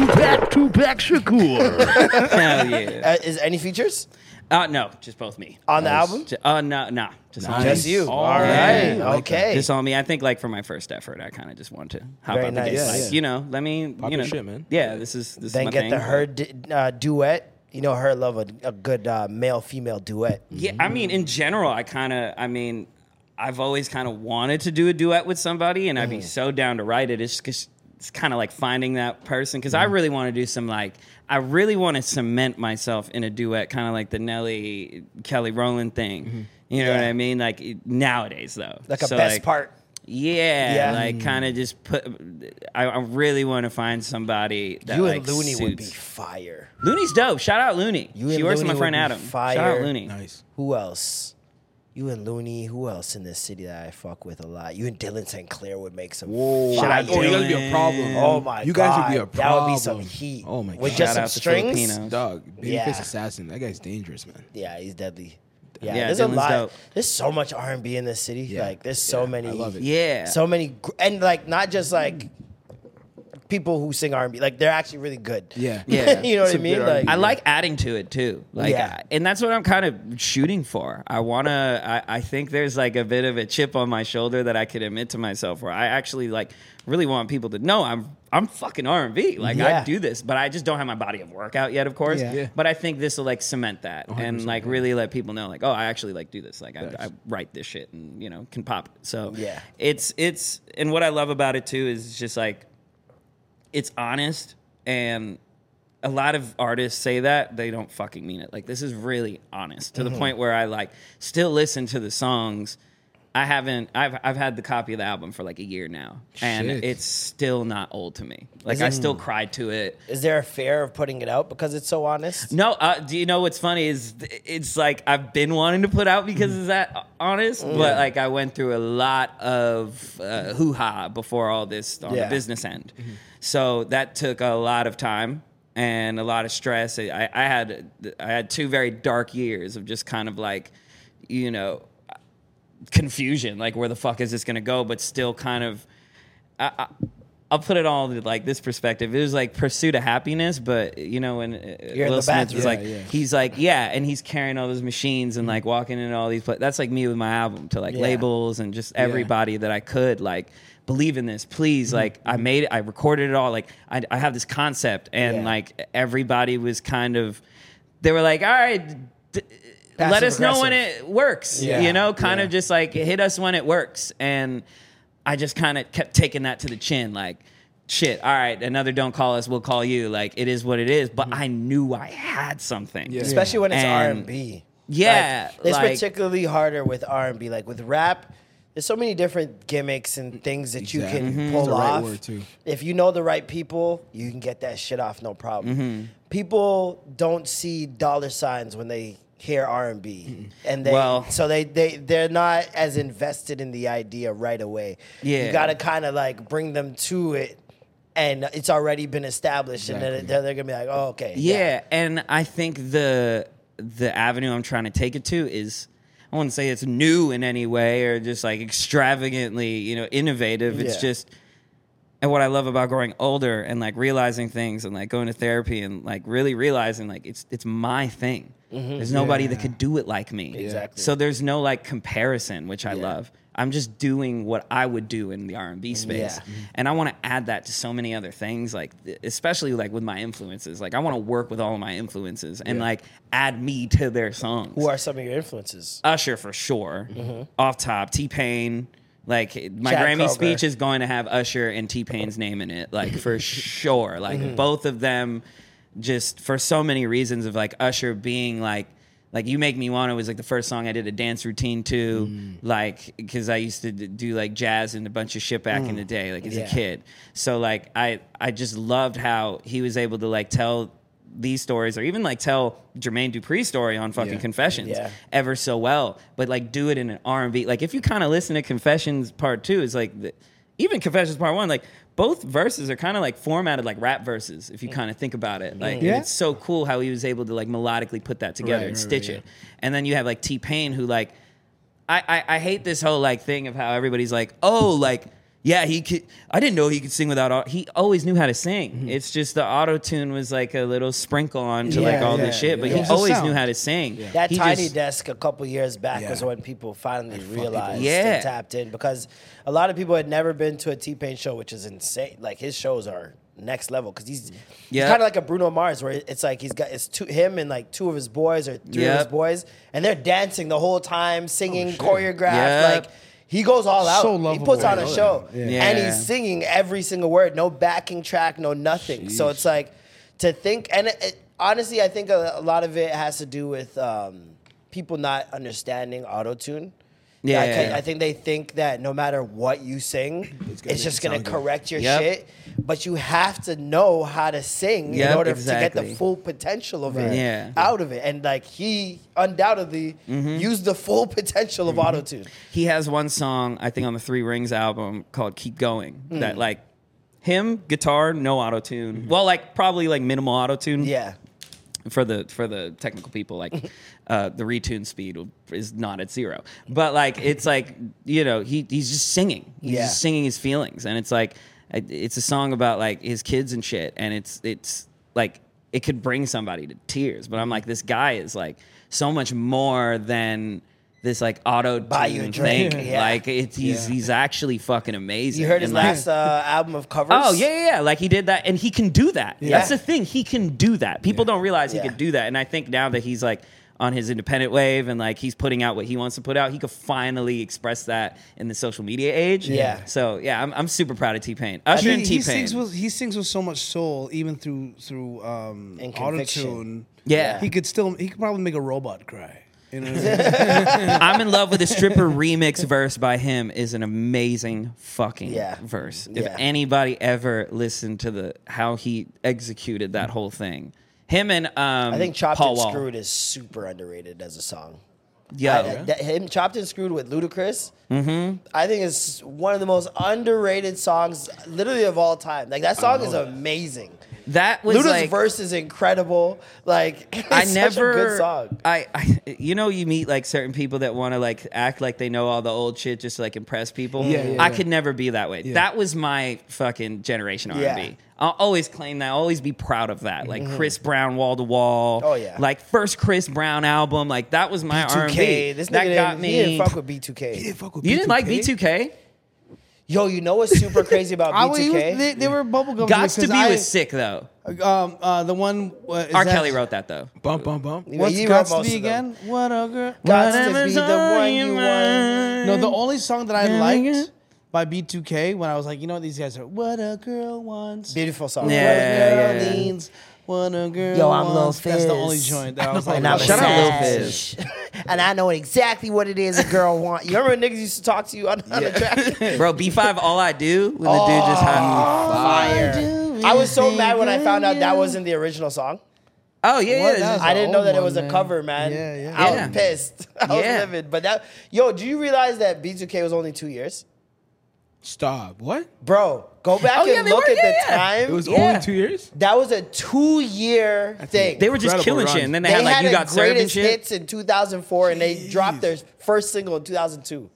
Speaker 6: pack, Tupac Shakur.
Speaker 5: Hell yeah.
Speaker 1: Uh, is any features
Speaker 5: Uh, no, just both me.
Speaker 1: on the album?
Speaker 5: Ju- Uh, no, no, just on
Speaker 1: Just
Speaker 5: me.
Speaker 1: you.
Speaker 5: Oh,
Speaker 1: All right.
Speaker 5: yeah.
Speaker 1: okay.
Speaker 5: Just on me. I think like for my first effort, I kind of just want to hop
Speaker 1: Very
Speaker 5: out the
Speaker 1: nice.
Speaker 5: gate.
Speaker 1: Yeah,
Speaker 5: Like,
Speaker 1: yeah.
Speaker 5: You know, let me,
Speaker 2: Pop
Speaker 5: you
Speaker 2: your
Speaker 5: know,
Speaker 2: shit, man.
Speaker 5: Yeah, this is this
Speaker 1: then
Speaker 5: is my
Speaker 1: get
Speaker 5: thing.
Speaker 1: the her du- uh, duet. You know, her love a, a good uh, male female duet.
Speaker 5: Yeah, I mean, in general, I kind of, I mean, I've always kind of wanted to do a duet with somebody, and I'd be so down to write it. It's just, it's kind of like finding that person because I
Speaker 1: Mm-hmm.
Speaker 5: really want to do some like, I really want to cement myself in a duet, kind of like the Nelly Kelly Rowland thing. You know what
Speaker 1: Mm-hmm.
Speaker 5: I mean? Like nowadays, though,
Speaker 1: Like a
Speaker 5: So,
Speaker 1: best
Speaker 5: like,
Speaker 1: part.
Speaker 5: Yeah,
Speaker 1: Yeah.
Speaker 5: like kind of just put. I, I really want to find somebody that
Speaker 1: You
Speaker 5: like,
Speaker 1: and Looney would be fire.
Speaker 5: Looney's dope. Shout out Looney.
Speaker 1: You
Speaker 5: she
Speaker 1: and
Speaker 5: works with my friend Adam.
Speaker 1: fire.
Speaker 5: Shout out Looney.
Speaker 2: Nice.
Speaker 1: Who else? You and Looney. Who else in this city that I fuck with a lot? You and Dylan St. Clair would make some.
Speaker 2: Whoa.
Speaker 5: Shout out
Speaker 2: oh, oh you guys would be a problem.
Speaker 1: Oh my god.
Speaker 2: You guys would be a problem.
Speaker 1: that would be some heat.
Speaker 2: Oh my God!
Speaker 1: With just
Speaker 5: Shout
Speaker 1: some strings.
Speaker 2: Dog, babyface
Speaker 1: Yeah.
Speaker 2: assassin. That guy's dangerous, man.
Speaker 1: Yeah, he's deadly. Yeah,
Speaker 5: Yeah,
Speaker 1: there's
Speaker 5: Dylan's
Speaker 1: a lot.
Speaker 5: dope.
Speaker 1: There's so much R and B in this city.
Speaker 2: Yeah.
Speaker 1: Like, there's so
Speaker 2: Yeah,
Speaker 1: many.
Speaker 2: I love it.
Speaker 5: Yeah.
Speaker 1: So many, and like not just like people who sing R and B. Like they're actually really good.
Speaker 2: Yeah.
Speaker 5: Yeah.
Speaker 1: you know what I mean? Like,
Speaker 2: R&B.
Speaker 5: I like adding to it too. Like,
Speaker 1: Yeah.
Speaker 5: I- and that's what I'm kind of shooting for. I wanna. I, I think there's like a bit of a chip on my shoulder that I could admit to myself, where I actually like really want people to know I'm I'm fucking R and B. Like
Speaker 1: Yeah.
Speaker 5: I do this, but I just don't have my body of work out yet, of course.
Speaker 4: Yeah.
Speaker 2: Yeah.
Speaker 5: But I think this will like cement that and like really let people know, like, oh, I actually like do this. Like I, I write this shit and you know can pop. it. So
Speaker 1: Yeah.
Speaker 5: it's it's and what I love about it too is just like it's honest and a lot of artists say that they don't fucking mean it. Like this is really honest to the mm-hmm. point where i like still listen to the songs i haven't i've, I've had the copy of the album for like a year now. And
Speaker 2: Shit.
Speaker 5: it's still not old to me. Like
Speaker 1: Is
Speaker 5: i still cry to it.
Speaker 1: Is there a fear of putting it out because it's so honest?
Speaker 5: no, uh, do you know what's funny is th- it's like I've been wanting to put out because it's that honest, but like I went through a lot of uh, hoo ha before all this on
Speaker 1: Yeah.
Speaker 5: the business end, so that took a lot of time and a lot of stress. I, I had I had two very dark years of just kind of like, you know, confusion, like where the fuck is this gonna go, but still kind of. I, I, I'll put it all to like this perspective. It was like pursuit of happiness, but you know, when uh,
Speaker 1: in
Speaker 5: Will Smith
Speaker 1: bathroom.
Speaker 5: was
Speaker 1: Yeah,
Speaker 5: like,
Speaker 2: yeah.
Speaker 5: he's like, yeah, and he's carrying all those machines and like walking into all these. Pla- that's like me with my album to like
Speaker 1: Yeah.
Speaker 5: labels and just everybody that I could like believe in this. Please,
Speaker 1: Mm-hmm.
Speaker 5: like I made it, I recorded it all. Like I, I have this concept, and like everybody was kind of, they were like, all right. D- let us know when it works.
Speaker 1: Yeah.
Speaker 5: You know, kind
Speaker 1: Yeah.
Speaker 5: of just like hit us when it works. And I just kind of kept taking that to the chin, like, shit, all right, another don't call us, we'll call you. Like, it is what it is. But I knew I had something.
Speaker 2: Yeah.
Speaker 1: Especially when it's R
Speaker 5: And-
Speaker 1: and B.
Speaker 5: Yeah,
Speaker 1: it's
Speaker 5: like-
Speaker 1: particularly harder with R and B. Like with rap, there's so many different gimmicks and things that you
Speaker 2: Exactly.
Speaker 1: can
Speaker 2: Mhm.
Speaker 1: pull
Speaker 2: That's right
Speaker 1: off. If you know the right people, you can get that shit off no problem.
Speaker 5: Mm-hmm.
Speaker 1: People don't see dollar signs when they hear R and B, and they
Speaker 5: Well-
Speaker 1: so they they they're not as invested in the idea right away.
Speaker 5: Yeah.
Speaker 1: you got to kind of like bring them to it. and it's already been established, and then they're, they're gonna be like, oh, okay,
Speaker 5: Yeah, and I think the the avenue I'm trying to take it to is I wouldn't say it's new in any way or just like extravagantly, you know, innovative. It's
Speaker 1: Yeah.
Speaker 5: just and what I love about growing older and like realizing things and like going to therapy and like really realizing like it's it's my thing. Mm-hmm. There's nobody that could do it like me.
Speaker 1: Exactly.
Speaker 5: So there's no like comparison, which I love. I'm just doing what I would do in the R&B space.
Speaker 1: Yeah.
Speaker 5: And I want to add that to so many other things like especially like with my influences. Like I want to work with all of my influences and like add me to their songs.
Speaker 1: Who are some of your influences?
Speaker 5: Usher for sure. Mm-hmm. Off top, T Pain. Like my
Speaker 1: Chad
Speaker 5: Grammy speech is going to have Usher and T Pain's name in it, like for sure. Like mm-hmm. both of them, just for so many reasons of like Usher being like. Like you make me want to was like the first song I did a dance routine to, mm. like because I used to do like jazz and a bunch of shit back in the mm. day, like as
Speaker 1: Yeah.
Speaker 5: a kid. So like I I just loved how he was able to like tell these stories or even like tell Jermaine Dupri's story on fucking Confessions
Speaker 1: Yeah.
Speaker 5: ever so well, but like do it in an R and B. Like if you kind of listen to Confessions Part Two, it's like the, even Confessions Part One, like both verses are kind of like formatted like rap verses. If you mm. kind of think about it, mm. like
Speaker 4: Yeah.
Speaker 5: it's so cool how he was able to like melodically put that together
Speaker 2: Right,
Speaker 5: and
Speaker 2: right,
Speaker 5: stitch
Speaker 2: right,
Speaker 5: it. And then you have like T Pain who like I, I I hate this whole like thing of how everybody's like oh like. Yeah, he could. I didn't know he could sing without. au- He always knew how to sing.
Speaker 2: Mm-hmm.
Speaker 5: It's just the auto tune was like a little sprinkle on to like all
Speaker 4: yeah,
Speaker 5: this shit. But
Speaker 4: yeah.
Speaker 5: he
Speaker 4: It
Speaker 5: always knew how to sing.
Speaker 1: That
Speaker 5: He
Speaker 1: tiny
Speaker 5: just-
Speaker 1: desk a couple years back
Speaker 4: Yeah.
Speaker 1: was when people finally realized
Speaker 5: Yeah.
Speaker 1: and tapped in because a lot of people had never been to a T Pain show, which is insane. Like his shows are next level because he's,
Speaker 5: Yeah.
Speaker 1: he's kind of like a Bruno Mars, where it's like he's got it's two him and like two of his boys or three of his boys, and they're dancing the whole time, singing, choreographed.
Speaker 5: Yep.
Speaker 1: Like he goes all out.
Speaker 4: So
Speaker 1: he puts on a show,
Speaker 4: that.
Speaker 5: Yeah.
Speaker 1: and he's singing every single word, no backing track, no nothing. So it's like to think, and it, it, honestly, I think a, a lot of it has to do with um, people not understanding auto tune.
Speaker 5: Yeah,
Speaker 1: I,
Speaker 5: yeah, yeah.
Speaker 1: I think they think that no matter what you sing, it's,
Speaker 2: gonna
Speaker 1: just gonna correct your
Speaker 5: Yep.
Speaker 1: shit. But you have to know how to sing in
Speaker 5: Yep,
Speaker 1: order to get the full potential of it
Speaker 5: Yeah.
Speaker 1: out of it. And like he undoubtedly
Speaker 5: Mm-hmm.
Speaker 1: used the full potential of auto tune.
Speaker 5: he has one song I think on the Thr33 Ringz album called "Keep Going"
Speaker 1: Mm.
Speaker 5: that like him guitar no auto tune. Well, like probably like minimal auto tune.
Speaker 1: Yeah.
Speaker 5: for the for the technical people like uh, the retune speed is not at zero but like it's like you know he he's just singing he's
Speaker 1: Yeah.
Speaker 5: just singing his feelings and it's like it's a song about like his kids and shit and it's it's like it could bring somebody to tears but i'm like this guy is like so much more than this like auto
Speaker 1: Buy you a
Speaker 5: thing
Speaker 1: yeah.
Speaker 5: like it's he's he's actually fucking amazing
Speaker 1: You heard his
Speaker 5: And, like,
Speaker 1: last uh, album of covers?
Speaker 5: Oh yeah, yeah, yeah. Like he did that, and he can do that.
Speaker 1: Yeah.
Speaker 5: That's the thing. He can do that. People don't realize he
Speaker 1: Yeah.
Speaker 5: could do that. And I think now that he's like on his independent wave and like he's putting out what he wants to put out, he could finally express that in the social media age.
Speaker 1: Yeah.
Speaker 5: So yeah, I'm, I'm super proud of T Pain. Usher
Speaker 4: He,
Speaker 5: and
Speaker 4: he
Speaker 5: T Pain.
Speaker 4: sings with he sings with so much soul, even through through um, auto tune.
Speaker 5: Yeah.
Speaker 4: he could still he could probably make a robot cry. You know, I mean?
Speaker 5: I'm in love with the stripper remix verse by him is an amazing fucking
Speaker 1: Yeah.
Speaker 5: verse.
Speaker 1: Yeah.
Speaker 5: If anybody ever listened to the how he executed that whole thing, him and um,
Speaker 1: I think Chopped
Speaker 5: Paul
Speaker 1: and
Speaker 5: Wall.
Speaker 1: Screwed is super underrated as a song.
Speaker 5: Yeah,
Speaker 1: I- that- him Chopped and Screwed with Ludacris. Mm-hmm. I think is one of the most underrated songs, literally of all time. Like that song is amazing.
Speaker 5: That was
Speaker 1: Luda's
Speaker 5: like
Speaker 1: verse is incredible. Like it's
Speaker 5: I
Speaker 1: such
Speaker 5: never.
Speaker 1: a good song.
Speaker 5: I, I, you know, you meet like certain people that want to like act like they know all the old shit just to like impress people.
Speaker 2: Yeah, yeah,
Speaker 5: I
Speaker 2: yeah.
Speaker 5: could never be that way. That was my fucking generation R&B.
Speaker 1: Yeah.
Speaker 5: I'll always claim that. I'll always be proud of that. Like Chris Brown, wall to wall.
Speaker 1: Mm-hmm. Oh, yeah.
Speaker 5: Like first Chris Brown album. Like that was my R&B.
Speaker 1: B2K. This
Speaker 5: that
Speaker 1: nigga
Speaker 5: got
Speaker 1: didn't,
Speaker 5: me.
Speaker 1: he didn't fuck with B2K.
Speaker 5: you didn't like B2K?
Speaker 1: Yo, you know what's super crazy about
Speaker 4: I, was-
Speaker 1: B2K?
Speaker 4: they, they were bubblegum.
Speaker 5: Gots to
Speaker 4: because
Speaker 5: be
Speaker 4: I-
Speaker 5: was sick though.
Speaker 4: Um, uh, the one uh, is
Speaker 5: R.
Speaker 4: that-
Speaker 5: Kelly wrote that though.
Speaker 2: Bump, bump, bump.
Speaker 1: Yeah,
Speaker 4: What's
Speaker 1: he
Speaker 4: Gots to be
Speaker 1: of them.
Speaker 4: again? What a girl.
Speaker 1: Gots to
Speaker 5: Whatever's
Speaker 1: be the
Speaker 5: on
Speaker 1: one you want.
Speaker 4: No, the only song that I liked by B2K when I was like, you know what these guys are? What a girl wants.
Speaker 1: Beautiful song.
Speaker 5: Yeah,
Speaker 4: What a girl
Speaker 5: yeah.
Speaker 4: needs. What a girl
Speaker 1: Yo, I'm Lil
Speaker 4: wants. That's the only joint that I was like,
Speaker 1: And I'm
Speaker 5: Shout
Speaker 1: a
Speaker 5: out Lil
Speaker 1: savage. and I know exactly what it is a girl want. You remember when niggas used to talk to you on, on the track?
Speaker 5: Bro, B5 all I do when the dude just had me.
Speaker 1: Fire. I was so mad when I found out that wasn't the original song.
Speaker 5: Oh yeah,
Speaker 4: What?
Speaker 5: yeah.
Speaker 4: That's
Speaker 1: I didn't know
Speaker 4: old
Speaker 1: that it was a
Speaker 4: man.
Speaker 1: cover, man.
Speaker 4: Yeah, yeah.
Speaker 1: I
Speaker 5: Yeah.
Speaker 1: was pissed. I was
Speaker 5: Yeah.
Speaker 1: livid. But that, yo, do you realize that B2K was only two years?
Speaker 2: Stop. What?
Speaker 1: Bro, go back
Speaker 5: Oh, yeah,
Speaker 1: and
Speaker 5: they
Speaker 1: look
Speaker 5: were,
Speaker 1: at
Speaker 5: yeah,
Speaker 1: the
Speaker 5: yeah.
Speaker 1: time.
Speaker 2: It was
Speaker 5: Yeah.
Speaker 2: only two years.
Speaker 1: that was a two-year thing.
Speaker 5: They were just killing
Speaker 2: run.
Speaker 5: shit, and then they, had like
Speaker 1: had
Speaker 5: you
Speaker 1: a
Speaker 5: got served and
Speaker 1: greatest
Speaker 5: shit.
Speaker 1: hits in 2004, and they dropped their first single in 2002.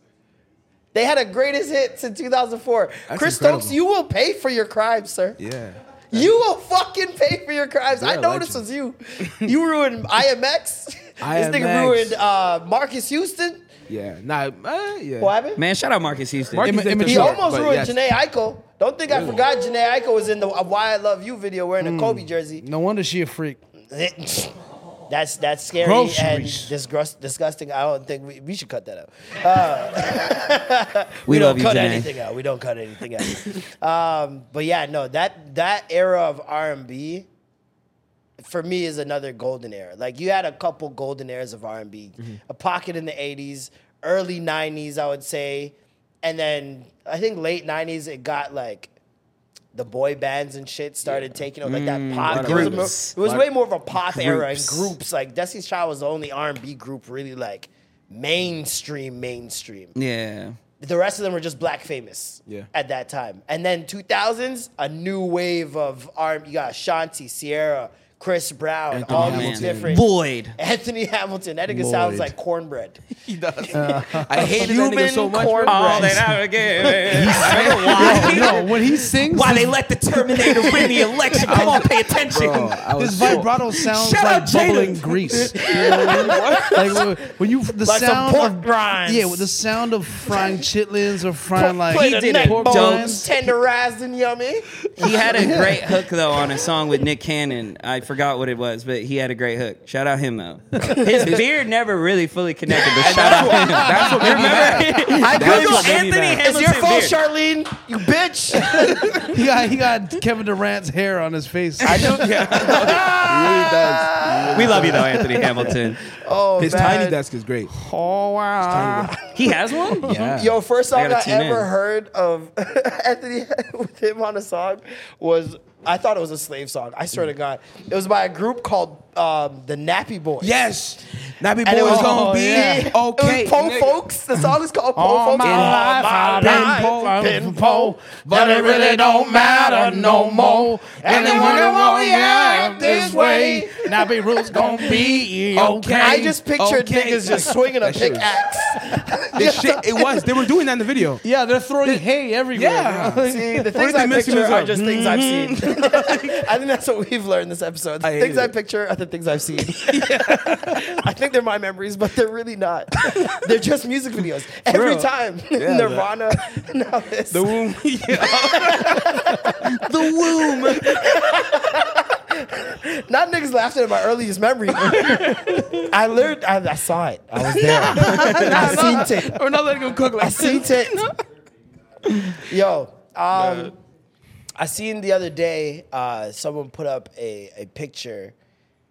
Speaker 1: They had a greatest hits in 2004.
Speaker 2: That's
Speaker 1: Chris
Speaker 2: incredible.
Speaker 1: Stokes, you will pay for your crimes, sir.
Speaker 2: Yeah.
Speaker 1: You will fucking pay for your crimes. I
Speaker 2: They're
Speaker 1: know this was you. You ruined IMX. this nigga ruined uh, Marcus Houston.
Speaker 2: Yeah. Nah. Uh, yeah.
Speaker 1: What happened?
Speaker 5: Man, shout out Marcus Houston.
Speaker 2: Marcus
Speaker 4: Im-
Speaker 2: Dictator,
Speaker 4: immature.
Speaker 1: He almost ruined
Speaker 2: yes.
Speaker 1: Jhené Aiko. Don't think I forgot Jhené Aiko was in the uh, Why I Love You video wearing a Kobe jersey.
Speaker 4: No wonder she a freak.
Speaker 1: That's that's scary
Speaker 4: Groceries.
Speaker 1: and disgust, disgusting. I don't think we, we should cut that out. Uh,
Speaker 5: We
Speaker 1: don't
Speaker 5: love
Speaker 1: cut
Speaker 5: Jhené.
Speaker 1: anything out. We don't cut anything out. um, but yeah, no that that era of R and B for me is another golden era. Like you had a couple golden eras of R and B, mm-hmm. a pocket in the '80s, early '90s, I would say, and then I think late '90s it got like the boy bands and shit started taking over, like that mm, pop.
Speaker 5: of
Speaker 1: It was,
Speaker 5: groups.
Speaker 1: mo- it was way more of a pop era and
Speaker 5: groups.
Speaker 1: groups. Like Destiny's Child was the only R and B group really like mainstream, mainstream.
Speaker 5: yeah.
Speaker 1: The rest of them were just black famous
Speaker 2: Yeah.
Speaker 1: at that time. And then 2000s, a new wave of R. You got Shanti, Ciara, Chris Brown,
Speaker 2: Anthony
Speaker 1: all these different.
Speaker 5: Void.
Speaker 1: Anthony Hamilton. That nigga sounds like cornbread.
Speaker 2: He does. Uh, I hated that
Speaker 1: Human
Speaker 2: nigga so much. bro.
Speaker 1: cornbread.
Speaker 5: All that I give.
Speaker 4: no, when he sings,
Speaker 5: Why they let the Terminator win the election? Come on, pay attention.
Speaker 2: Bro, I was
Speaker 4: his
Speaker 2: so-
Speaker 4: vibrato sounds
Speaker 5: Shout
Speaker 4: like
Speaker 5: out Jada.
Speaker 4: bubbling grease. You know what I mean? Like when- when you the
Speaker 1: Like some
Speaker 4: sound
Speaker 1: pork
Speaker 4: of
Speaker 1: rinds.
Speaker 4: yeah, with the sound of frying chitlins or frying like
Speaker 1: Play the
Speaker 5: did
Speaker 1: neck
Speaker 5: it.
Speaker 1: bones, tenderized and yummy.
Speaker 5: He had a great hook though on a song with Nick Cannon. I forgot what it was, but he had a great hook. Shout out him though. His beard never really fully connected, but shout out him.
Speaker 2: That's what made me.
Speaker 5: I
Speaker 2: That's
Speaker 5: Google
Speaker 2: what made me
Speaker 5: Anthony
Speaker 2: mad.
Speaker 5: Hamilton
Speaker 1: It's your fault. Charlene. You bitch.
Speaker 4: he got he got Kevin Durant's hair on his face. I
Speaker 1: know.
Speaker 2: He really does.
Speaker 5: We love you though, Anthony Hamilton.
Speaker 1: Oh,
Speaker 2: His
Speaker 1: man.
Speaker 2: tiny desk is great.
Speaker 4: oh wow.
Speaker 5: He has one.
Speaker 2: Yeah.
Speaker 1: Yo, first song
Speaker 5: I
Speaker 1: I,
Speaker 5: gotta tune
Speaker 1: ever
Speaker 5: in.
Speaker 1: heard of Anthony with him on a song was I thought it was a slave song. I swear to God, it was by a group called um, the Nappy Boys.
Speaker 2: Yes. Nappy
Speaker 1: And it was
Speaker 2: gonna
Speaker 4: oh,
Speaker 2: be
Speaker 4: yeah.
Speaker 2: okay.
Speaker 1: It was Po
Speaker 2: nigga.
Speaker 1: Folks. The song is called Po
Speaker 4: All
Speaker 1: Folks.
Speaker 4: my life I've been po- po, but it really don't matter no more. And they wonder why we act this way. Nappy Roots gonna be okay.
Speaker 1: I just pictured
Speaker 2: Okay.
Speaker 1: niggas just swinging a
Speaker 2: That shit was-
Speaker 1: pickaxe.
Speaker 2: This shit, it was. They were doing that in the video.
Speaker 4: Yeah, they're throwing hay everywhere.
Speaker 2: Yeah.
Speaker 4: bro.
Speaker 1: See, the things I
Speaker 2: mixing
Speaker 1: picture are
Speaker 2: up?
Speaker 1: just things I've seen. I think that's what we've learned this episode. The
Speaker 2: I hate
Speaker 1: things I
Speaker 2: it.
Speaker 1: picture are the things I've seen. I think they're my memories, but they're really not. They're just music videos. Every
Speaker 2: Bro.
Speaker 1: time.
Speaker 2: Yeah,
Speaker 1: Nirvana. Now this.
Speaker 2: The womb.
Speaker 5: The womb.
Speaker 1: Not niggas laughing at my earliest memory. I learned. I, I saw it. I was there. I seen it.
Speaker 2: We're not letting him cook
Speaker 1: I
Speaker 2: like
Speaker 1: seen it. Yo, um, I seen the other day uh, someone put up a, a picture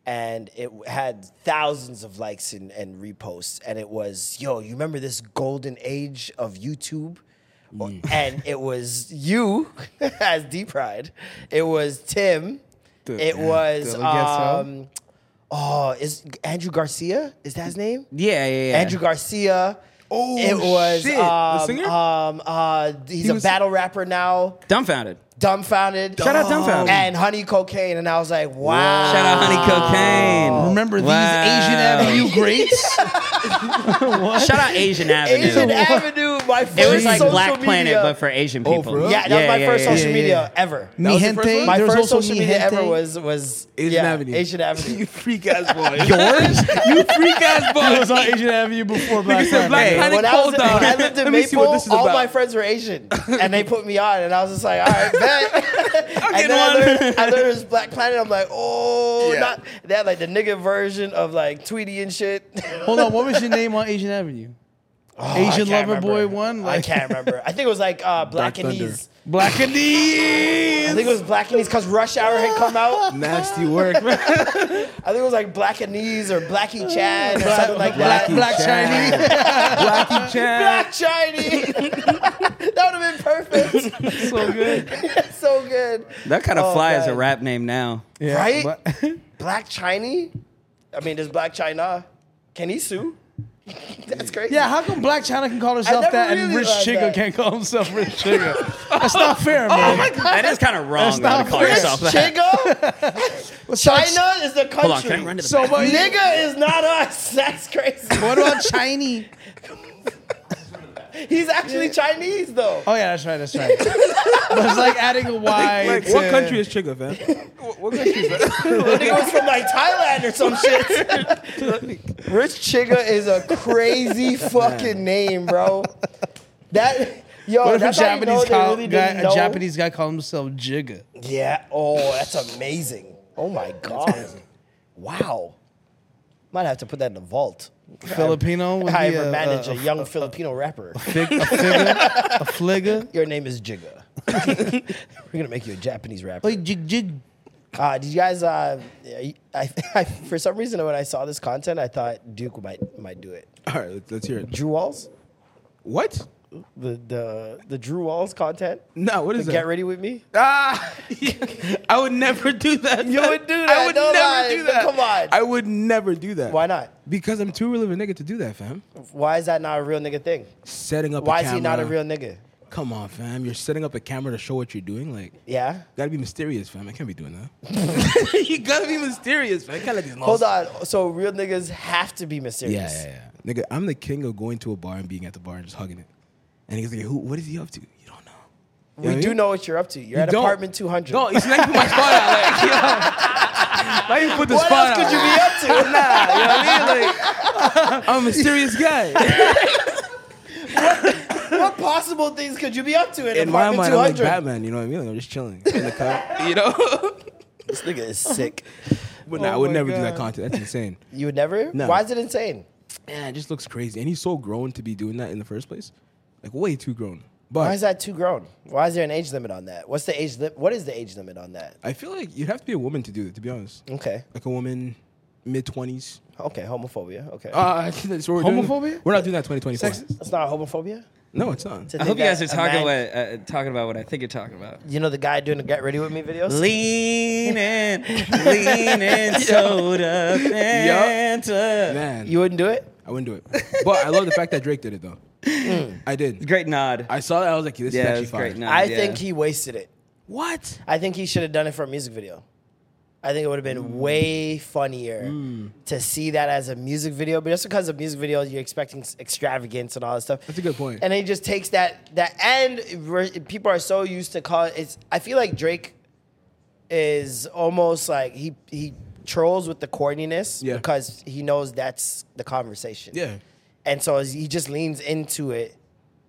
Speaker 1: and it had thousands of likes and, and reposts. And it was, yo, you remember this golden age of YouTube? And it was you as D-Pryde. It was Tim. It was, um, oh, is Andrew Garcia? Is that his name?
Speaker 5: Yeah, yeah, yeah.
Speaker 1: Andrew Garcia.
Speaker 2: Oh,
Speaker 1: it was
Speaker 2: shit. The
Speaker 1: um,
Speaker 2: singer?
Speaker 1: um uh he's
Speaker 2: He
Speaker 1: a
Speaker 2: was-
Speaker 1: battle rapper now,
Speaker 5: Dumbfounded.
Speaker 1: Dumbfounded.
Speaker 5: Shout out Dumbfounded.
Speaker 1: and Honey Cocaine, and I was like, wow.
Speaker 5: Shout out Honey Cocaine.
Speaker 4: Remember these
Speaker 5: Wow.
Speaker 4: Asian Avenue greats?
Speaker 5: Shout out Asian Avenue.
Speaker 1: Asian Avenue, my first
Speaker 5: It was like
Speaker 1: social
Speaker 5: Black
Speaker 1: media.
Speaker 5: Planet, but for Asian oh, people.
Speaker 2: for real?
Speaker 1: yeah, that was my
Speaker 5: yeah,
Speaker 1: first
Speaker 5: yeah,
Speaker 1: social
Speaker 4: yeah,
Speaker 1: media
Speaker 4: yeah.
Speaker 1: ever.
Speaker 4: Mi
Speaker 2: was your first
Speaker 4: gente.
Speaker 2: one?
Speaker 1: My
Speaker 4: There was
Speaker 1: first
Speaker 4: also
Speaker 1: social
Speaker 4: Mi
Speaker 1: media
Speaker 4: gente.
Speaker 1: ever was was
Speaker 2: Asian
Speaker 1: yeah,
Speaker 2: Avenue.
Speaker 1: Asian Avenue.
Speaker 2: you freak ass boy.
Speaker 4: Yours?
Speaker 2: you freak ass boy.
Speaker 4: It was on Asian Avenue before Black
Speaker 2: said
Speaker 4: Planet.
Speaker 2: Black
Speaker 1: Hey,
Speaker 2: Planet
Speaker 1: when, I was in, when I lived in
Speaker 2: Let me see what
Speaker 1: Maple,
Speaker 2: this is
Speaker 1: all
Speaker 2: about.
Speaker 1: my friends were Asian, and they put me on, and I was just like, all right, bet. and then I
Speaker 5: one.
Speaker 1: learned, I learned it was Black Planet. I'm like, oh,
Speaker 2: Yeah.
Speaker 1: not they had like the nigga version of like Tweety and shit.
Speaker 4: Hold on, what was your name on Asian Avenue?
Speaker 1: I
Speaker 4: Asian
Speaker 1: can't
Speaker 4: Lover Boy
Speaker 1: remember.
Speaker 4: one?
Speaker 1: I can't remember. I think it was like uh, Black
Speaker 2: Dark
Speaker 1: and
Speaker 2: Thunder.
Speaker 1: Ease.
Speaker 4: Black and
Speaker 1: I think it was Black and Ease because Rush Hour had come out.
Speaker 2: Nasty work, man.
Speaker 1: I think it was like Black and Ease or Blackie Chad or something like
Speaker 4: Black,
Speaker 1: that.
Speaker 4: Black Chinese.
Speaker 2: Blackie Chan.
Speaker 1: Black Chinese. that would have been perfect.
Speaker 4: so good.
Speaker 1: so good.
Speaker 5: That kind of
Speaker 1: Oh,
Speaker 5: fly as a rap name now.
Speaker 4: Yeah,
Speaker 1: Right? Black Chinese? I mean, there's Blac Chyna. Can he sue? That's crazy.
Speaker 4: Yeah, how come Blac Chyna can call herself
Speaker 1: never
Speaker 4: that and
Speaker 1: really
Speaker 4: Rich
Speaker 1: realized
Speaker 4: Chigga
Speaker 1: that.
Speaker 4: can't call himself Rich Chigga? That's not fair, oh man.
Speaker 5: That is kind of wrong
Speaker 4: That's
Speaker 5: though, to
Speaker 4: not
Speaker 5: call
Speaker 4: fair.
Speaker 5: yourself that.
Speaker 1: Chigga? China is the country.
Speaker 5: Hold on, can I run to the
Speaker 4: So
Speaker 5: back?
Speaker 4: what?
Speaker 1: Nigga is not us. That's crazy.
Speaker 4: What about Chinese?
Speaker 1: He's actually Chinese though.
Speaker 4: Oh yeah, that's right. That's right. but it's like adding a Y.
Speaker 2: Like,
Speaker 4: to-
Speaker 2: what country is Chigga, fam? what, what country is that?
Speaker 1: Nigga was from like Thailand or some shit. Rich Chigga is a crazy fucking name, bro. That yo,
Speaker 4: What if a
Speaker 1: that's how you know
Speaker 4: Japanese
Speaker 1: they
Speaker 4: call,
Speaker 1: really
Speaker 4: guy,
Speaker 1: didn't
Speaker 4: a? Japanese guy called himself Jigga?
Speaker 1: Yeah. Oh, that's amazing. Oh my god. Wow. Might have to put that in the vault.
Speaker 4: Filipino would
Speaker 1: I
Speaker 4: be
Speaker 1: ever
Speaker 4: a,
Speaker 1: manage
Speaker 4: a,
Speaker 1: a, young Filipino rapper.
Speaker 4: fig, a figure, a fligger.
Speaker 1: Your name is Jigga. We're gonna make you a Japanese rapper.
Speaker 4: Like jig jig.
Speaker 1: Uh, did you guys? Uh, I, I, I, for some reason, when I saw this content, I thought Duke might might do it.
Speaker 2: All right, let's, let's hear it.
Speaker 1: Drew Walls,
Speaker 2: What?
Speaker 1: The the the Drew Walls content.
Speaker 2: No, what is
Speaker 1: The
Speaker 2: that?
Speaker 1: Get ready with me.
Speaker 2: Ah, I would never do that.
Speaker 1: You would do that.
Speaker 2: I would
Speaker 1: don't
Speaker 2: never
Speaker 1: lie.
Speaker 2: do that.
Speaker 1: Come on.
Speaker 2: I would never do that.
Speaker 1: Why not?
Speaker 2: Because I'm too real of a nigga to do that, fam.
Speaker 1: Why is that not a real nigga thing?
Speaker 2: Setting up.
Speaker 1: Why is he not a real nigga?
Speaker 2: Come on, fam. You're setting up a camera to show what you're doing. Like,
Speaker 1: Yeah.
Speaker 2: gotta be mysterious, fam. I can't be doing that. you gotta be mysterious, fam. I can't let these
Speaker 1: Hold on. So real niggas have to be mysterious.
Speaker 2: Yeah, yeah, yeah. Nigga, I'm the king of going to a bar and being at the bar and just hugging it. And he's like, who? What is he up to? You don't know. You
Speaker 1: We
Speaker 2: what I
Speaker 1: do
Speaker 2: mean?
Speaker 1: know what you're up to. You're
Speaker 2: You
Speaker 1: at
Speaker 2: don't.
Speaker 1: apartment 200.
Speaker 2: No, he's not even put my spot out. Like, yo. Not even put the
Speaker 1: what
Speaker 2: spot
Speaker 1: else
Speaker 2: out.
Speaker 1: could you be up to?
Speaker 2: Nah, you know what I mean? Like, I'm a mysterious guy.
Speaker 1: what possible things could you be up to in,
Speaker 2: In my
Speaker 1: apartment
Speaker 2: mind, I'm like
Speaker 1: 200?
Speaker 2: Batman. You know what I mean? Like, I'm just chilling in the car. You know?
Speaker 1: This nigga is sick.
Speaker 2: But nah, I
Speaker 4: Oh
Speaker 2: would
Speaker 4: my
Speaker 2: never do that
Speaker 4: God.
Speaker 2: content. That's insane.
Speaker 1: You would never?
Speaker 2: No.
Speaker 1: Why is it insane?
Speaker 2: Man, it just looks crazy. And he's so grown to be doing that in the first place. Like, way too grown. But
Speaker 1: Why is that too grown? Why is there an age limit on that? What's the age limit? What is the age limit on that?
Speaker 2: I feel like you'd have to be a woman to do it, to be honest.
Speaker 1: Okay.
Speaker 2: Like a woman, mid 20s.
Speaker 1: Okay, homophobia. Okay.
Speaker 2: Uh, that's what we're doing.
Speaker 4: Homophobia?
Speaker 2: We're not doing that 2024.
Speaker 1: It's not homophobia?
Speaker 2: No, it's not.
Speaker 5: I hope you guys are talking
Speaker 1: man-
Speaker 5: what uh, talking about what I think you're talking about.
Speaker 1: You know the guy doing the Get Ready With Me videos?
Speaker 5: Leaning, leaning, soda, Fanta.
Speaker 2: Man,
Speaker 1: You wouldn't do it?
Speaker 2: I wouldn't do it. But I love the fact that Drake did it, though. I did.
Speaker 5: Great nod.
Speaker 2: I saw that. I was like, this
Speaker 5: Yeah,
Speaker 2: is
Speaker 5: it
Speaker 2: actually
Speaker 5: was
Speaker 2: fire.
Speaker 5: great. No.
Speaker 1: I
Speaker 5: yeah.
Speaker 1: think he wasted it.
Speaker 2: What?
Speaker 1: I think he should have done it for a music video. I think it would have been
Speaker 2: Mm.
Speaker 1: way funnier to see that as a music video, but just because of music videos, you're expecting extravagance and all that stuff.
Speaker 2: That's a good point.
Speaker 1: And he just takes that that and people are so used to call it's. I feel like Drake is almost like he he trolls with the corniness
Speaker 2: Yeah.
Speaker 1: because he knows that's the conversation.
Speaker 2: Yeah.
Speaker 1: And so he just leans into it.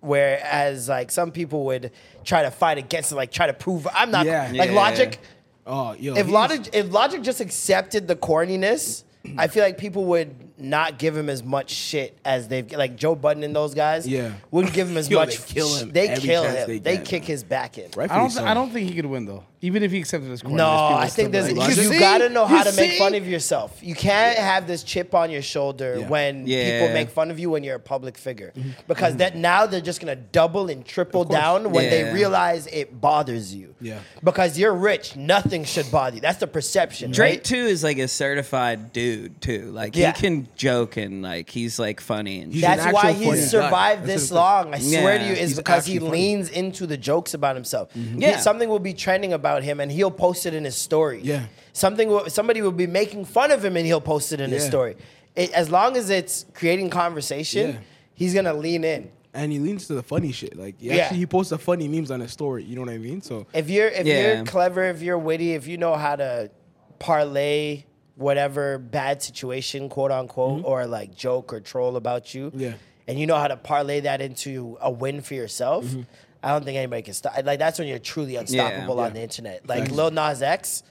Speaker 1: Whereas like some people would try to fight against it, like try to prove I'm not
Speaker 2: Yeah.
Speaker 1: like
Speaker 5: Yeah.
Speaker 1: Logic.
Speaker 2: Oh, yo.
Speaker 1: If Logic if Logic just accepted the corniness, I feel like people would not give him as much shit as they've like Joe Budden and those guys.
Speaker 2: Yeah.
Speaker 1: wouldn't give him as
Speaker 2: Yo,
Speaker 1: much.
Speaker 2: they kill him
Speaker 1: They
Speaker 2: every
Speaker 1: kill
Speaker 2: chance
Speaker 1: him.
Speaker 2: they
Speaker 1: They,
Speaker 2: get,
Speaker 1: kick
Speaker 2: man.
Speaker 1: his back in.
Speaker 4: I
Speaker 2: Rightfully
Speaker 4: don't.
Speaker 2: so.
Speaker 4: I don't think he could win though. Even if he accepted his corner.
Speaker 1: No, I think there's
Speaker 4: like,
Speaker 1: you,
Speaker 4: see?
Speaker 1: got to know how
Speaker 4: You
Speaker 1: to make
Speaker 4: see?
Speaker 1: fun of yourself. You can't have this chip on your shoulder
Speaker 2: Yeah.
Speaker 1: when
Speaker 5: Yeah.
Speaker 1: people make fun of you when you're a public figure,
Speaker 2: Mm-hmm.
Speaker 1: because that now they're just gonna double and triple down when they realize it bothers you.
Speaker 2: Yeah.
Speaker 1: because you're rich, nothing should bother you. That's the perception.
Speaker 5: Drake
Speaker 1: right?
Speaker 5: too is like a certified dude too. Like
Speaker 1: Yeah.
Speaker 5: he can joke and like he's like funny and
Speaker 2: He's
Speaker 5: shit.
Speaker 1: That's
Speaker 2: an
Speaker 1: why
Speaker 2: actual
Speaker 1: he's
Speaker 2: guy.
Speaker 1: survived
Speaker 2: That's
Speaker 1: this
Speaker 2: what I'm
Speaker 1: long. I swear to
Speaker 5: Yeah.
Speaker 1: you, is
Speaker 2: He's
Speaker 1: because he
Speaker 2: actually funny.
Speaker 1: leans into the jokes about himself. Mm-hmm. He-
Speaker 5: Yeah.
Speaker 1: something will be trending about him, and he'll post it in his story.
Speaker 2: Yeah.
Speaker 1: something will, somebody will be making fun of him, and he'll post it in his
Speaker 2: Yeah.
Speaker 1: story. It, as long as it's creating conversation,
Speaker 2: Yeah.
Speaker 1: he's gonna lean in.
Speaker 2: and he leans to the funny shit. Like, he
Speaker 1: Yeah.
Speaker 2: actually, he posts the funny memes on his story. You know what I mean? So,
Speaker 1: If you're if
Speaker 5: Yeah.
Speaker 1: you're clever, if you're witty, if you know how to parlay whatever bad situation, quote unquote, or like joke or troll about you,
Speaker 2: Mm-hmm. Yeah.
Speaker 1: and you know how to parlay that into a win for yourself,
Speaker 2: Mm-hmm.
Speaker 1: I don't think anybody can stop. Like that's when you're truly unstoppable
Speaker 5: Yeah.
Speaker 1: on the internet. Like
Speaker 2: Facts.
Speaker 1: Lil Nas X,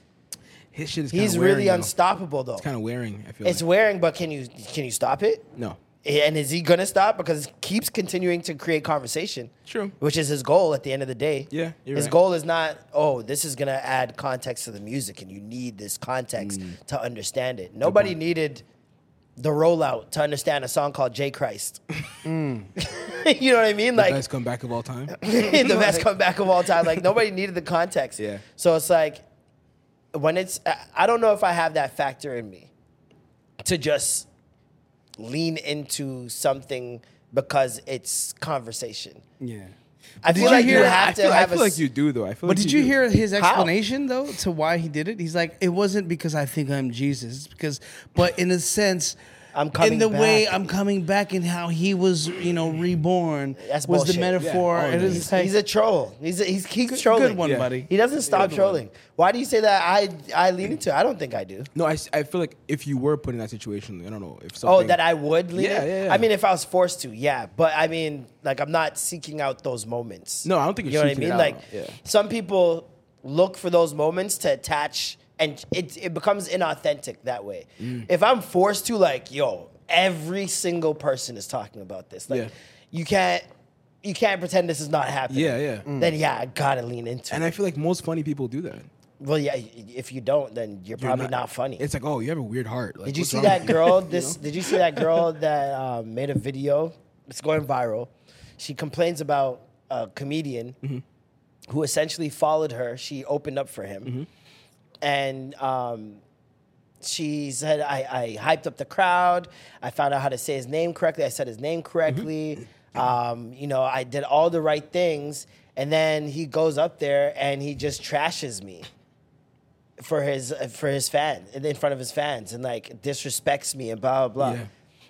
Speaker 2: his shit is
Speaker 1: he's
Speaker 2: kinda
Speaker 1: really
Speaker 2: though.
Speaker 1: unstoppable though.
Speaker 2: It's kind of wearing, I feel
Speaker 1: It's
Speaker 2: like.
Speaker 1: wearing, but can you can you stop it?
Speaker 2: No.
Speaker 1: And is he gonna stop? Because he keeps continuing to create conversation.
Speaker 2: True.
Speaker 1: Which is his goal at the end of the day.
Speaker 2: Yeah,
Speaker 1: his
Speaker 2: right.
Speaker 1: goal is not, oh, this is gonna add context to the music, and you need this context
Speaker 2: Mm.
Speaker 1: to understand it. Nobody needed the rollout to understand a song called J Christ. you know what I mean?
Speaker 2: The
Speaker 1: Like
Speaker 2: best comeback of all time.
Speaker 1: the best comeback of all time. Like nobody needed the context.
Speaker 2: Yeah.
Speaker 1: So it's like when it's I don't know if I have that factor in me to just lean into something because it's conversation.
Speaker 4: Yeah.
Speaker 1: I
Speaker 4: Did
Speaker 1: feel
Speaker 4: you
Speaker 1: like
Speaker 4: hear-
Speaker 1: you
Speaker 4: I
Speaker 1: have to
Speaker 2: I feel,
Speaker 1: have
Speaker 2: I feel
Speaker 1: a
Speaker 2: like you do though. I feel
Speaker 4: But
Speaker 2: like
Speaker 4: did you
Speaker 2: do.
Speaker 4: hear his
Speaker 1: How?
Speaker 4: explanation though to why he did it? He's like, it wasn't because I think I'm Jesus. It's because, but in a sense,
Speaker 1: I'm coming
Speaker 4: in the way. I'm coming back and how he was, you know, reborn
Speaker 1: That's
Speaker 4: was
Speaker 1: bullshit.
Speaker 4: the metaphor.
Speaker 2: Yeah. Oh,
Speaker 4: and
Speaker 1: He's,
Speaker 4: like,
Speaker 1: he's a troll. He's a, he's keeps
Speaker 4: good,
Speaker 1: trolling.
Speaker 4: good one,
Speaker 2: Yeah.
Speaker 4: buddy.
Speaker 1: He doesn't stop trolling. Why do you say that? I I lean into. it? I don't think I do.
Speaker 2: No, I, I feel like if you were put in that situation, I don't know if
Speaker 1: Oh, that I would lean.
Speaker 2: Yeah, yeah, yeah.
Speaker 1: I mean, if I was forced to, yeah. But I mean, like, I'm not seeking out those moments.
Speaker 2: No, I don't think
Speaker 1: you
Speaker 2: you're
Speaker 1: know what I mean.
Speaker 2: it
Speaker 1: Like.
Speaker 2: Yeah.
Speaker 1: some people look for those moments to attach, and it it becomes inauthentic that way.
Speaker 2: Mm.
Speaker 1: If I'm forced to, like, yo, every single person is talking about this. Like,
Speaker 2: Yeah.
Speaker 1: you can't. You can't pretend this is not happening.
Speaker 2: Yeah, yeah.
Speaker 1: Then yeah, I gotta lean into it.
Speaker 2: and
Speaker 1: it.
Speaker 2: I feel like most funny people do that.
Speaker 1: well, yeah. If you don't, then you're,
Speaker 2: You're
Speaker 1: probably not, funny.
Speaker 2: It's like, oh, you have a weird heart. Like,
Speaker 1: Did you see that
Speaker 2: you?
Speaker 1: girl?
Speaker 2: You
Speaker 1: This
Speaker 2: know?
Speaker 1: did you see that girl that um, made a video? It's going viral. She complains about a comedian
Speaker 2: Mm-hmm.
Speaker 1: who essentially followed her. She opened up for him,
Speaker 2: Mm-hmm.
Speaker 1: And um, she said, I, "I hyped up the crowd. I found out how to say his name correctly. I said his name correctly. Um, you know, I did all the right things." And then he goes up there and he just trashes me for his for his fan in front of his fans and like disrespects me and blah blah blah.
Speaker 2: Yeah.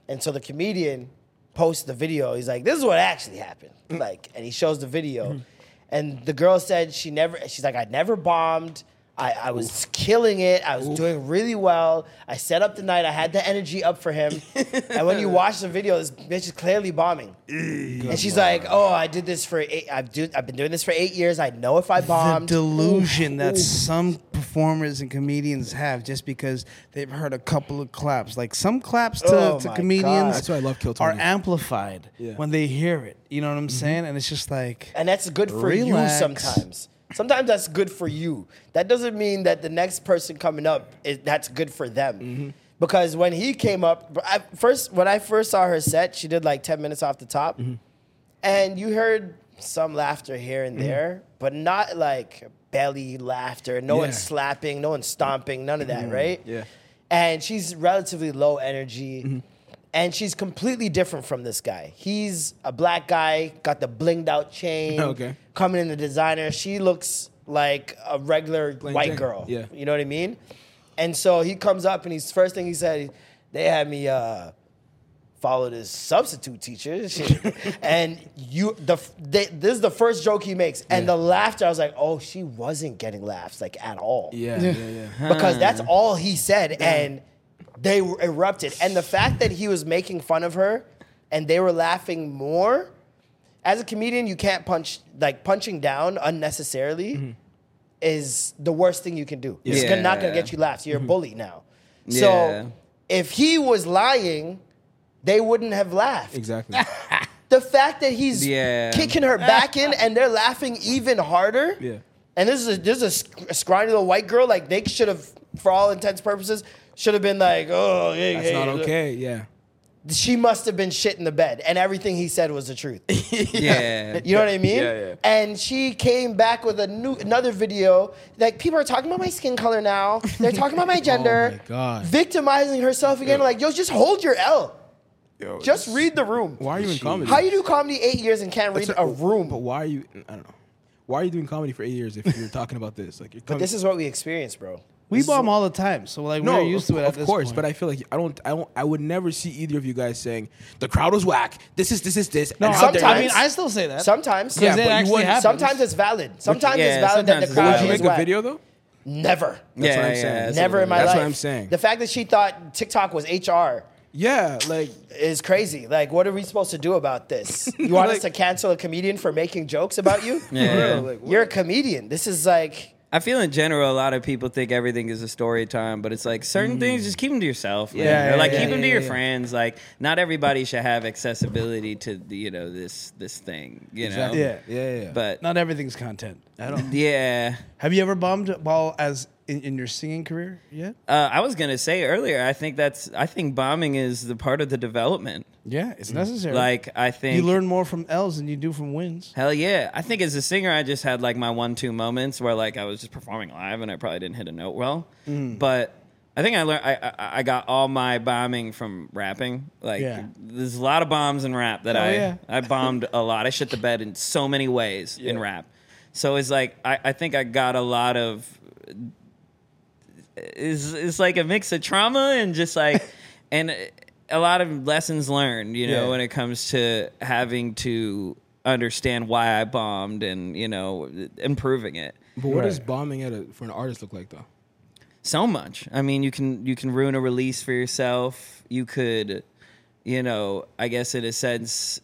Speaker 1: And so the comedian posts the video. He's like, "This is what actually happened." Like, and he shows the video, and the girl said she never. She's like, "I never bombed." I, I was killing it. I was doing really well. I set up the night. I had the energy up for him. and when you watch the video, this bitch is clearly bombing. and she's like, "Oh, I did this for eight. I've, do, I've been doing this for eight years. I know if I bombed
Speaker 4: the
Speaker 1: bombed."
Speaker 4: delusion that some performers and comedians have just because they've heard a couple of claps. Like some claps to,
Speaker 1: Oh
Speaker 4: to
Speaker 1: my
Speaker 4: comedians
Speaker 1: God.
Speaker 2: That's why I love Kill
Speaker 4: are amplified
Speaker 2: Yeah.
Speaker 4: when they hear it. You know what I'm mm-hmm. saying? And it's just like
Speaker 1: And that's good for
Speaker 4: Relax.
Speaker 1: you sometimes. Sometimes that's good for you. That doesn't mean that the next person coming up is that's good for them.
Speaker 4: Mm-hmm.
Speaker 1: Because when he came up, I, first when I first saw her set, she did like ten minutes off the top,
Speaker 4: Mm-hmm.
Speaker 1: and you heard some laughter here and there, but not like belly laughter. No
Speaker 2: Yeah.
Speaker 1: one's slapping, no one's stomping, none of that, right?
Speaker 2: Yeah.
Speaker 1: And she's relatively low energy. And she's completely different from this guy. He's a black guy, got the blinged out chain,
Speaker 2: Okay.
Speaker 1: coming in the designer. She looks like a regular white
Speaker 2: Jane.
Speaker 1: girl.
Speaker 2: Yeah.
Speaker 1: You know what I mean? And so he comes up and he's first thing he said, they had me uh follow this substitute teacher. And you the they, this is the first joke he makes. And the laughter, I was like, oh, she wasn't getting laughs like at all
Speaker 2: Yeah, yeah, yeah.
Speaker 1: because that's all he said, and they were erupted. And the fact that he was making fun of her, and they were laughing more. As a comedian, you can't punch like punching down unnecessarily mm-hmm. is the worst thing you can do. It's
Speaker 5: Yeah.
Speaker 1: not gonna get you laughs. You're a mm-hmm. bully now.
Speaker 5: Yeah.
Speaker 1: So if he was lying, they wouldn't have laughed.
Speaker 2: Exactly.
Speaker 1: The fact that he's
Speaker 5: Yeah.
Speaker 1: kicking her back in and they're laughing even harder.
Speaker 2: Yeah.
Speaker 1: And this is a, this is a sc- a scrawny little white girl. Like they should have, for all intents purposes, should have been like, oh, hey,
Speaker 2: That's
Speaker 1: hey,
Speaker 2: not
Speaker 1: look."
Speaker 2: okay. Yeah.
Speaker 1: She must have been shit in the bed, and everything he said was the truth.
Speaker 5: Yeah.
Speaker 1: You know what I mean?
Speaker 2: Yeah, yeah.
Speaker 1: And she came back with a new another video. Like people are talking about my skin color now. They're talking about my oh gender.
Speaker 2: Oh my God.
Speaker 1: Victimizing herself again. Yo. Like yo, just hold your L.
Speaker 2: Yo,
Speaker 1: Just read the room.
Speaker 2: Why are you in comedy?
Speaker 1: How you do comedy eight years and can't read
Speaker 2: That's
Speaker 1: a room?
Speaker 2: But why are you? I don't know. Why are you doing comedy for eight years if you're talking about this? Like, you're
Speaker 1: But this is what we experience, bro.
Speaker 4: We bomb all the time. So like
Speaker 2: no,
Speaker 4: we're used
Speaker 2: of,
Speaker 4: to it. At
Speaker 2: of
Speaker 4: this
Speaker 2: course.
Speaker 4: point.
Speaker 2: But I feel like I don't. I don't. I would never see either of you guys saying the crowd was whack. This is this is this.
Speaker 4: no,
Speaker 2: and
Speaker 1: sometimes-
Speaker 4: I mean, I still say that.
Speaker 1: Sometimes,
Speaker 2: Yeah,
Speaker 4: it
Speaker 2: but you wouldn't-
Speaker 4: happens.
Speaker 1: sometimes it's valid. Sometimes
Speaker 5: yeah,
Speaker 1: it's valid that the
Speaker 5: sometimes it's
Speaker 1: crowd
Speaker 2: Would you make a
Speaker 1: whack.
Speaker 2: video though?
Speaker 1: Never.
Speaker 2: That's what I'm
Speaker 5: yeah,
Speaker 2: saying.
Speaker 5: that's
Speaker 1: Never in my
Speaker 2: That's
Speaker 1: life.
Speaker 2: That's what I'm saying.
Speaker 1: The fact that she thought TikTok was HR
Speaker 2: Yeah, like
Speaker 1: is crazy. Like, what are we supposed to do about this? You want us to cancel a comedian for making jokes about you?
Speaker 5: Yeah.
Speaker 2: like,
Speaker 1: You're a comedian. This is like,
Speaker 5: I feel in general a lot of people think everything is a story time, but it's like certain mm. things just keep them to yourself.
Speaker 2: Yeah,
Speaker 5: Or,
Speaker 2: yeah,
Speaker 5: like
Speaker 2: yeah,
Speaker 5: keep them
Speaker 2: yeah,
Speaker 5: to your
Speaker 2: yeah.
Speaker 5: friends. Like not everybody should have accessibility to you know this this thing. You know.
Speaker 4: Yeah.
Speaker 2: yeah, yeah.
Speaker 5: But
Speaker 4: Not everything's content. I don't.
Speaker 5: yeah.
Speaker 4: Have you ever bombed while as in, in your singing career yet?
Speaker 5: Uh, I was gonna say earlier. I think that's. I think bombing is the part of the development.
Speaker 4: Yeah, it's necessary.
Speaker 5: Like I think
Speaker 4: you learn more from L's than you do from wins.
Speaker 5: Hell yeah. I think as a singer, I just had like my one, two moments where like I was just performing live and I probably didn't hit a note well.
Speaker 4: Mm.
Speaker 5: But I think I learned. I, I I got all my bombing from rapping. Like,
Speaker 4: Yeah.
Speaker 5: there's a lot of bombs in rap that
Speaker 4: Oh,
Speaker 5: I
Speaker 4: yeah.
Speaker 5: I bombed a lot. I shit the bed in so many ways in rap. So it's like I, I think I got a lot of. It's, it's like a mix of trauma and just like, and a lot of lessons learned. You know,
Speaker 4: Yeah.
Speaker 5: when it comes to having to understand why I bombed and you know improving it.
Speaker 2: But what does bombing at a, for an artist look like though?
Speaker 5: so much. I mean, you can you can ruin a release for yourself. You could, you know, I guess in a sense,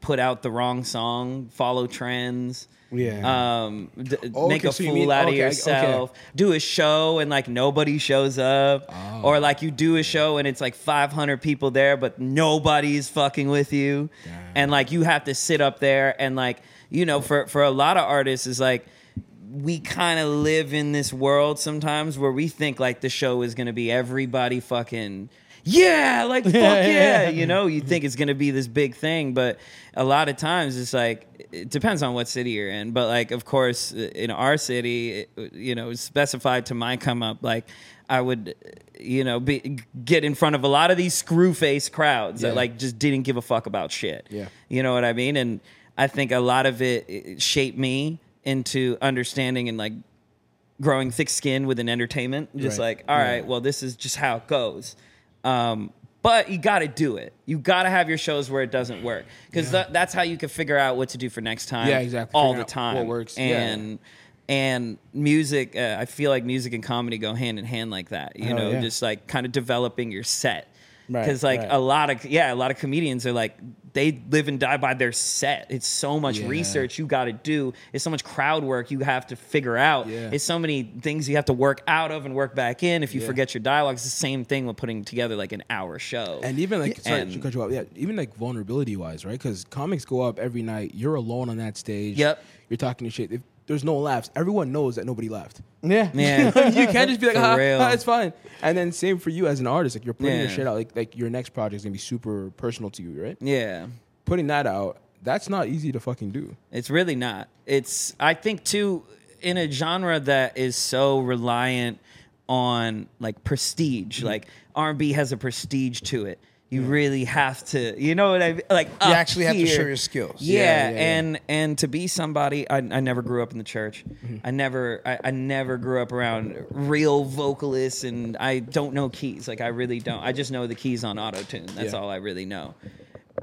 Speaker 5: put out the wrong song, follow trends.
Speaker 4: Yeah.
Speaker 5: Um, d-
Speaker 2: Oh,
Speaker 5: make
Speaker 2: okay,
Speaker 5: a
Speaker 2: so
Speaker 5: fool
Speaker 2: mean-
Speaker 5: out
Speaker 2: okay,
Speaker 5: of
Speaker 2: I-
Speaker 5: yourself. Do a show and like nobody shows up,
Speaker 2: Oh.
Speaker 5: or like you do a show and it's like 500 people there, but nobody's fucking with you, and like you have to sit up there and like you know, for for a lot of artists, is like we kind of live in this world sometimes where we think like the show is going to be everybody fucking yeah like fuck yeah, you know you think it's going to be this big thing but a lot of times it's like it depends on what city you're in but like of course in our city it, you know specified to my come up like I would, you know, be, get in front of a lot of these screw face crowds
Speaker 2: Yeah.
Speaker 5: that like just didn't give a fuck about shit.
Speaker 2: Yeah.
Speaker 5: You know what I mean? And I think a lot of it, it shaped me into understanding and like growing thick skin with an entertainment. Just
Speaker 4: Right.
Speaker 5: like, all right, well, this is just how it goes. Um, but you got to do it. You got to have your shows where it doesn't work because that's how you can figure out what to do for next time.
Speaker 2: Yeah, exactly.
Speaker 5: All
Speaker 2: Figuring
Speaker 5: the time.
Speaker 2: what works. Yeah.
Speaker 5: And and music, uh, I feel like music and comedy go hand in hand like that. You
Speaker 4: Hell
Speaker 5: know,
Speaker 4: yeah.
Speaker 5: just like kind of developing your set.
Speaker 4: Right,
Speaker 5: Because like
Speaker 4: right.
Speaker 5: a lot of yeah, a lot of comedians are like they live and die by their set. It's so much
Speaker 2: Yeah.
Speaker 5: research you got to do. It's so much crowd work you have to figure out.
Speaker 2: Yeah.
Speaker 5: It's so many things you have to work out of and work back in. If you
Speaker 2: Yeah.
Speaker 5: forget your dialogue, it's the same thing with putting together like an hour show.
Speaker 2: And even like, sorry
Speaker 5: And-
Speaker 2: cut you off. Yeah, even like vulnerability wise, right? Because comics go up every night. You're alone on that stage.
Speaker 5: Yep.
Speaker 2: You're talking to shit. If there's no laughs, everyone knows that nobody laughed.
Speaker 4: yeah.
Speaker 5: yeah,
Speaker 2: you can't just be like,
Speaker 5: For
Speaker 2: ah,
Speaker 5: real.
Speaker 2: ah, it's fine. And then same for you as an artist. Like you're putting your shit out. Like like your next project is gonna be super personal to you, right?
Speaker 5: yeah.
Speaker 2: Putting that out, that's not easy to fucking do.
Speaker 5: It's really not. It's I think too in a genre that is so reliant on like prestige. Like R&B has a prestige to it. You really have to, you know what I mean? Like
Speaker 4: You actually have to show your skills.
Speaker 5: Yeah,
Speaker 2: Yeah, yeah, yeah.
Speaker 5: and and to be somebody, I, I never grew up in the church. Mm-hmm. I never, I, I never grew up around real vocalists, and I don't know keys. Like I really don't. I just know the keys on auto tune. That's all I really know.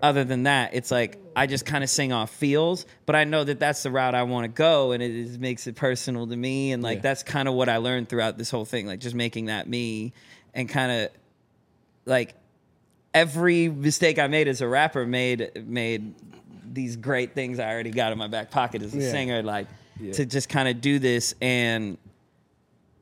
Speaker 5: Other than that, it's like I just kind of sing off feels, but I know that that's the route I want to go, and it is, makes it personal to me. And like that's kind of what I learned throughout this whole thing, like just making that me, and kind of like every mistake I made as a rapper made made these great things I already got in my back pocket as a
Speaker 4: Yeah.
Speaker 5: singer. Like to just kind of do this and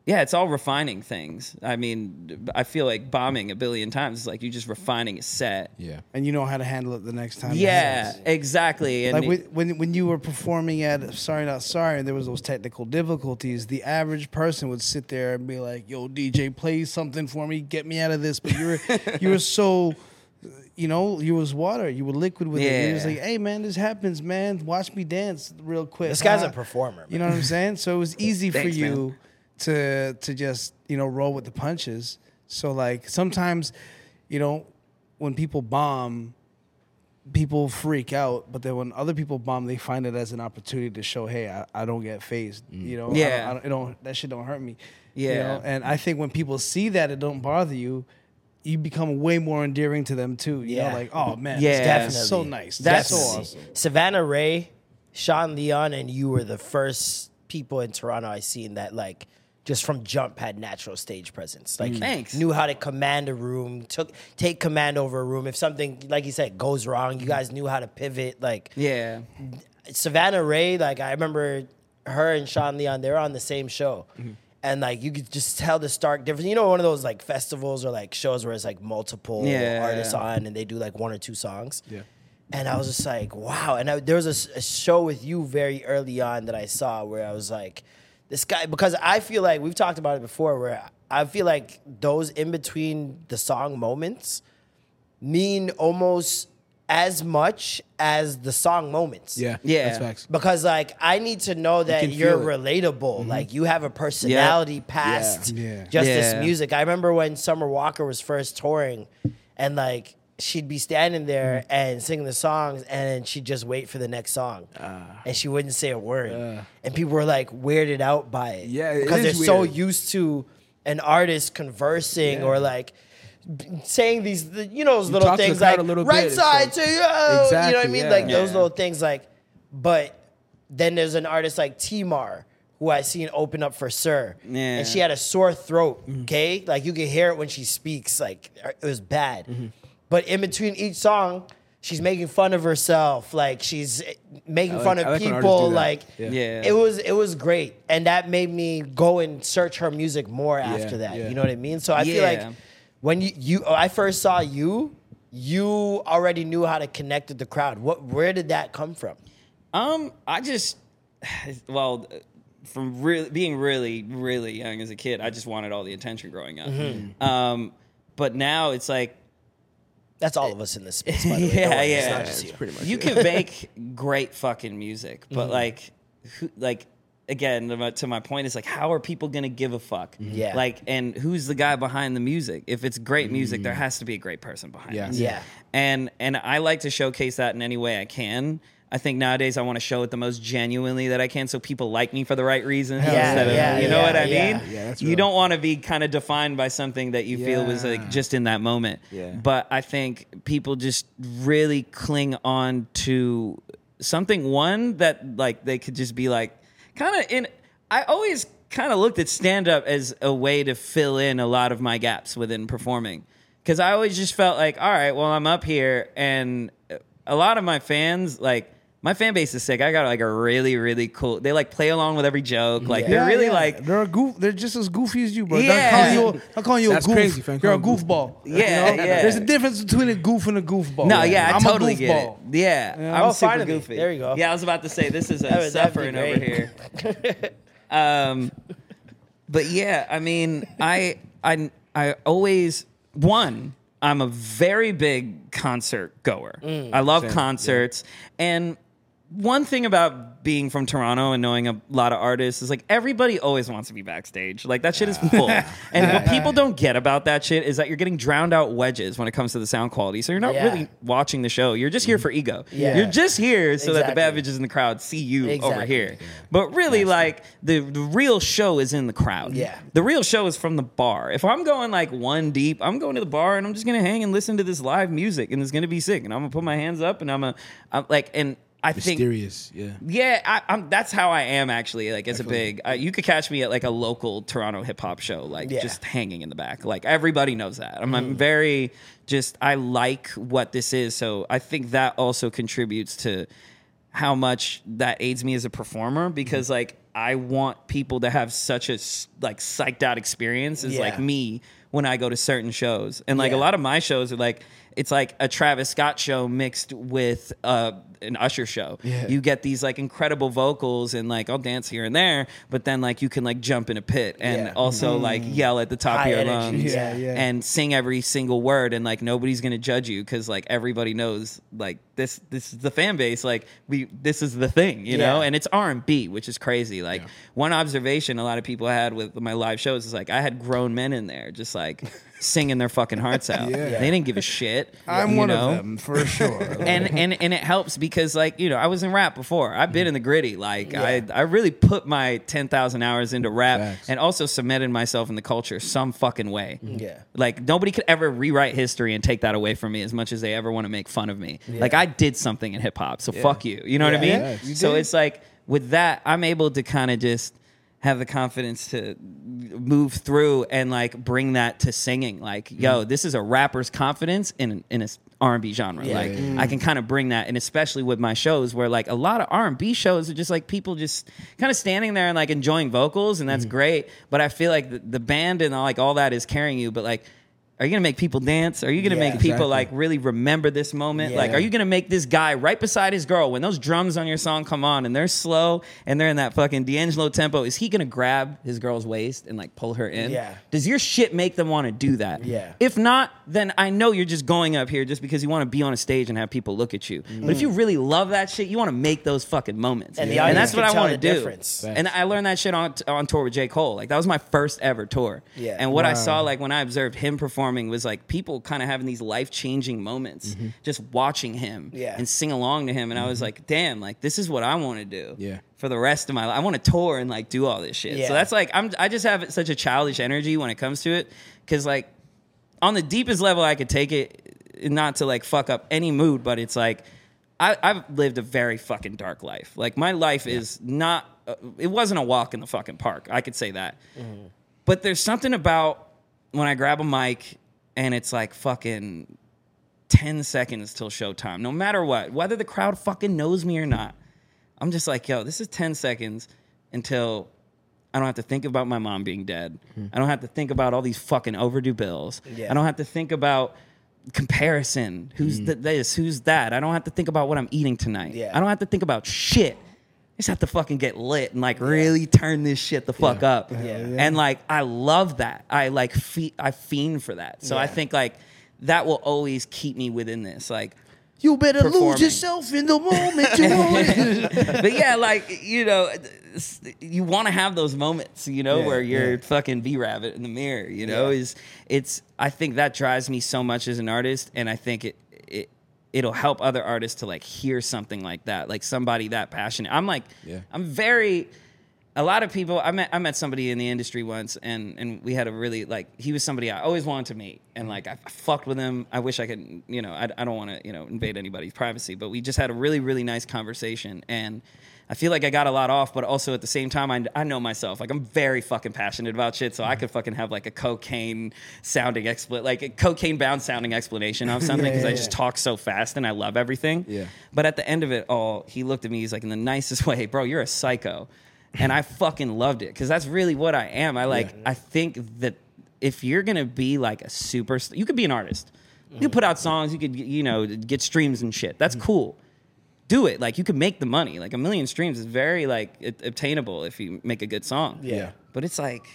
Speaker 5: yeah, it's all refining things. I mean, I feel like bombing a billion times is like you just refining a set.
Speaker 2: Yeah.
Speaker 4: And you know how to handle it the next time. it
Speaker 5: Yeah,
Speaker 4: happens.
Speaker 5: exactly. And
Speaker 4: Like when, when when you were performing at Sorry Not Sorry and there was those technical difficulties, the average person would sit there and be like, "Yo, DJ, play something for me, get me out of this." But you were you were so, you know, you was water, you were liquid with it. You was
Speaker 5: Yeah.
Speaker 4: like, "Hey, man, this happens, man. Watch me dance real quick."
Speaker 1: This guy's
Speaker 4: huh?"
Speaker 1: a uh, performer.
Speaker 4: You know what I'm saying? So it was easy for
Speaker 5: Thanks,
Speaker 4: you
Speaker 5: man.
Speaker 4: To to just you know roll with the punches. So like sometimes, you know, when people bomb, people freak out, but then when other people bomb, they find it as an opportunity to show, hey, I, I don't get phased. Mm. You know, I don't-
Speaker 5: Yeah.
Speaker 4: I don't, it don't that shit don't hurt me. you
Speaker 5: Yeah.
Speaker 4: know? and I think when people see that it don't bother you. You become way more endearing to them too. You
Speaker 1: Yeah.
Speaker 4: know, like, oh man,
Speaker 5: Yeah.
Speaker 4: yeah, that's so nice.
Speaker 5: That's-
Speaker 4: That's so awesome.
Speaker 1: Savannah Ré, Sean Leon, and you were the first people in Toronto I seen that like just from jump had natural stage presence. Like mm.
Speaker 5: Thanks.
Speaker 1: knew how to command a room, took take command over a room. If something like you said goes wrong, you guys knew how to pivot. Like
Speaker 5: yeah,
Speaker 1: Savannah Ré, like I remember her and Sean Leon, they were on the same show. Mm-hmm. And like you could just tell the stark difference. You know, one of those like festivals or like shows where it's like multiple
Speaker 5: Yeah.
Speaker 1: artists on and they do like one or two songs.
Speaker 2: Yeah.
Speaker 1: And I was just like, wow. And I, there was a show with you very early on that I saw where I was like, this guy, because I feel like we've talked about it before, where I feel like those in between the song moments mean almost as much as the song moments.
Speaker 2: Yeah,
Speaker 5: Yeah.
Speaker 2: that's facts.
Speaker 1: Because like I need to know that
Speaker 2: can
Speaker 1: you are
Speaker 2: feel it.
Speaker 1: relatable. Mm-hmm. Like you have a personality past
Speaker 4: Yeah.
Speaker 1: just
Speaker 5: Yeah.
Speaker 1: this music. I remember when Summer Walker was first touring and like she'd be standing there
Speaker 2: Mm-hmm.
Speaker 1: and singing the songs and she'd just wait for the next song.
Speaker 2: Ah.
Speaker 1: and she wouldn't say a word. and people were like weirded out by it.
Speaker 2: Yeah,
Speaker 1: Because they're
Speaker 2: is
Speaker 1: so used to an artist conversing or like saying these you know those little
Speaker 2: to the
Speaker 1: things like
Speaker 2: little
Speaker 1: right
Speaker 2: bit,
Speaker 1: side
Speaker 2: like-
Speaker 1: to you you know what I mean
Speaker 2: yeah.
Speaker 1: like those little things like but then there's an artist like Timar who I seen open up for Sir
Speaker 5: Yeah.
Speaker 1: and she had a sore throat
Speaker 2: Mm-hmm.
Speaker 1: okay like you could hear it when she speaks like it was bad
Speaker 2: Mm-hmm.
Speaker 1: But in between each song she's making fun of herself like she's making
Speaker 2: I
Speaker 1: fun of
Speaker 2: like
Speaker 1: people like
Speaker 2: Yeah.
Speaker 5: Yeah.
Speaker 1: it was it was great and that made me go and search her music more after that
Speaker 2: yeah.
Speaker 1: you know what i mean so i feel like when you, you i first saw you you already knew how to connect with the crowd what where did that come from
Speaker 5: Um, I just, well, from really being really, really young as a kid, I just wanted all the attention growing up.
Speaker 1: Mm-hmm.
Speaker 5: Um, but now it's like,
Speaker 1: that's all of us in this space by the way.
Speaker 5: yeah,
Speaker 1: Don't worry, it's
Speaker 5: yeah,
Speaker 1: not just you.
Speaker 2: pretty much
Speaker 5: you can make great fucking music, but mm-hmm. like, who, like. Again, to my, to my point, is like, how are people gonna give a fuck? Mm-hmm.
Speaker 1: Yeah.
Speaker 5: Like, and who's the guy behind the music? If it's great music, there mm. has to be a great person behind
Speaker 2: Yeah.
Speaker 5: it.
Speaker 1: Yeah.
Speaker 5: and and I like to showcase that in any way I can. I think nowadays I want to show it the most genuinely that I can, so people like me for the right reasons.
Speaker 1: Yeah,
Speaker 5: instead of,
Speaker 1: yeah,
Speaker 5: you know
Speaker 1: yeah,
Speaker 5: what I
Speaker 1: yeah.
Speaker 5: mean?
Speaker 2: Yeah, that's
Speaker 5: you don't want to be kind of defined by something that you feel was like just in that moment.
Speaker 2: Yeah.
Speaker 5: But I think people just really cling on to something one that like they could just be like kind of in. I always kind of looked at stand up as a way to fill in a lot of my gaps within performing. Because I always just felt like, all right, well, I'm up here, and a lot of my fans, like, my fan base is sick. I got like a really, really cool. They like play along with every joke. Like they're really
Speaker 4: yeah.
Speaker 5: like,
Speaker 4: they're a goof. They're just as goofy as you, bro.
Speaker 5: Yeah.
Speaker 4: They're calling you. They're calling you
Speaker 2: That's
Speaker 4: a goof.
Speaker 2: crazy, fam.
Speaker 4: You're a goofball.
Speaker 5: Yeah,
Speaker 4: You know?
Speaker 5: yeah.
Speaker 4: There's a difference between a goof and a goofball.
Speaker 5: no, yeah, I
Speaker 4: I'm
Speaker 5: totally
Speaker 4: a
Speaker 5: get it.
Speaker 4: goofball.
Speaker 5: Yeah, I'm
Speaker 1: Oh,
Speaker 5: super
Speaker 1: finally.
Speaker 5: goofy.
Speaker 1: There you go.
Speaker 5: Yeah, I was about to say this is a
Speaker 1: would-
Speaker 5: suffering over here. um, but yeah, I mean, I I I always one. I'm a very big concert goer. I love concerts, and one thing about being from Toronto and knowing a lot of artists is like everybody always wants to be backstage. Like that shit is full. and what people don't get about that shit is that you're getting drowned out wedges when it comes to the sound quality. So you're not
Speaker 1: Yeah.
Speaker 5: really watching the show. You're just here for ego.
Speaker 1: Yeah.
Speaker 5: You're just here so that the
Speaker 1: Exactly.
Speaker 5: bad bitches in the crowd see you over
Speaker 1: Exactly.
Speaker 5: here. But really, like the, the real show is in the crowd.
Speaker 1: Yeah.
Speaker 5: The real show is from the bar. If I'm going like one deep, I'm going to the bar and I'm just gonna hang and listen to this live music and it's gonna be sick. And I'm gonna put my hands up and I'm gonna I'm like and I think
Speaker 2: Mysterious, yeah.
Speaker 5: yeah, I, I'm. That's how I am actually. Like as a big, uh, you could catch me at like a local Toronto hip hop show, like
Speaker 1: Yeah.
Speaker 5: just hanging in the back. Like everybody knows that. I'm, I'm very just. I like what this is, so I think that also contributes to how much that aids me as a performer because like I want people to have such a like psyched out experience as
Speaker 1: Yeah.
Speaker 5: like me when I go to certain shows. And like
Speaker 1: Yeah.
Speaker 5: a lot of my shows are like it's like a Travis Scott show mixed with uh, an Usher show. You get these like incredible vocals and like I'll dance here and there, but then like you can like jump in a pit and
Speaker 1: Yeah.
Speaker 5: also mm-hmm. like yell at the top
Speaker 1: High
Speaker 5: of your
Speaker 1: energy,
Speaker 5: lungs
Speaker 1: yeah.
Speaker 4: Yeah, yeah.
Speaker 5: and sing every single word and like nobody's gonna judge you because like everybody knows like this this is the fan base like we this is the thing you know and it's r&b which is crazy like one observation a lot of people had with my live shows is like i had grown men in there just like singing their fucking hearts out
Speaker 4: Yeah.
Speaker 5: they didn't give a shit
Speaker 4: I'm one
Speaker 5: know?
Speaker 4: of them for sure.
Speaker 5: and and and it helps because like you know I was in rap before. I've been mm. in the gritty. Like
Speaker 1: Yeah.
Speaker 5: I I really put my ten thousand hours into rap
Speaker 2: Facts.
Speaker 5: and also cemented myself in the culture some fucking way. Mm.
Speaker 1: Yeah.
Speaker 5: Like nobody could ever rewrite history and take that away from me as much as they ever want to make fun of me. Like I did something in hip hop, so fuck you. You know what I mean?
Speaker 4: Yeah,
Speaker 5: so it's like with that, I'm able to kind of just have the confidence to move through and like bring that to singing. Like, yo, mm. this is a rapper's confidence in in a R&B genre.
Speaker 1: Yeah.
Speaker 5: like, mm. I can kind of bring that, and especially with my shows, where like a lot of R&B shows are just like people just kind of standing there and like enjoying vocals, and that's mm. great. But I feel like the, the band and like all that is carrying you, but like Are you gonna make people dance? Are you gonna
Speaker 1: Yeah.
Speaker 5: make people
Speaker 2: Exactly.
Speaker 5: like really remember this moment? Like, are you gonna make this guy right beside his girl when those drums on your song come on and they're slow and they're in that fucking D'Angelo tempo? Is he gonna grab his girl's waist and like pull her in?
Speaker 1: Yeah.
Speaker 5: Does your shit make them want to do that?
Speaker 1: Yeah.
Speaker 5: If not, then I know you're just going up here just because you want to be on a stage and have people look at you. But if you mm. really love that shit, you want to make those fucking moments.
Speaker 1: And the audience
Speaker 5: that's what I want to do.
Speaker 1: difference.
Speaker 5: And I learned that shit on on tour with J. Cole. Like that was my first ever tour.
Speaker 1: Yeah.
Speaker 5: And what I saw like when I observed him performing was like people kind of having these life changing moments,
Speaker 2: Mm-hmm.
Speaker 5: just watching him
Speaker 1: Yeah.
Speaker 5: and sing along to him. And I was like, damn, like this is what I want to do.
Speaker 2: Yeah.
Speaker 5: For the rest of my life, I want to tour and like do all this shit.
Speaker 1: Yeah.
Speaker 5: So that's like I'm. I just have such a childish energy when it comes to it, because like on the deepest level I could take it, not to like fuck up any mood, but it's like I, I've lived a very fucking dark life. Like my life is not. Uh, it wasn't a walk in the fucking park. I could say that. But there's something about when I grab a mic and it's like fucking 10 seconds till showtime, no matter what, whether the crowd fucking knows me or not. I'm just like, yo, this is 10 seconds until I don't have to think about my mom being dead. Hmm. I don't have to think about all these fucking overdue bills.
Speaker 1: Yeah.
Speaker 5: I don't have to think about comparison. Who's hmm. th- this? Who's that? I don't have to think about what I'm eating tonight.
Speaker 1: Yeah.
Speaker 5: I don't have to think about shit. I just have to fucking get lit and like really turn this shit the fuck up. And like I love that. I like fe- I fiend for that. So I think like that will always keep me within this. Like
Speaker 4: You better
Speaker 5: Performing.
Speaker 4: lose yourself in the moment. You know?
Speaker 5: but yeah, like you know, you want to have those moments, you know,
Speaker 4: Yeah,
Speaker 5: where you're
Speaker 4: yeah.
Speaker 5: fucking B rabbit in the mirror. You know,
Speaker 1: Yeah.
Speaker 5: is it's. I think that drives me so much as an artist, and I think it it it'll help other artists to like hear something like that, like somebody that passionate. I'm like,
Speaker 2: Yeah.
Speaker 5: I'm very. A lot of people. I met I met somebody in the industry once, and and we had a really like he was somebody I always wanted to meet, and like I, I fucked with him. I wish I could, you know, I, I don't want to you know invade anybody's privacy, but we just had a really really nice conversation, and I feel like I got a lot off, but also at the same time I I know myself. Like I'm very fucking passionate about shit, so I mm-hmm. could fucking have like a cocaine sounding expl like a cocaine bound sounding explanation of something because I just talk so fast and I love everything.
Speaker 2: Yeah.
Speaker 5: But at the end of it all, he looked at me. He's like, in the nicest way, bro, you're a psycho, and I fucking loved it because that's really what I am. I like. I think that if you're gonna be like a superstar, you could be an artist. You could mm-hmm. put out songs. You could you know get streams and shit. That's mm-hmm. cool. Do it. Like you could make the money. Like a million streams is very like it- obtainable if you make a good song.
Speaker 1: Yeah.
Speaker 5: But it's like.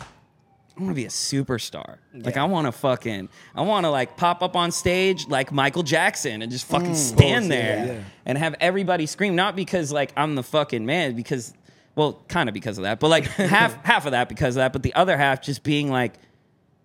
Speaker 5: I want to be a superstar. Like I want to fucking, I want to like pop up on stage like Michael Jackson and just fucking mm. stand there and have everybody scream. Not because like I'm the fucking man, because well, kind of because of that, but like half half of that because of that, but the other half just being like,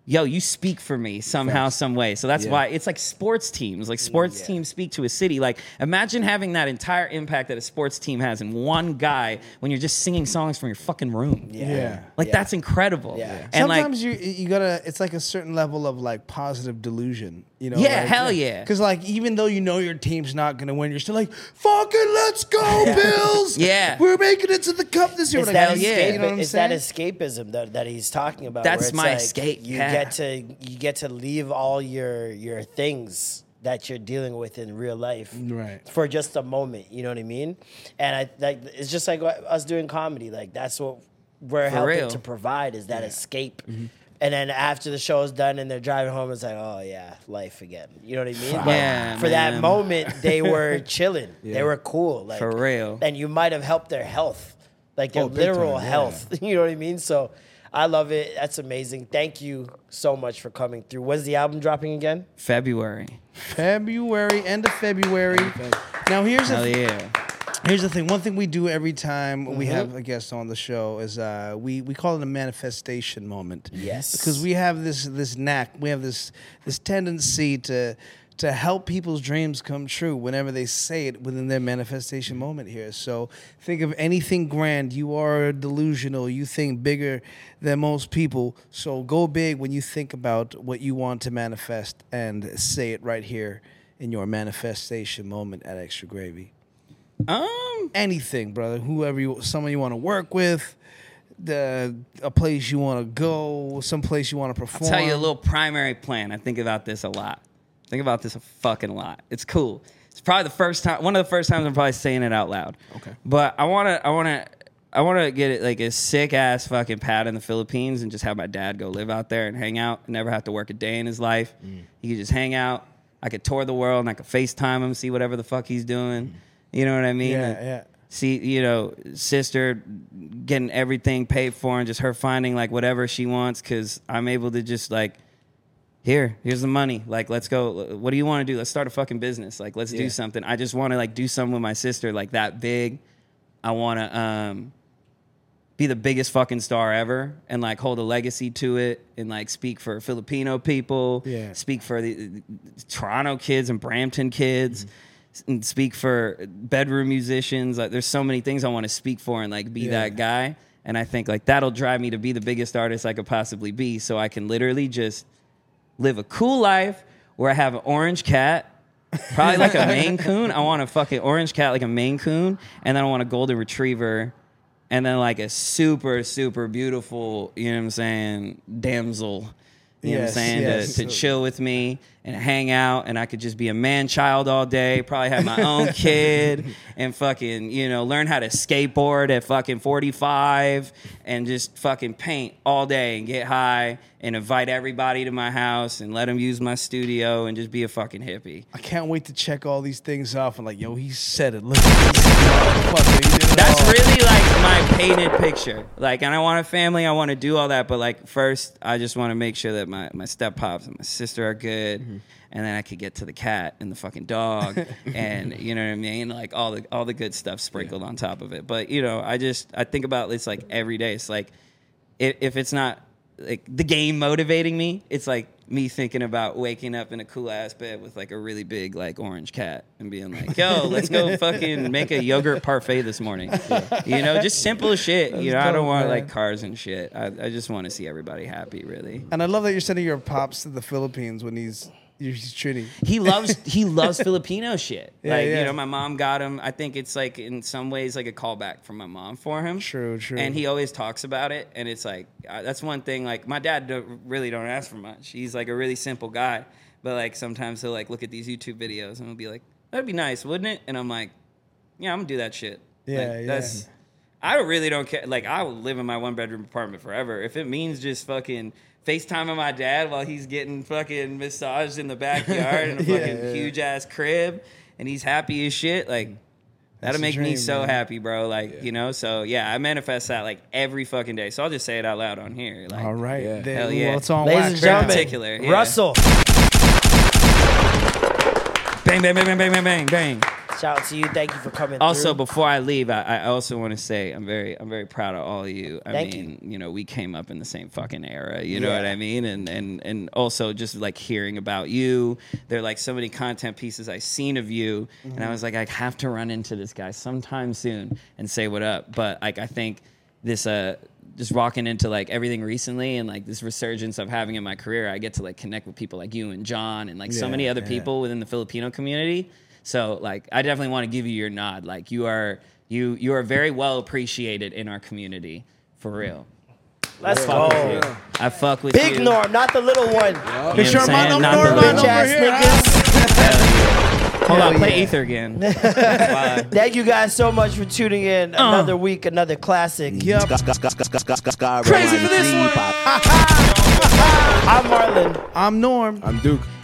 Speaker 5: yo, you speak for me somehow, some way. So that's
Speaker 2: Yeah.
Speaker 5: why it's like sports teams. Like sports
Speaker 1: Yeah.
Speaker 5: teams speak to a city. Like imagine having that entire impact that a sports team has in one guy when you're just singing songs from your fucking room.
Speaker 4: Yeah.
Speaker 5: Like
Speaker 1: Yeah.
Speaker 5: that's incredible.
Speaker 1: Yeah.
Speaker 5: And like
Speaker 4: Sometimes you you gotta. It's like a certain level of like positive delusion. You know.
Speaker 5: Yeah,
Speaker 4: like,
Speaker 5: hell yeah.
Speaker 4: Because like even though you know your team's not gonna win, you're still like, "Fucking let's go, Bills!
Speaker 5: Yeah.
Speaker 4: we're making it to the cup this year."
Speaker 1: It's
Speaker 4: Like,
Speaker 1: that,
Speaker 5: hell yeah.
Speaker 4: You know what I'm
Speaker 1: it's that escapism that, that he's talking about.
Speaker 5: That's my
Speaker 1: like
Speaker 5: escape,
Speaker 1: You
Speaker 5: yeah.
Speaker 1: Get to you get to leave all your your things that you're dealing with in real life,
Speaker 4: Right.
Speaker 1: For just a moment, you know what I mean? And I like it's just like us doing comedy. Like that's what we're
Speaker 5: For
Speaker 1: helping
Speaker 5: real.
Speaker 1: to provide is that escape. And then after the show's done and they're driving home, it's like, oh yeah, life again. You know what I mean? But
Speaker 5: Yeah,
Speaker 1: for that moment, they were chilling. They were cool. Like
Speaker 5: For real.
Speaker 1: And you might have helped their health, like their
Speaker 4: Oh,
Speaker 1: literal
Speaker 4: time, yeah.
Speaker 1: health. You know what I mean? So I love it. That's amazing. Thank you so much for coming through. When's the album dropping again?
Speaker 5: February.
Speaker 4: February, end of February. Now here's the
Speaker 5: Hell
Speaker 4: th-
Speaker 5: yeah.
Speaker 4: Here's the thing. One thing we do every time we
Speaker 1: Mm-hmm.
Speaker 4: have a guest on the show is uh, we we call it a manifestation moment.
Speaker 1: Yes.
Speaker 4: because we have this this knack. We have this this tendency to to help people's dreams come true whenever they say it within their manifestation moment here. So think of anything grand. You are delusional. You think bigger than most people. So go big when you think about what you want to manifest and say it right here in your manifestation moment at Extra Gravy
Speaker 5: Um,
Speaker 4: anything, brother. Whoever you, someone you want to work with, the a place you want to go, some place you want to perform.
Speaker 5: I'll tell you a little primary plan. I think about this a lot. Think about this a fucking lot. It's cool. It's probably the first time, one of the first times I'm probably saying it out loud.
Speaker 2: Okay.
Speaker 5: But I want to, I want to, I want to get it like a sick ass fucking pad in the Philippines and just have my dad go live out there and hang out. Never have to work a day in his life.
Speaker 1: Mm.
Speaker 5: He could just hang out. I could tour the world and I could FaceTime him, see whatever the fuck he's doing. You know what I mean?
Speaker 4: Yeah, yeah.
Speaker 5: See, you know, sister getting everything paid for and just her finding like whatever she wants because I'm able to just like here, here's the money. Like, let's go. What do you want to do? Let's start a fucking business. Like, let's
Speaker 4: Yeah.
Speaker 5: do something. I just want to like do something with my sister like that big. I want to um, be the biggest fucking star ever and like hold a legacy to it and like speak for Filipino people.
Speaker 4: Yeah.
Speaker 5: Speak for the, the Toronto kids and Brampton kids. And speak for bedroom musicians. Like, there's so many things I want to speak for and like be
Speaker 4: Yeah.
Speaker 5: that guy. And I think like that'll drive me to be the biggest artist I could possibly be. So I can literally just live a cool life where I have an orange cat, probably like a Maine Coon. I want a fucking orange cat like a Maine Coon, and then I want a golden retriever, and then like a super super beautiful, you know what I'm saying, damsel. You know what I'm saying?
Speaker 4: yes.
Speaker 5: To, to chill with me and hang out, and I could just be a man child all day, probably have my own kid, and fucking, you know, learn how to skateboard at fucking 45 and just fucking paint all day and get high and invite everybody to my house and let them use my studio and just be a fucking hippie.
Speaker 4: I can't wait to check all these things off and like, yo, he said it. Look at this. Fuck it, he did it
Speaker 5: That's. Really like my painted picture. Like, and I want a family. I want to do all that. But like, first, I just want to make sure that my my step pops and my sister are good,
Speaker 4: Mm-hmm.
Speaker 5: and then I could get to the cat and the fucking dog, and you know what I mean, like all the all the good stuff sprinkled on top of it. But you know, I just I think about this like every day. It's like if, if it's not like the game motivating me, it's like me thinking about waking up in a cool ass bed with like a really big like orange cat and being like, "Yo, let's go fucking make a yogurt parfait this morning." You know, just simple shit. you know, I don't want
Speaker 4: man.
Speaker 5: like cars and shit. I, I just want to see everybody happy. Really.
Speaker 4: And I love that you're sending your pops to the Philippines when he's he's treating.
Speaker 5: he loves he loves Filipino shit.
Speaker 4: Yeah,
Speaker 5: like
Speaker 4: yeah.
Speaker 5: you know, my mom got him. I think it's like in some ways like a callback from my mom for him.
Speaker 4: True, true.
Speaker 5: And he always talks about it, and it's like uh, that's one thing. Like my dad don't, really don't ask for much. He's like a really simple guy, but like sometimes he'll like look at these YouTube videos and he'll be like, "That'd be nice, wouldn't it?" And I'm like, "Yeah, I'm gonna do that shit."
Speaker 4: Yeah,
Speaker 5: Like,
Speaker 4: yeah.
Speaker 5: That's I really don't care. Like I would live in my one bedroom apartment forever if it means just fucking. FaceTiming my dad while he's getting fucking massaged in the backyard in a
Speaker 4: Yeah,
Speaker 5: fucking
Speaker 4: yeah.
Speaker 5: huge ass crib and he's happy as shit. Like that'll
Speaker 4: the
Speaker 5: make me so
Speaker 4: man.
Speaker 5: happy, bro. Like, you know, so yeah, I manifest that like every fucking day. So I'll just say it out loud on here. Like
Speaker 4: All right,
Speaker 2: Yeah.
Speaker 4: then,
Speaker 5: Hell yeah.
Speaker 4: well, it's on
Speaker 1: Ladies and gentlemen,
Speaker 5: particular, yeah.
Speaker 1: Russell.
Speaker 5: bang, bang, bang, bang, bang, bang, bang, bang.
Speaker 1: Shout out to you. Thank you for coming.
Speaker 5: Also,
Speaker 1: through.
Speaker 5: before I leave, I, I also want to say I'm very I'm very proud of all of you. I
Speaker 1: Thank
Speaker 5: mean, you. know, we came up in the same fucking era. You know what I mean? And and and also just like hearing about you. There are like so many content pieces I've seen of you, and I was like, I have to run into this guy sometime soon and say what up. But like, I think this uh just walking into like everything recently and like this resurgence of having in my career, I get to like connect with people like you and John and like so many other
Speaker 4: yeah.
Speaker 5: people within the Filipino community. So like I definitely want to give you your nod. Like you are you you are very well appreciated in our community for real.
Speaker 1: let's
Speaker 5: Fuck
Speaker 1: go.
Speaker 5: with you. I fuck with
Speaker 1: Big
Speaker 5: you.
Speaker 1: Norm, not the little one.
Speaker 5: You know
Speaker 4: Make
Speaker 5: what
Speaker 4: sure
Speaker 5: I'm
Speaker 4: I'm
Speaker 5: saying? Not
Speaker 4: the
Speaker 5: the little-
Speaker 1: Bitch ass
Speaker 4: over here.
Speaker 1: niggas.
Speaker 5: Hold on, play
Speaker 4: yeah.
Speaker 5: Ether again.
Speaker 1: Thank you guys so much for tuning in.
Speaker 5: Uh.
Speaker 1: Another week, another classic.
Speaker 4: Yep.
Speaker 3: Crazy for this one.
Speaker 1: I'm Marlon,
Speaker 4: I'm Norm.
Speaker 2: I'm Duke.